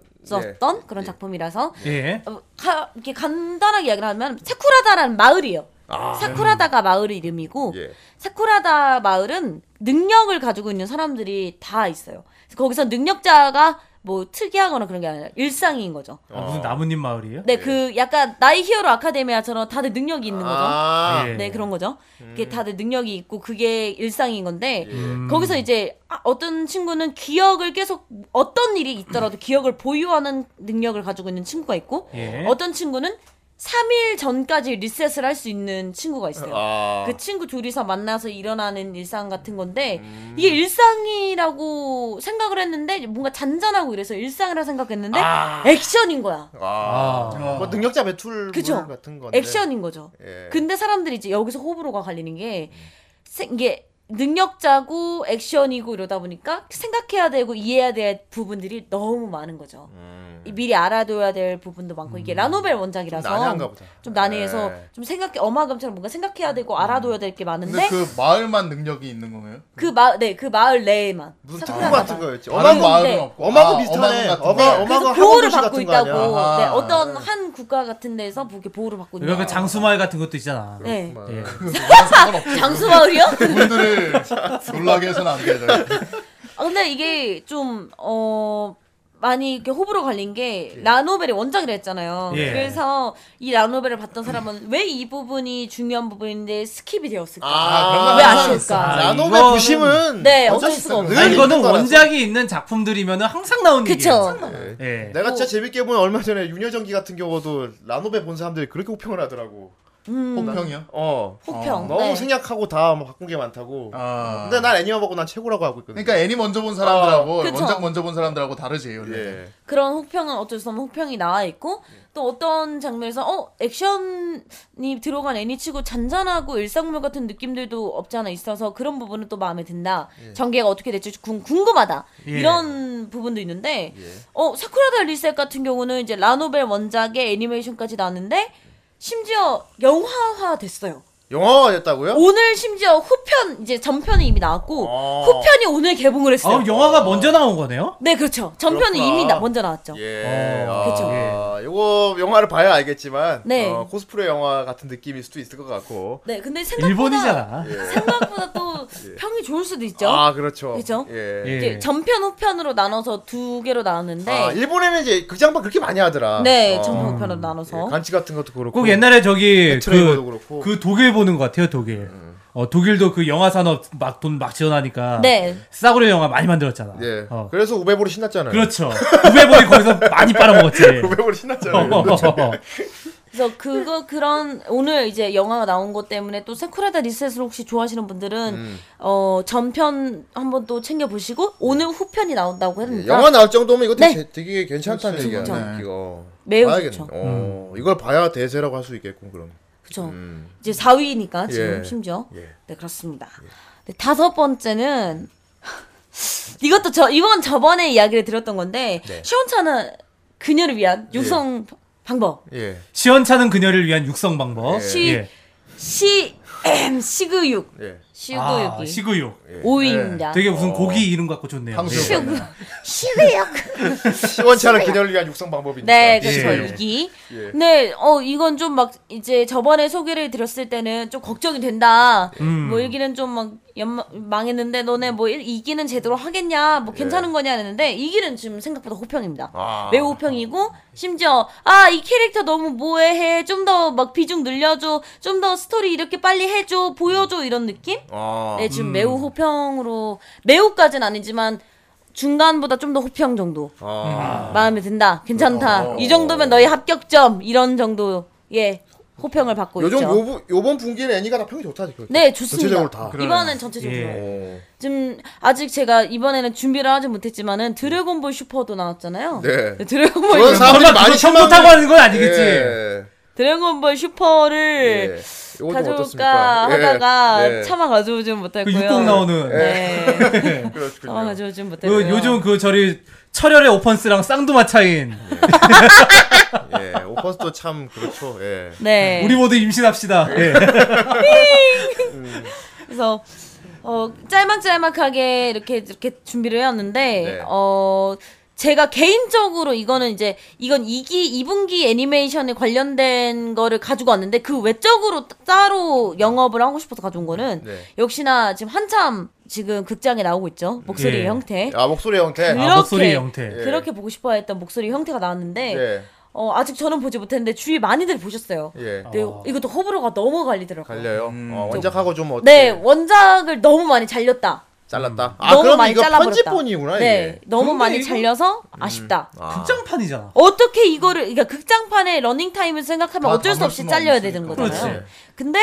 S3: 예.
S9: 그런 작품이라서
S1: 예.
S9: 어, 가, 이렇게 간단하게 이야기를 하면 사쿠라다라는 마을이에요.
S3: 아.
S9: 사쿠라다가 마을 이름이고
S3: 예.
S9: 사쿠라다 마을은 능력을 가지고 있는 사람들이 다 있어요. 거기서 능력자가 뭐 특이하거나 그런 게 아니라 일상인 거죠.
S1: 아, 무슨 나뭇잎 마을이에요?
S9: 네, 그 약간 나이 히어로 아카데미아처럼 다들 능력이 있는 거죠.
S3: 아,
S1: 예.
S9: 네, 그런 거죠. 이게 다들 능력이 있고 그게 일상인 건데
S1: 음.
S9: 거기서 이제 아, 어떤 친구는 기억을 계속 어떤 일이 있더라도 기억을 보유하는 능력을 가지고 있는 친구가 있고
S1: 예.
S9: 어떤 친구는 3일 전까지 리셋을 할 수 있는 친구가 있어요.
S3: 아.
S9: 그 친구 둘이서 만나서 일어나는 일상 같은 건데
S3: 음.
S9: 이게 일상이라고 생각을 했는데 뭔가 잔잔하고 이래서 일상이라 생각했는데 액션인 거야.
S3: 아.
S1: 아.
S3: 뭐 능력자 배틀
S9: 그쵸.
S3: 같은 건데.
S9: 액션인 거죠.
S3: 예.
S9: 근데 사람들이 이제 여기서 호불호가 갈리는 게 세- 이게 능력자고 액션이고 이러다 보니까 생각해야 되고 이해해야 될 부분들이 너무 많은 거죠.
S3: 음.
S9: 이 미리 알아둬야 될 부분도 많고 이게 라노벨 원작이라서
S3: 난해한가 보다.
S9: 좀 난해해서
S3: 예.
S9: 좀 생각해 어마금처럼 뭔가 생각해야 되고 알아둬야 될게
S4: 근데
S9: 많은데
S4: 그 마을만 능력이 있는 건가요?
S9: 그 마, 네, 그 마을 내에만
S3: 무슨
S9: 사쿠라
S3: 특구 같은 거였지.
S4: 다른
S3: 어마구
S4: 마을은
S9: 네.
S4: 없고
S3: 어마구
S4: 아,
S3: 비슷하네.
S4: 같은
S3: 어마-
S4: 거.
S9: 그래서
S3: 어마가
S9: 보호를 받고
S3: 같은 거 아니야?
S9: 있다고
S4: 아하.
S9: 네, 어떤 한 국가 같은 데서 그렇게 보호를 받고 있는
S1: 그 장수마을 같은 것도 있잖아.
S9: 네.
S3: 뭐.
S1: 예.
S4: 상관없죠.
S9: 장수 마을이요?
S4: 그분들 을 놀라게 해서는 안 되죠.
S9: 아, 근데 이게 좀, 어, 많이 이렇게 호불호 갈린 게 라노벨의 원작이라 했잖아요.
S1: 예.
S9: 그래서 이 라노벨을 봤던 사람은 왜 이 부분이 중요한 부분인데 skip이 되었을까?
S3: 아,
S4: 건
S9: 왜. 아쉬울까?
S1: 아,
S3: 라노베
S1: 이거는-
S3: 부심은
S9: 네,
S3: 어쩔 수
S9: 수가
S3: 없어. 늘
S1: 아, 이거는
S3: 있는 거라서.
S1: 원작이 있는 작품들이면 항상 나오는
S9: 그쵸.
S1: 얘기예요.
S3: 예.
S1: 예.
S3: 내가 진짜 재밌게 본 얼마 전에 유녀전기 같은 경우도 라노베 본 사람들이 그렇게 혹평을 하더라고.
S4: 혹평이요?
S3: 어.
S9: 혹평.
S3: 너무
S9: 네.
S3: 생략하고 다 바꾼 게 많다고.
S4: 아.
S3: 근데 난 애니만 보고 난 최고라고 하고 있거든.
S4: 그러니까 애니 먼저 본 사람들하고
S9: 그쵸.
S4: 원작 먼저 본 사람들하고 다르지 원래.
S3: 예.
S9: 그런 혹평은 어쩔 수 없는 혹평이 나와 있고 또 어떤 장면에서 어 액션이 들어간 애니치고 잔잔하고 일상물 같은 느낌들도 없지 않아 있어서 그런 부분은 또 마음에 든다. 전개가 어떻게 될지 궁, 궁금하다.
S1: 예.
S9: 이런 부분도 있는데
S3: 예.
S9: 어 사쿠라다 리셋 같은 경우는 이제 라노벨 원작의 애니메이션까지 나왔는데 심지어 영화화 됐어요.
S3: 영화가 됐다고요?
S9: 오늘 심지어 후편 이제 전편이 이미 나왔고
S3: 어.
S9: 후편이 오늘 개봉을 했어요.
S1: 아, 영화가 먼저 나온 거네요?
S9: 네 그렇죠. 전편은
S3: 그렇구나.
S9: 이미 나, 먼저 나왔죠.
S3: 예.
S1: 어,
S9: 그쵸.
S3: 아, 이거 영화를 봐야 알겠지만
S9: 네.
S3: 어, 코스프레 영화 같은 느낌일 수도 있을 것 같고.
S9: 네, 근데 생각보다
S1: 일본이잖아.
S9: 생각보다 또 평이 좋을 수도 있죠.
S3: 아, 그렇죠.
S9: 그죠?
S3: 예.
S1: 예.
S9: 이게 전편 후편으로 나눠서 두 개로 나왔는데
S3: 아, 일본에는 이제 극장판 그렇게 많이 하더라.
S9: 네,
S3: 어.
S9: 전편 후편으로 나눠서
S3: 예, 간치 같은 것도 그렇고.
S1: 꼭 옛날에 저기 그,
S3: 그렇고.
S1: 그 독일 보는 것 같아요, 독일. 어, 독일도 그 영화 산업 막 돈 막 지원하니까
S9: 네.
S1: 싸구려 영화 많이 만들었잖아.
S3: 예.
S1: 어.
S3: 그래서 우베볼이 신났잖아요.
S1: 그렇죠. 우베볼이 거기서 많이 빨아먹었지.
S3: 우베볼이 신났잖아요.
S9: 그래서 그거 그런 오늘 이제 영화가 나온 것 때문에 또 세쿠라다 리셋을 혹시 좋아하시는 분들은
S3: 음.
S9: 어 전편 한번 또 챙겨 보시고 오늘 후편이 나온다고
S3: 예,
S9: 했는데
S3: 영화 나올 정도면 이거 되게,
S9: 네.
S3: 되게 괜찮다는
S4: 그렇죠.
S3: 얘기야.
S9: 그렇죠.
S3: 이거
S9: 매우
S3: 봐야겠네.
S9: 좋죠.
S3: 어, 이걸 봐야 대세라고 할 수 있겠군 그럼.
S9: 그죠.
S3: 음.
S9: 이제 4위니까 지금
S3: 예.
S9: 심지어
S3: 예.
S9: 네 그렇습니다. 네, 다섯 번째는 이것도 저 이건 저번에 이야기를 들었던 건데
S3: 네.
S9: 시원찮은 그녀를 위한 육성 방법
S3: 예.
S1: 시원찮은 그녀를 위한 육성 방법.
S9: 시-
S1: 예.
S9: 시 시그육
S3: 예.
S1: 아,
S9: 시그육이
S1: 시구육.
S9: 오입니다.
S1: 되게 무슨 고기 이름 같고 좋네요.
S4: 탕수육.
S1: 예.
S9: 시그육
S3: 시원치 않은 기념을 위한 육성 방법이니까.
S9: 네, 그렇죠.
S1: 예.
S9: 이기.
S3: 예.
S9: 네, 어 이건 좀 막 이제 저번에 소개를 드렸을 때는 좀 걱정이 된다.
S1: 음.
S9: 뭐 일기는 좀 막 망했는데 너네 뭐 일- 이기는 제대로 하겠냐? 뭐 괜찮은 거냐 했는데 이기는 지금 생각보다 호평입니다.
S3: 예. 아.
S9: 매우 호평이고 심지어 아 이 캐릭터 너무 뭐해해 좀 더 막 비중 늘려줘 좀 더 스토리 이렇게 빨리 해줘 보여줘 이런 느낌?
S3: 아.
S9: 네 지금 매우 호평으로 매우까지는 아니지만 중간보다 좀 더 호평 정도
S3: 아.
S9: 마음에 든다 괜찮다
S3: 어.
S9: 이 정도면 너희 합격점 이런 정도의 호평을 받고
S3: 요즘
S9: 있죠.
S3: 요번 요번 분기는 애니가 다 평이 좋다. 지금.
S9: 네 좋습니다.
S3: 전체적으로 다.
S9: 이번엔 전체적으로
S1: 예.
S3: 어.
S9: 지금 아직 제가 이번에는 준비를 하지 못했지만은 드래곤볼 슈퍼도 나왔잖아요.
S3: 네.
S9: 드래곤볼
S3: 그건
S9: 슈-
S3: 사람들이
S1: 설마
S3: 많이
S1: 처음부터 하는 건 아니겠지.
S3: 예.
S9: 드래곤볼 슈퍼를
S3: 예. 요건 좀
S9: 가져올까
S3: 어떻습니까? 예.
S9: 하다가
S3: 네.
S9: 차마 가져오진
S1: 그
S9: 못했고요.
S1: 육곡 나오는.
S9: 네.
S3: 그렇군요.
S9: 차마 가져오진
S1: 그
S9: 못했고요.
S1: 요즘 그 저리 철혈의 오펀스랑 쌍두마 차인
S3: 예. 오퍼스도 참 그렇죠. 예.
S9: 네.
S1: 우리 모두 임신합시다. 예.
S9: 그래서 어 짤막짤막하게 이렇게 이렇게 준비를 해왔는데
S3: 네.
S9: 어 제가 개인적으로 이거는 이제 이건 2기 2분기 애니메이션에 관련된 거를 가지고 왔는데 그 외적으로 따로 영업을 하고 싶어서 가져온 거는
S3: 네.
S9: 역시나 지금 한참 지금 극장에 나오고 있죠 목소리의
S1: 예.
S9: 형태
S3: 아 목소리 형태.
S9: 그-
S1: 아,
S9: 이렇게.
S1: 목소리 형태.
S3: 예.
S9: 그렇게 보고 싶어했던 목소리 형태가 나왔는데
S3: 네.
S9: 어, 아직 저는 보지 못했는데 주위 많이들 보셨어요.
S3: 예.
S9: 근데 이것도 호불호가 너무 갈리더라고요.
S3: 갈려요.
S4: 음.
S3: 어, 원작하고 좀 어때?
S9: 네 원작을 너무 많이 잘렸다.
S3: 잘랐다. 아
S9: 너무
S3: 그럼
S9: 많이
S3: 이거
S9: 잘라버렸다.
S3: 편집본이구나
S9: 네,
S3: 이게.
S9: 너무
S1: 근데
S9: 많이
S1: 이거-
S9: 잘려서 아쉽다.
S3: 아.
S1: 극장판이잖아.
S9: 어떻게 이거를 그러니까 극장판의 러닝 타임을 생각하면
S4: 다
S9: 어쩔 수
S4: 담을
S9: 없이
S4: 수는
S9: 잘려야
S4: 없으니까.
S9: 되는 거잖아요.
S1: 그렇지.
S9: 근데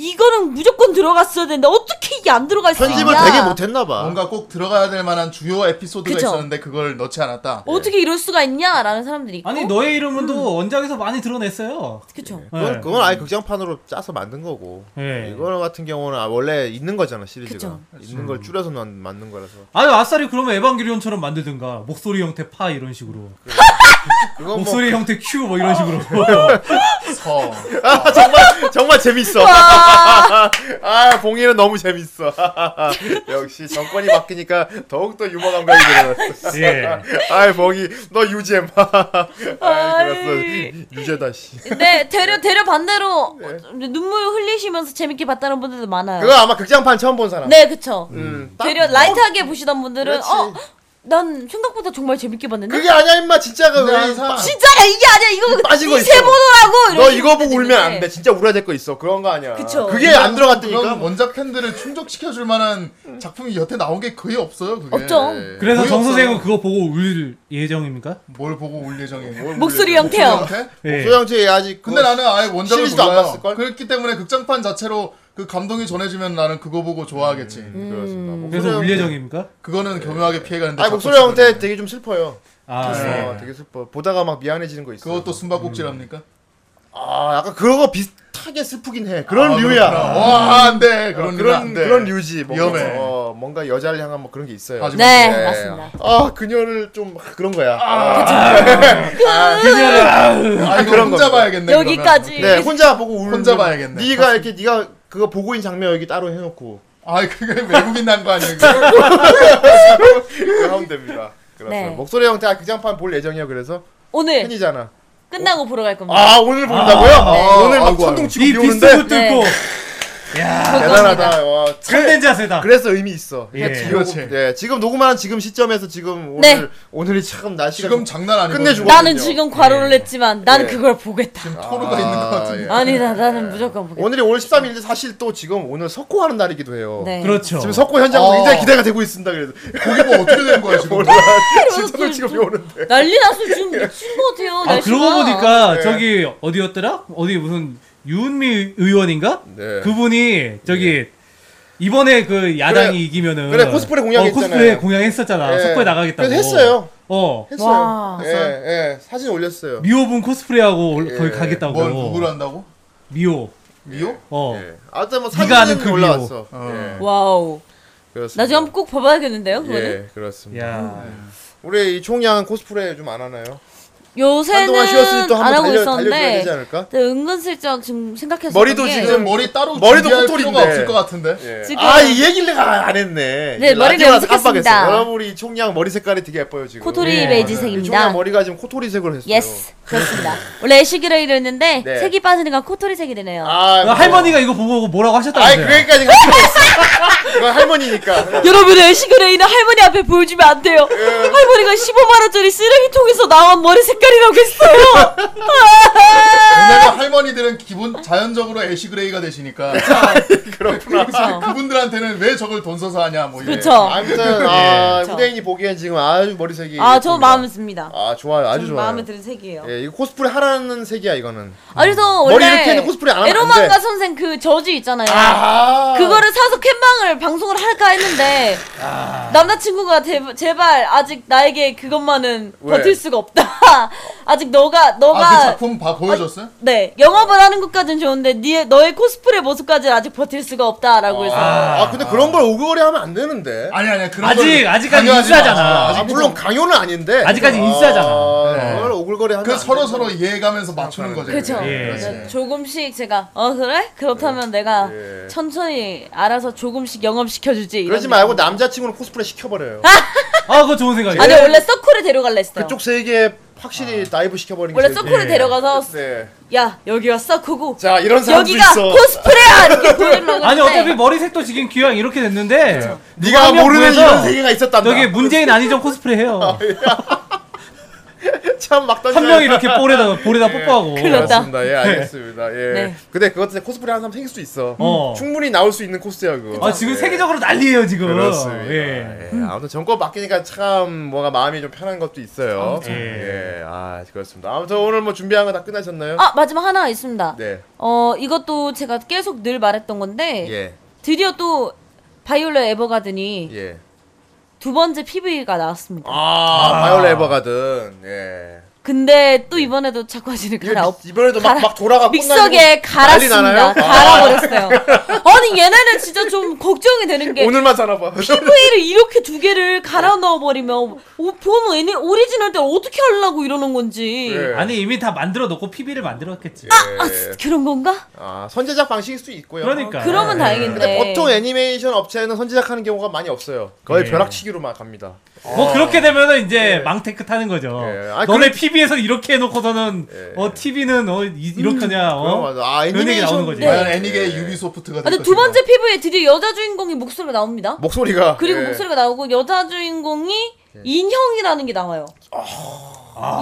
S9: 이거는 무조건 들어갔어야 되는데 어떻게 이게 안 들어갈 수
S3: 편집을
S9: 있냐?
S3: 되게 못했나 봐.
S4: 뭔가 꼭 들어가야 될 만한 주요 에피소드가
S9: 그쵸.
S4: 있었는데 그걸 넣지 않았다.
S9: 어떻게 이럴 수가 있냐라는 사람들이 있고.
S1: 아니 너의 이름은 또 원작에서 많이 드러냈어요.
S9: 그쵸.
S3: 그건,
S1: 네.
S3: 그건 아예 극장판으로 짜서 만든 거고.
S1: 네.
S3: 이거 같은 경우는 아, 원래 있는 거잖아 시리즈가.
S9: 그쵸.
S3: 있는 걸 줄여서 만, 만든 거라서.
S1: 아유 아싸리 그러면 에반게리온처럼 만들든가 목소리 형태 파 이런 식으로
S3: 그건 뭐
S1: 목소리 형태 큐 뭐 이런 식으로
S4: 서.
S3: 아, 정말 정말 재밌어. 아 봉이는 너무 재밌어. 역시 정권이 바뀌니까 더욱 더 유머 감각이 늘어났어.
S1: 예.
S3: 아이 봉이 너 유잼. 아 그렇어 유죄다 씨.
S9: 근데 되려 되려 반대로 눈물 흘리시면서 재밌게 봤다는 분들도 많아요.
S3: 그거 아마 극장판 처음 본 사람.
S9: 네, 그쵸.
S3: 음, 딱
S9: 되려 라이트하게 보시던 분들은
S3: 그렇지.
S9: 어, 난 생각보다 정말 재밌게 봤는데.
S3: 그게 아니야 임마 진짜가 왜
S4: 항상
S9: 진짜야 이게 아니야 이거
S3: 빠진 거
S9: 이세
S3: 있어.
S9: 보더라고.
S3: 너 이거 보고 울면 안 돼. 진짜 울어야 될 거 있어. 그런 거 아니야.
S9: 그쵸.
S3: 그게 안 들어갔다니까.
S4: 원작 팬들을 충족시켜 줄 만한 작품이 여태 나온 게 거의 없어요. 그게.
S9: 없죠.
S3: 네.
S1: 그래서 정. 선생은 그거 보고 울 예정입니까?
S4: 뭘 보고 올 예정이에요?
S9: 목소리 형태요.
S4: 형태?
S1: 예.
S3: 소영재 아직
S4: 근데 나는 아예 원작을 몰라요.
S3: 봤을걸?
S4: 그렇기 때문에 극장판 자체로 그 감동이 전해지면 나는 그거 보고 좋아하겠지.
S3: 음, 그렇습니다. 목소리
S1: 그래서 울 예정입니까?
S4: 그거는 교묘하게 피해가는데. 자꾸
S3: 목소리 형태
S4: 슬프네.
S3: 되게 좀 슬퍼요.
S1: 아,
S3: 어,
S1: 네.
S3: 되게 슬퍼. 보다가 막 미안해지는 거 있어.
S4: 그것도 숨바꼭질합니까?
S3: 아 약간 그런 거 비슷하게 슬프긴 해. 그런
S4: 아,
S3: 류야.
S4: 그렇구나. 와, 안 돼.
S3: 어,
S4: 그런 류는
S3: 그런
S4: 안 돼.
S3: 그런 류지. 뭔가,
S4: 위험해.
S3: 어, 뭔가 여자를 향한 뭐 그런 게 있어요.
S9: 네,
S3: 네.
S9: 맞습니다.
S3: 아 그녀를 좀 그런 거야. 아,
S4: 아, 이거
S3: 그런
S4: 혼자
S3: 겁니다.
S4: 봐야겠네.
S9: 여기까지.
S3: 네 혼자 보고 우는.
S4: 혼자 봐야겠네.
S3: 네가 이렇게 네가 그거 보고 있는 장면 여기 따로 해놓고
S4: 아, 그게 외국인 난 거?
S3: 그거 하면 됩니다. 그렇습니다.
S9: 네.
S3: 목소리 형태 극장판 볼 예정이에요. 그래서
S9: 오늘
S3: 팬이잖아.
S9: 끝나고 보러 갈 겁니다.
S3: 아 오늘 본다고요? 아, 오늘 막
S4: 아이고,
S3: 천둥 치고 이비 오는데
S9: 네.
S1: 야
S3: 대단하다. 와,
S1: 참된 자세다.
S3: 그래서 의미 있어.
S1: 예.
S4: 그렇지.
S3: 네, 지금 녹음하는 지금 시점에서 지금 오늘
S9: 네.
S3: 오늘이 참 날씨가
S4: 지금 장난 아니고.
S3: 끝내주고.
S9: 나는. 지금 과로를 냈지만 나는
S3: 예.
S9: 그걸 보겠다.
S4: 토르가 있는 것 같은데.
S3: 예.
S9: 아니다, 나는 무조건 보겠다.
S3: 오늘이 5월 13일인데 사실 또 지금 오늘 석고하는 날이기도 해요.
S9: 네.
S1: 그렇죠.
S3: 지금 석고 현장으로
S4: 어.
S3: 굉장히 기대가 되고 있습니다. 그래서
S4: 거기 뭐 어떻게 된 거야, 지금?
S3: 몰라. 진짜로 지금 비 오는데.
S9: 난리 났어 지금 미친 것 같아요.
S1: 아
S9: 날씨가.
S1: 그러고 보니까
S3: 네.
S1: 저기 어디였더라? 어디 무슨 유은미 의원인가?
S3: 네.
S1: 그분이 저기 이번에 그 야당이
S3: 그래.
S1: 이기면은
S3: 그래, 코스프레 공약했잖아요.
S1: 어, 코스프레 공약했었잖아.
S3: 예.
S1: 서코에 나가겠다고.
S3: 그래서 했어요.
S1: 어
S3: 했어요.
S9: 와.
S3: 예, 예. 사진 올렸어요.
S1: 미호분 코스프레하고 올-
S3: 예.
S1: 거기 가겠다고.
S4: 뭘 누구를 한다고?
S1: 미호.
S4: 미호?
S1: 어.
S3: 예. 아무튼 뭐 사진은
S1: 그
S3: 올라왔어.
S4: 어.
S3: 예.
S9: wow.
S3: 그렇습니다.
S9: 나중에 한번 꼭 봐봐야겠는데요. 그거는.
S3: 예, 그렇습니다.
S1: 야.
S3: 우리 이 총양 코스프레 좀 안 하나요?
S9: 요새는
S3: 안
S9: 하고
S3: 달려
S9: 있었는데? 근데 은근슬쩍 지금 생각해서
S3: 머리도 지금
S4: 머리 따로
S3: 머리도.
S4: 필요가 없을 것 같은데.
S3: 예.
S9: 지금-
S3: 아, 이 얘기를 내가 안 했네.
S9: 네, 머리를 염색했습니다.
S3: 깜빡했어. 여러분 우리 총양 머리 색깔이 되게 예뻐요 지금.
S9: 코토리
S1: 예.
S3: 이
S9: 베이지색입니다.
S3: 총양 머리가 지금 코토리색으로 했어요.
S9: yes 그렇습니다. 원래 ash gray로 했는데
S3: 네.
S9: 색이 빠지니까 코토리색이 되네요.
S3: 아,
S1: 그 할머니가 이거 보고 뭐라고
S3: 아이? 그게까지 갈 필요 없어. 이건 할머니니까.
S9: 여러분 ash gray는 할머니 앞에 보여주면 안 돼요.
S3: 예.
S9: 할머니가 15만 원짜리 쓰레기통에서 나온 머리 색깔 이라고 했어요.
S4: 할머니들은 기본 자연적으로 ash gray가 되시니까.
S3: 그렇구나.
S9: 그렇죠.
S4: 그분들한테는 왜 저걸 돈 써서 하냐 뭐 이래.
S9: 그렇죠.
S3: 아무튼 아,
S9: 그쵸.
S3: 후대인이 보기엔 지금 아주 머리색이.
S9: 아, 저
S3: 예쁩니다.
S9: 마음에 듭니다.
S3: 아 좋아요, 아주
S9: 좀
S3: 좋아요.
S9: 마음에 드는 색이에요.
S3: 예, 이거 코스프레 하라는 색이야 이거는.
S9: 아, 그래서
S3: 머리
S9: 원래
S3: 이렇게 해도 코스프레 안 하면 안
S9: 에로망가
S3: 돼.
S9: 선생 그 저주 있잖아요.
S3: 아,
S9: 그거를 사서 캔방을 방송을 할까 했는데
S3: 아.
S9: 남자친구가 제, 제발 아직 나에게 그것만은
S3: 왜?
S9: 버틸 수가 없다. 아직 너가 너가
S4: 아, 그 작품 봐 보여줬어요?
S9: 네 영업을 하는 것까진 좋은데 네 너의 코스프레 모습까지 아직 버틸 수가 없다라고 해서
S3: 아, 근데 그런 걸 오글거리 하면 안 되는데.
S4: 아니 아니 그런
S1: 아직-
S4: 걸
S1: 아직까지
S4: 강요하지
S1: 인싸잖아.
S4: 마.
S3: 아, 물론 강요는 아닌데.
S1: 아직까지 인싸잖아.
S3: 아,
S4: 네.
S3: 그걸 오글거리 하면
S4: 그
S3: 안
S4: 서로
S3: 되는데.
S4: 서로 이해해가면서 맞추는 거죠.
S9: 그렇죠.
S4: 그게.
S1: 예.
S4: 그렇지.
S9: 조금씩 제가 어 그래 그렇다면 내가
S3: 예.
S9: 천천히 알아서 조금씩 영업 시켜 주지.
S3: 그러지 말고 남자친구는 코스프레 시켜버려요.
S1: 아 그거 좋은 생각이에요.
S9: 아니 원래 서코를 데려갈래 했어요.
S3: 그쪽 세계 확실히 dive 시켜버리는 게
S9: 원래
S3: 제일
S9: 서코를
S1: 예.
S9: 데려가서
S3: 네.
S9: 야 여기가 서코고
S3: 자 이런 사람도
S9: 여기가
S3: 있어.
S9: 코스프레야 이렇게 보여주려고
S1: 아니
S9: 했는데
S1: 어차피 머리색도 지금 귀향 이렇게 됐는데
S3: 네가
S1: 한명
S3: 모르는 이런 세계가 있었단다.
S1: 저기 문재인 아니죠 코스프레 해요.
S3: 참막 던져.
S1: 한 명이 이렇게 볼에다 볼에다 뽀뽀하고.
S9: 큰일 났다.
S3: 그렇습니다. 예, 알겠습니다. 예.
S9: 네.
S3: 근데 그것 때문에 코스프레 하는 사람 생길 수도 있어.
S1: 어.
S3: 충분히 나올 수 있는 코스야 그거.
S1: 아 지금
S3: 예.
S1: 세계적으로 난리예요 지금.
S3: 그렇습니다.
S1: 예.
S3: 예. 아무튼 정권 바뀌니까 참 뭐가 마음이 좀 편한 것도 있어요.
S1: 예.
S3: 예. 아 그렇습니다. 아무튼 오늘 뭐 준비한 거 다 끝나셨나요?
S9: 아 마지막 하나 있습니다.
S3: 네.
S9: 어 이것도 제가 계속 늘 말했던 건데
S3: 예.
S9: 드디어 또 바이올렛 에버가든이
S3: 예.
S9: 두 번째 PV가 나왔습니다.
S3: 아, 바이올렛 에버가든. 예.
S9: 근데 또 이번에도 작화진을
S3: 이게
S9: 갈아
S3: 미- 이번에도 막,
S9: 갈아-
S3: 막 돌아가
S9: 믹서기에
S3: 난리?
S9: 갈았습니다. 갈아버렸어요. 아니 얘네는 진짜 좀 걱정이 되는 게
S3: 오늘만 사나 봐.
S9: PV를 이렇게 두 개를 갈아 넣어버리면 오, 본 애니 오리지널 때 어떻게 하려고 이러는 건지
S3: 예.
S1: 아니 이미 다 만들어 놓고 PV를 만들었겠지.
S9: 아,
S3: 예.
S9: 그런 건가?
S3: 아, 선제작 방식일 수도 있고요.
S1: 그러니까.
S9: 그러면
S3: 예.
S9: 다행인데.
S3: 근데 보통 애니메이션 업체는 선제작하는 경우가 많이 없어요. 거의
S1: 예.
S3: 벼락치기로만 갑니다.
S1: 뭐 그렇게 되면은 이제 망테크 타는 거죠.
S3: 예. 아니,
S1: 너네
S3: 그래-
S1: PV에서 이렇게 해놓고서는
S3: 예.
S1: 어 TV는 어 이, 이렇게 하냐.
S3: 그럼
S1: 어?
S3: 맞아. 아,
S1: 그런 얘기 나오는
S3: 애니메이션
S1: 거지.
S9: 네.
S4: 과연 애니계 유비소프트가
S9: 아,
S4: 될
S9: 근데 두
S4: 것인가.
S9: 번째 PV에 드디어 여자 주인공의 목소리가 나옵니다.
S3: 목소리가
S9: 그리고
S3: 예.
S9: 목소리가 나오고 여자 주인공이 인형이라는 게 나와요.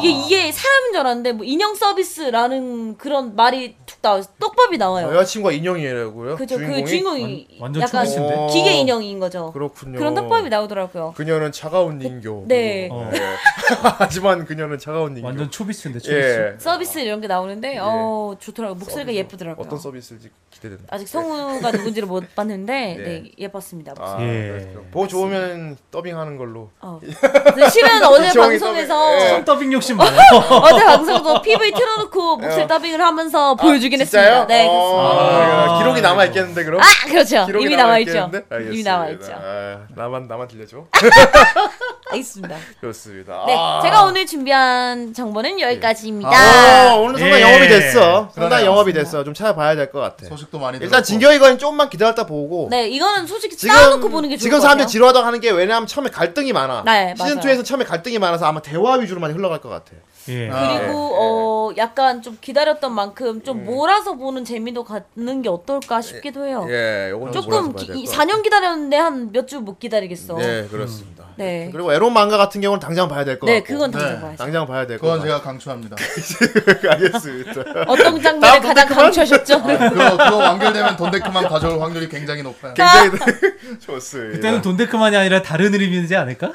S9: 이게 이게 사람인 줄 알았는데 뭐 인형 서비스라는 그런 말이 툭 나와요. 떡밥이 나와요.
S3: 여자친구가 인형이라고요?
S9: 그죠?
S3: 주인공이?
S9: 그 주인공이
S1: 완- 완전
S9: 약간
S1: 초딩인데?
S3: 어.
S9: 기계 인형인 거죠.
S3: 그렇군요.
S9: 그런 떡밥이 나오더라고요.
S3: 그녀는 차가운 닌교.
S9: 네.
S1: 어.
S3: 예. 하지만 그녀는 차가운 닌교.
S1: 완전 초비스인데 초비스.
S3: 예.
S9: 서비스 이런 게 나오는데 어 좋더라고 요. 목소리가 예쁘더라고요.
S3: 어떤 서비스일지 기대된다.
S9: 아직 성우가 누군지를 못 봤는데
S3: 네.
S9: 네, 예뻤습니다.
S3: 아,
S1: 예.
S3: 보고 좋으면 더빙하는 걸로.
S9: 어. 근데 실은 어제 방송에서
S3: 예.
S1: 성 더빙 욕심 많아요.
S9: 어제 방송에서 PV 틀어놓고 목소리 더빙을 하면서 보여주긴
S3: 아, 진짜요?
S9: 했습니다. 네,
S3: 어,
S9: 그렇습니다.
S3: 아, 기록이 남아 있겠는데 그럼?
S9: 아, 그렇죠. 이미 남아 있죠. 이미. 남아 있죠.
S3: 아, 나만 나만 들려줘.
S9: 알겠습니다.
S3: 좋습니다.
S9: 네,
S3: 아.
S9: 제가 오늘 준비한 정보는 여기까지입니다.
S3: 아, 오늘 상당
S1: 예.
S3: 영업이 됐어. 상당
S4: 그러네요.
S3: 영업이 됐어. 좀 찾아봐야 될 것 같아.
S4: 소식도 많이
S3: 일단
S4: 들었고.
S3: 진격이건 조금만 기다렸다 보고.
S9: 네, 이거는 솔직히
S3: 지금
S9: 쌓아놓고 보는 게 좋을
S3: 지금
S9: 것
S3: 사람들이. 지루하다고 하는 게 왜냐하면 처음에 갈등이 많아.
S9: 네,
S3: 시즌
S9: 맞아요.
S3: 2에서 처음에 갈등이 많아서 아마 대화 위주로 많이 흘러갈 것 같아.
S1: 예.
S4: 아,
S9: 그리고
S3: 네.
S9: 어 약간 좀 기다렸던 만큼 좀
S3: 음.
S9: 몰아서 보는 재미도 갖는 게 어떨까 싶기도 해요.
S3: 예, 요건 좀
S9: 조금
S3: 몰아서 봐야
S9: 기,
S3: 될것
S9: 4년 기다렸는데 한 몇 주 못 기다리겠어.
S3: 네, 그렇습니다.
S9: 네.
S3: 그리고 에로 망가 같은 경우는 당장 봐야 될것
S9: 네,
S3: 같고.
S9: 그건
S4: 네.
S9: 당장 봐야죠.
S3: 당장 봐야 될 것
S4: 그건
S3: 같아.
S4: 제가 강추합니다.
S3: 알겠습니다.
S9: 어떤 장면을
S3: 다음
S9: 가장. 강추하셨죠?
S4: 그거 그거 완결되면 돈데크만 가져올 확률이 굉장히 높아요.
S3: 굉장히 좋습니다.
S1: 그때는 돈데크만이 아니라 다른 의미이지 않을까?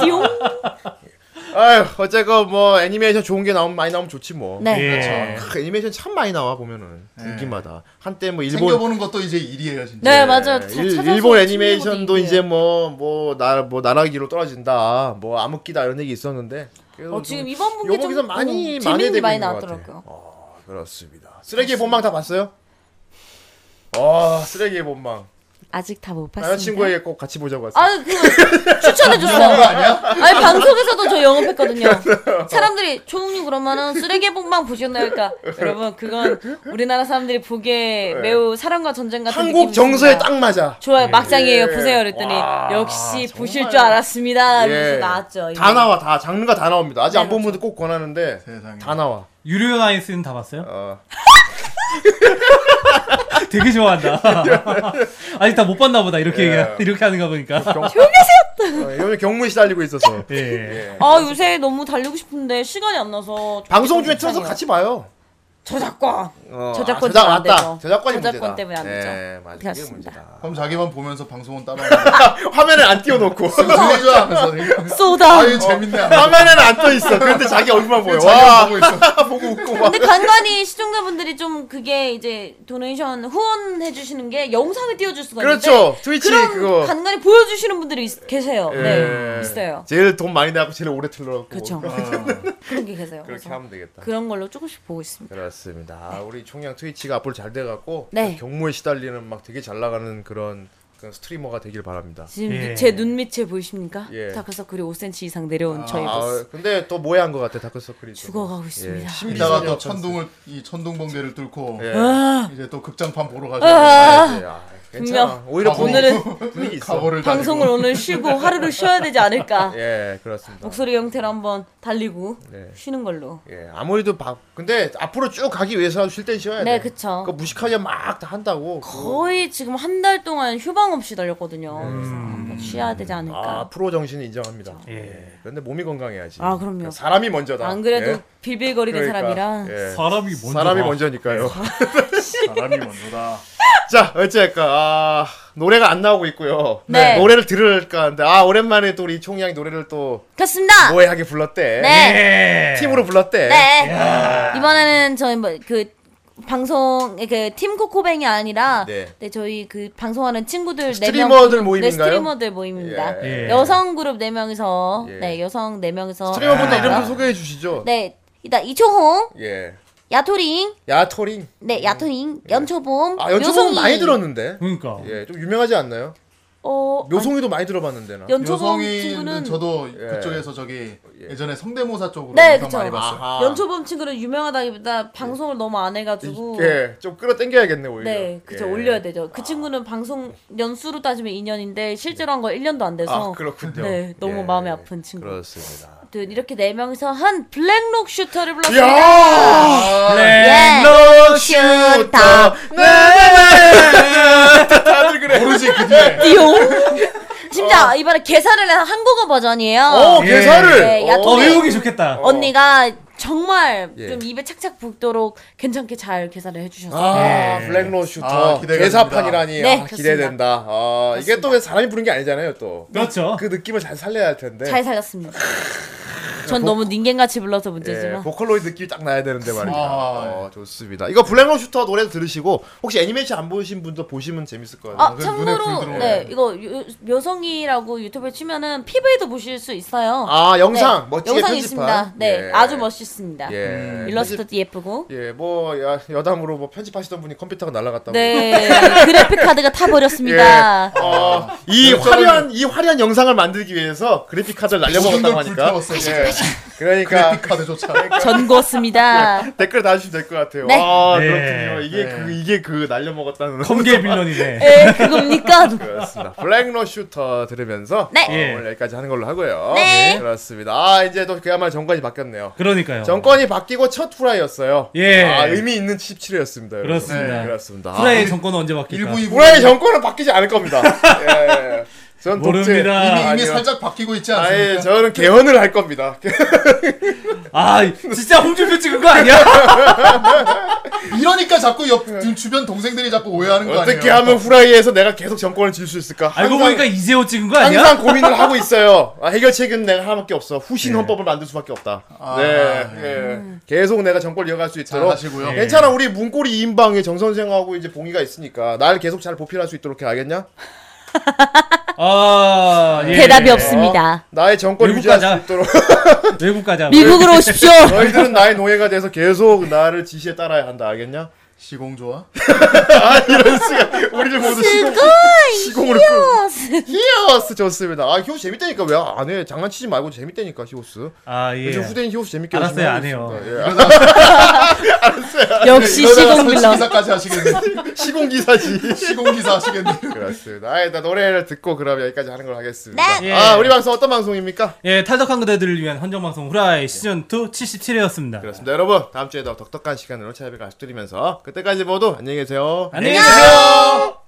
S9: 띠용?
S3: 아유, 어쨌건 뭐 애니메이션 좋은 게 나오면 많이 나오면 좋지 뭐.
S9: 네.
S1: 예.
S3: 크, 애니메이션 참 많이 나와 보면은 분기마다 한때 뭐 일본
S4: 챙겨보는 것도 이제 일이에요 진짜.
S9: 네, 맞아요. 자-
S3: 일,
S9: 찾아서
S3: 일본 애니메이션도. 이제 뭐 뭐 나 뭐 나라기로 떨어진다 뭐 암흑기다 이런 얘기 있었는데 그래도
S9: 어,
S3: 좀
S9: 지금 이번 분기 좀
S3: 많이
S9: 음,
S3: 많이
S9: 재밌는 게
S3: 되고
S9: 많이
S3: 있는 것
S9: 나왔더라고요.
S3: 어, 그렇습니다. 쓰레기의 본망 다 봤어요? 아 쓰레기의 본망
S9: 아직 다 못 봤습니다.
S3: 여자친구에게 꼭 같이 보자고 했어요.
S9: 아, 그 추천해줬어요. 아니 방송에서도 저 영업했거든요. 사람들이 초ung님 그러면은 쓰레기 본방 보셨나요? 그러니까 여러분 그건 우리나라 사람들이 보기에 매우 사랑과 전쟁 같은
S3: 한국 정서에. 딱 맞아.
S9: 좋아요 막장이에요
S3: 예.
S9: 보세요 그랬더니
S3: 와,
S9: 역시
S3: 정말.
S9: 보실 줄 알았습니다
S3: 예.
S9: 이러면서 나왔죠
S3: 다
S9: 이게.
S3: 나와 다 장르가 다 나옵니다. 아직
S9: 네,
S3: 안본 분들 꼭 권하는데
S4: 세상에.
S3: 다 나와.
S1: 유료 나이스는 다 봤어요?
S3: 어.
S1: 되게 좋아한다. 아직 다 못 봤나 보다 이렇게
S3: 예.
S1: 얘기 이렇게 하는가 보니까.
S3: 어, 요즘 경무에 시달리고 있어서.
S1: 예.
S3: 예.
S9: 아 요새 너무 달리고 싶은데 시간이 안 나서
S3: 방송 중에
S9: 좀
S3: 틀어서. 같이 봐요.
S9: 저작권
S3: 어,
S9: 저작권
S3: 아, 저작
S9: 때문에 안
S3: 맞다.
S9: 되죠.
S3: 저작권이
S9: 저작권
S3: 문제다.
S9: 때문에 안 되죠.
S3: 예, 맞아. 그게
S9: 그렇습니다.
S3: 문제다.
S4: 그럼 자기만 보면서 방송은 따로 하는
S3: 화면에 안 띄워놓고
S4: 하면서 지금.
S9: 쏘다
S4: 아유 재밌네. 하면서.
S3: 화면에는 안 떠 있어. 근데 자기 얼굴만 보여.
S4: 자기만
S3: 와
S4: 보고 있어.
S3: 보고 웃고 막.
S9: 근데 간간히 시청자분들이 좀 그게 이제 도네이션 후원해 주시는 게 영상을 띄워줄 수가 있는데
S3: 그렇죠. 트위치
S9: 그런
S3: 그거.
S9: 간간히 보여주시는 분들이 있- 계세요.
S3: 예.
S9: 네, 있어요.
S3: 제일 돈 많이 내고 제일 오래 틀어놓고.
S9: 그렇죠. 그런 게 계세요.
S3: 그렇게
S9: 그래서
S3: 하면 되겠다.
S9: 그런 걸로 조금씩 보고 있습니다.
S3: 그렇습니다. 아, 우리 총량 트위치가 앞으로 잘 돼갖고
S9: 네.
S3: 경무에 시달리는 막 되게 잘 나가는 그런 그런 스트리머가 되길 바랍니다.
S9: 지금
S1: 예.
S9: 제눈 밑에 보이십니까?
S3: 예.
S9: 다크서클이 5cm 이상 내려온 저희
S3: 아,
S9: 모습.
S3: 근데 또 모해한 것 같아 다크서클이. 또.
S9: 죽어가고 있습니다.
S3: 예, 신비주의
S4: 또 천둥을 이 천둥 번개를 뚫고
S3: 예.
S9: 아,
S4: 이제 또 극장판 보러
S9: 아.
S4: 가셔야
S3: 예, 아, 괜찮아.
S9: 분명
S3: 오히려
S4: 각오.
S9: 오늘은
S3: 분위기 있어.
S4: 각오를
S9: 방송을 오늘 쉬고 하루를 쉬어야 되지 않을까.
S3: 예, 그렇습니다.
S9: 목소리 형태로 한번 달리고
S3: 네.
S9: 쉬는 걸로.
S3: 예, 아무래도 바, 근데 앞으로 쭉 가기 위해서라도 쉴땐 쉬어야
S9: 네,
S3: 돼.
S9: 그쵸.
S3: 그거 무식하게 막 다 한다고.
S9: 거의 지금 한 달 동안 휴방 없이 달렸거든요. 그래서 한번 쉬어야 되지
S3: 아,
S9: 않을까.
S3: 프로 정신은 인정합니다.
S1: 예.
S3: 그런데 몸이 건강해야지.
S9: 아, 그럼요.
S3: 사람이 먼저다.
S9: 안 그래도
S3: 예?
S9: 빌빌거리는
S3: 그러니까,
S9: 사람이라.
S3: 예.
S1: 사람이 먼저
S3: 사람이 먼저니까요.
S4: 사람이 먼저다.
S3: 자, 어쨌건 아, 노래가 안 나오고 있고요.
S9: 네.
S3: 노래를 들을까 하는데 아, 오랜만에 또 우리 총양이 노래를 또
S9: 그렇습니다.
S3: 모해하게 불렀대.
S9: 네.
S3: 팀으로 불렀대.
S9: 네. 이번에는 저희 뭐그 방송 그팀 코코뱅이 아니라
S3: 네.
S9: 네. 저희 그 방송하는 친구들
S3: 스트리머들
S9: 4명,
S3: 모임인가요?
S9: 네, 스트리머들 모임입니다.
S3: 예.
S1: 예.
S9: 여성 그룹 4명이서
S3: 예.
S9: 네, 여성 4명이서
S3: 스트리머분들 이름 좀 소개해 주시죠.
S9: 네. 일단 이초홍,
S3: 예.
S9: 야토링,
S3: 야토링.
S9: 네, 야토링, 연초봄,
S3: 아,
S9: 묘송이.
S3: 많이 들었는데.
S1: 그러니까.
S3: 예, 좀 유명하지 않나요?
S9: 어,
S3: 묘송이도 많이 들어봤는데 나.
S9: 연초봄 친구는
S4: 저도
S3: 예.
S4: 그쪽에서 저기 예전에 성대모사 쪽으로
S9: 네, 그쵸.
S4: 많이 봤어요.
S3: 아하.
S9: 연초봄 친구는 유명하다기보다 방송을 너무 안 해가지고
S3: 예, 좀 끌어당겨야겠네 오히려.
S9: 네, 그쵸
S3: 예.
S9: 올려야 되죠. 그 친구는 방송 연수로 따지면 2년인데 실제로 한 거 1년도 안 돼서
S3: 아, 그렇군요.
S9: 네, 너무
S3: 예,
S9: 마음이 아픈 친구.
S3: 그렇습니다.
S9: 아무튼 이렇게 네 명이서 한 블랙록 슈터를 불렀습니다.
S3: 야!
S9: 예.
S3: 블랙록 슈터. 다들 그래.
S4: 모르지 그 뒤에
S9: 띠용. 진짜 이번에 개사를 한 한국어 버전이에요.
S3: 어,
S1: 예.
S3: 개사를.
S9: 네, 야,
S3: 어,
S1: 어, 외우기 좋겠다.
S9: 언니가 정말
S3: 예.
S9: 좀 입에 착착 붙도록 괜찮게 잘 개사를 해주셨어요.
S3: 아,
S1: 예.
S3: 블랙록 슈터.
S4: 아,
S3: 개사판이라니.
S9: 됩니다.
S3: 아,
S9: 네,
S3: 기대된다. 아, 이게 또 왜 사람이 부른 게 아니잖아요, 또.
S1: 그렇죠.
S3: 그 느낌을 잘 살려야 할 텐데.
S9: 잘 살렸습니다. 전 너무 人間같이 불러서
S3: 예,
S9: 문제지만.
S3: 보컬로이드 느낌이 딱 나야 되는데 말이야.
S4: 아,
S3: 어, 좋습니다. 이거 블랙록 슈터 노래 들으시고 혹시 애니메이션 안 보신 분도 보시면 재밌을 거예요.
S9: 아, 참고로.
S4: 네
S9: 이거 요- 묘성이라고 유튜브에 치면은 PV도 보실 수 있어요.
S3: 아, 영상
S9: 네,
S3: 멋지게
S9: 영상이
S3: 편집한.
S9: 있습니다. 네,
S3: 예.
S9: 아주 멋있 습니다.
S3: 예.
S9: 일러스트도 예쁘고.
S3: 예, 뭐 야, 여담으로 뭐 편집하시던 분이 컴퓨터가 날아갔다고.
S9: 네, 그래픽 카드가 타 버렸습니다.
S3: 어, 이 화려한 이 화려한 영상을 만들기 위해서 그래픽 카드를 날려먹었다고
S4: 걸
S3: 하니까. 예. 그러니까
S4: 그래픽 카드조차
S9: 전고였습니다.
S3: 댓글 달아주시면 될 것 같아요.
S9: 네.
S3: 아,
S1: 네.
S3: 그렇군요. 이게
S4: 네.
S3: 그 이게 그 날려먹었다는
S1: 컴계 빌런이네.
S9: 에 그겁니까?
S3: 그렇습니다. 블랙록 슈터 들으면서
S9: 네.
S3: 어,
S1: 예.
S3: 오늘 여기까지 하는 걸로 하고요.
S9: 네.
S3: 그렇습니다. 아 이제 또 그야말로 정권이 바뀌었네요.
S1: 그러니까요.
S3: 정권이 바뀌고 첫 후라이였어요.
S1: 예.
S3: 아 의미 있는 17회였습니다. 여러분.
S1: 그렇습니다.
S3: 네, 그렇습니다.
S1: 후라이
S3: 아,
S1: 정권은 언제 바뀔까?
S3: 후라이 정권은 바뀌지 않을 겁니다. 예. 전 독재.
S1: 모릅니다.
S4: 이미 이미
S3: 아니요.
S4: 살짝 바뀌고 있지
S3: 아예
S4: 않습니까?
S3: 저는 개헌을 할 겁니다.
S1: 아, 진짜 홍준표 찍은 거 아니야?
S4: 이러니까 자꾸 옆 주변 동생들이 자꾸 오해하는 거 아니에요?
S3: 어떻게 하면 후라이에서 내가 계속 정권을 질 수 있을까?
S1: 알고
S3: 항상-
S1: 보니까 이재호 찍은 거 아니야?
S3: 항상 고민을 하고 있어요. 아, 해결책은 내가 하나밖에 없어. 후신 헌법을 만들 수밖에 없다.
S4: 아,
S3: 네, 예. 계속 내가 정권을 이어갈
S4: 수잘
S3: 있도록.
S4: 하시고요.
S3: 괜찮아, 우리 문고리 2인방에 정 선생하고 이제 봉이가 있으니까 날 계속 잘 보필할 수 있도록 해 알겠냐?
S1: 아, 예.
S9: 대답이 없습니다.
S3: 나의 정권
S1: 외국
S3: 유지할
S1: 가자.
S3: 수 있도록
S1: 외국 가자.
S9: 미국으로 오십시오.
S3: 너희들은 나의 노예가 돼서 계속 나를 지시에 따라야 한다. 알겠냐?
S4: 시공 좋아?
S3: 아 이런 시간 우리를 모두 시공 시공으로 끌 히어스 좋습니다. 아 히오스 재밌다니까 왜 안 해? 장난치지 말고 재밌다니까 히오스.
S1: 아, 예.
S3: 요즘 후대인 히오스 재밌게
S1: 알았어요, 안 해요.
S3: 예.
S9: 역시 시공 빌런.
S4: 기사까지 하시겠네.
S3: 시공 기사지.
S4: 시공 기사 하시겠네.
S3: 그렇습니다. 아, 일단 노래를 듣고 그럼 여기까지 하는 걸 하겠습니다.
S1: 네.
S3: 아, 우리 방송 어떤 방송입니까?
S1: 예, 탈덕한 그대들을 위한 헌정 방송 후라이 시즌 2 77회였습니다.
S3: 그렇습니다. 여러분, 다음 주에도 독특한 시간으로 찾아뵙고 아쉽드리면서 그때까지 모두 안녕히 계세요.
S1: 안녕히 계세요.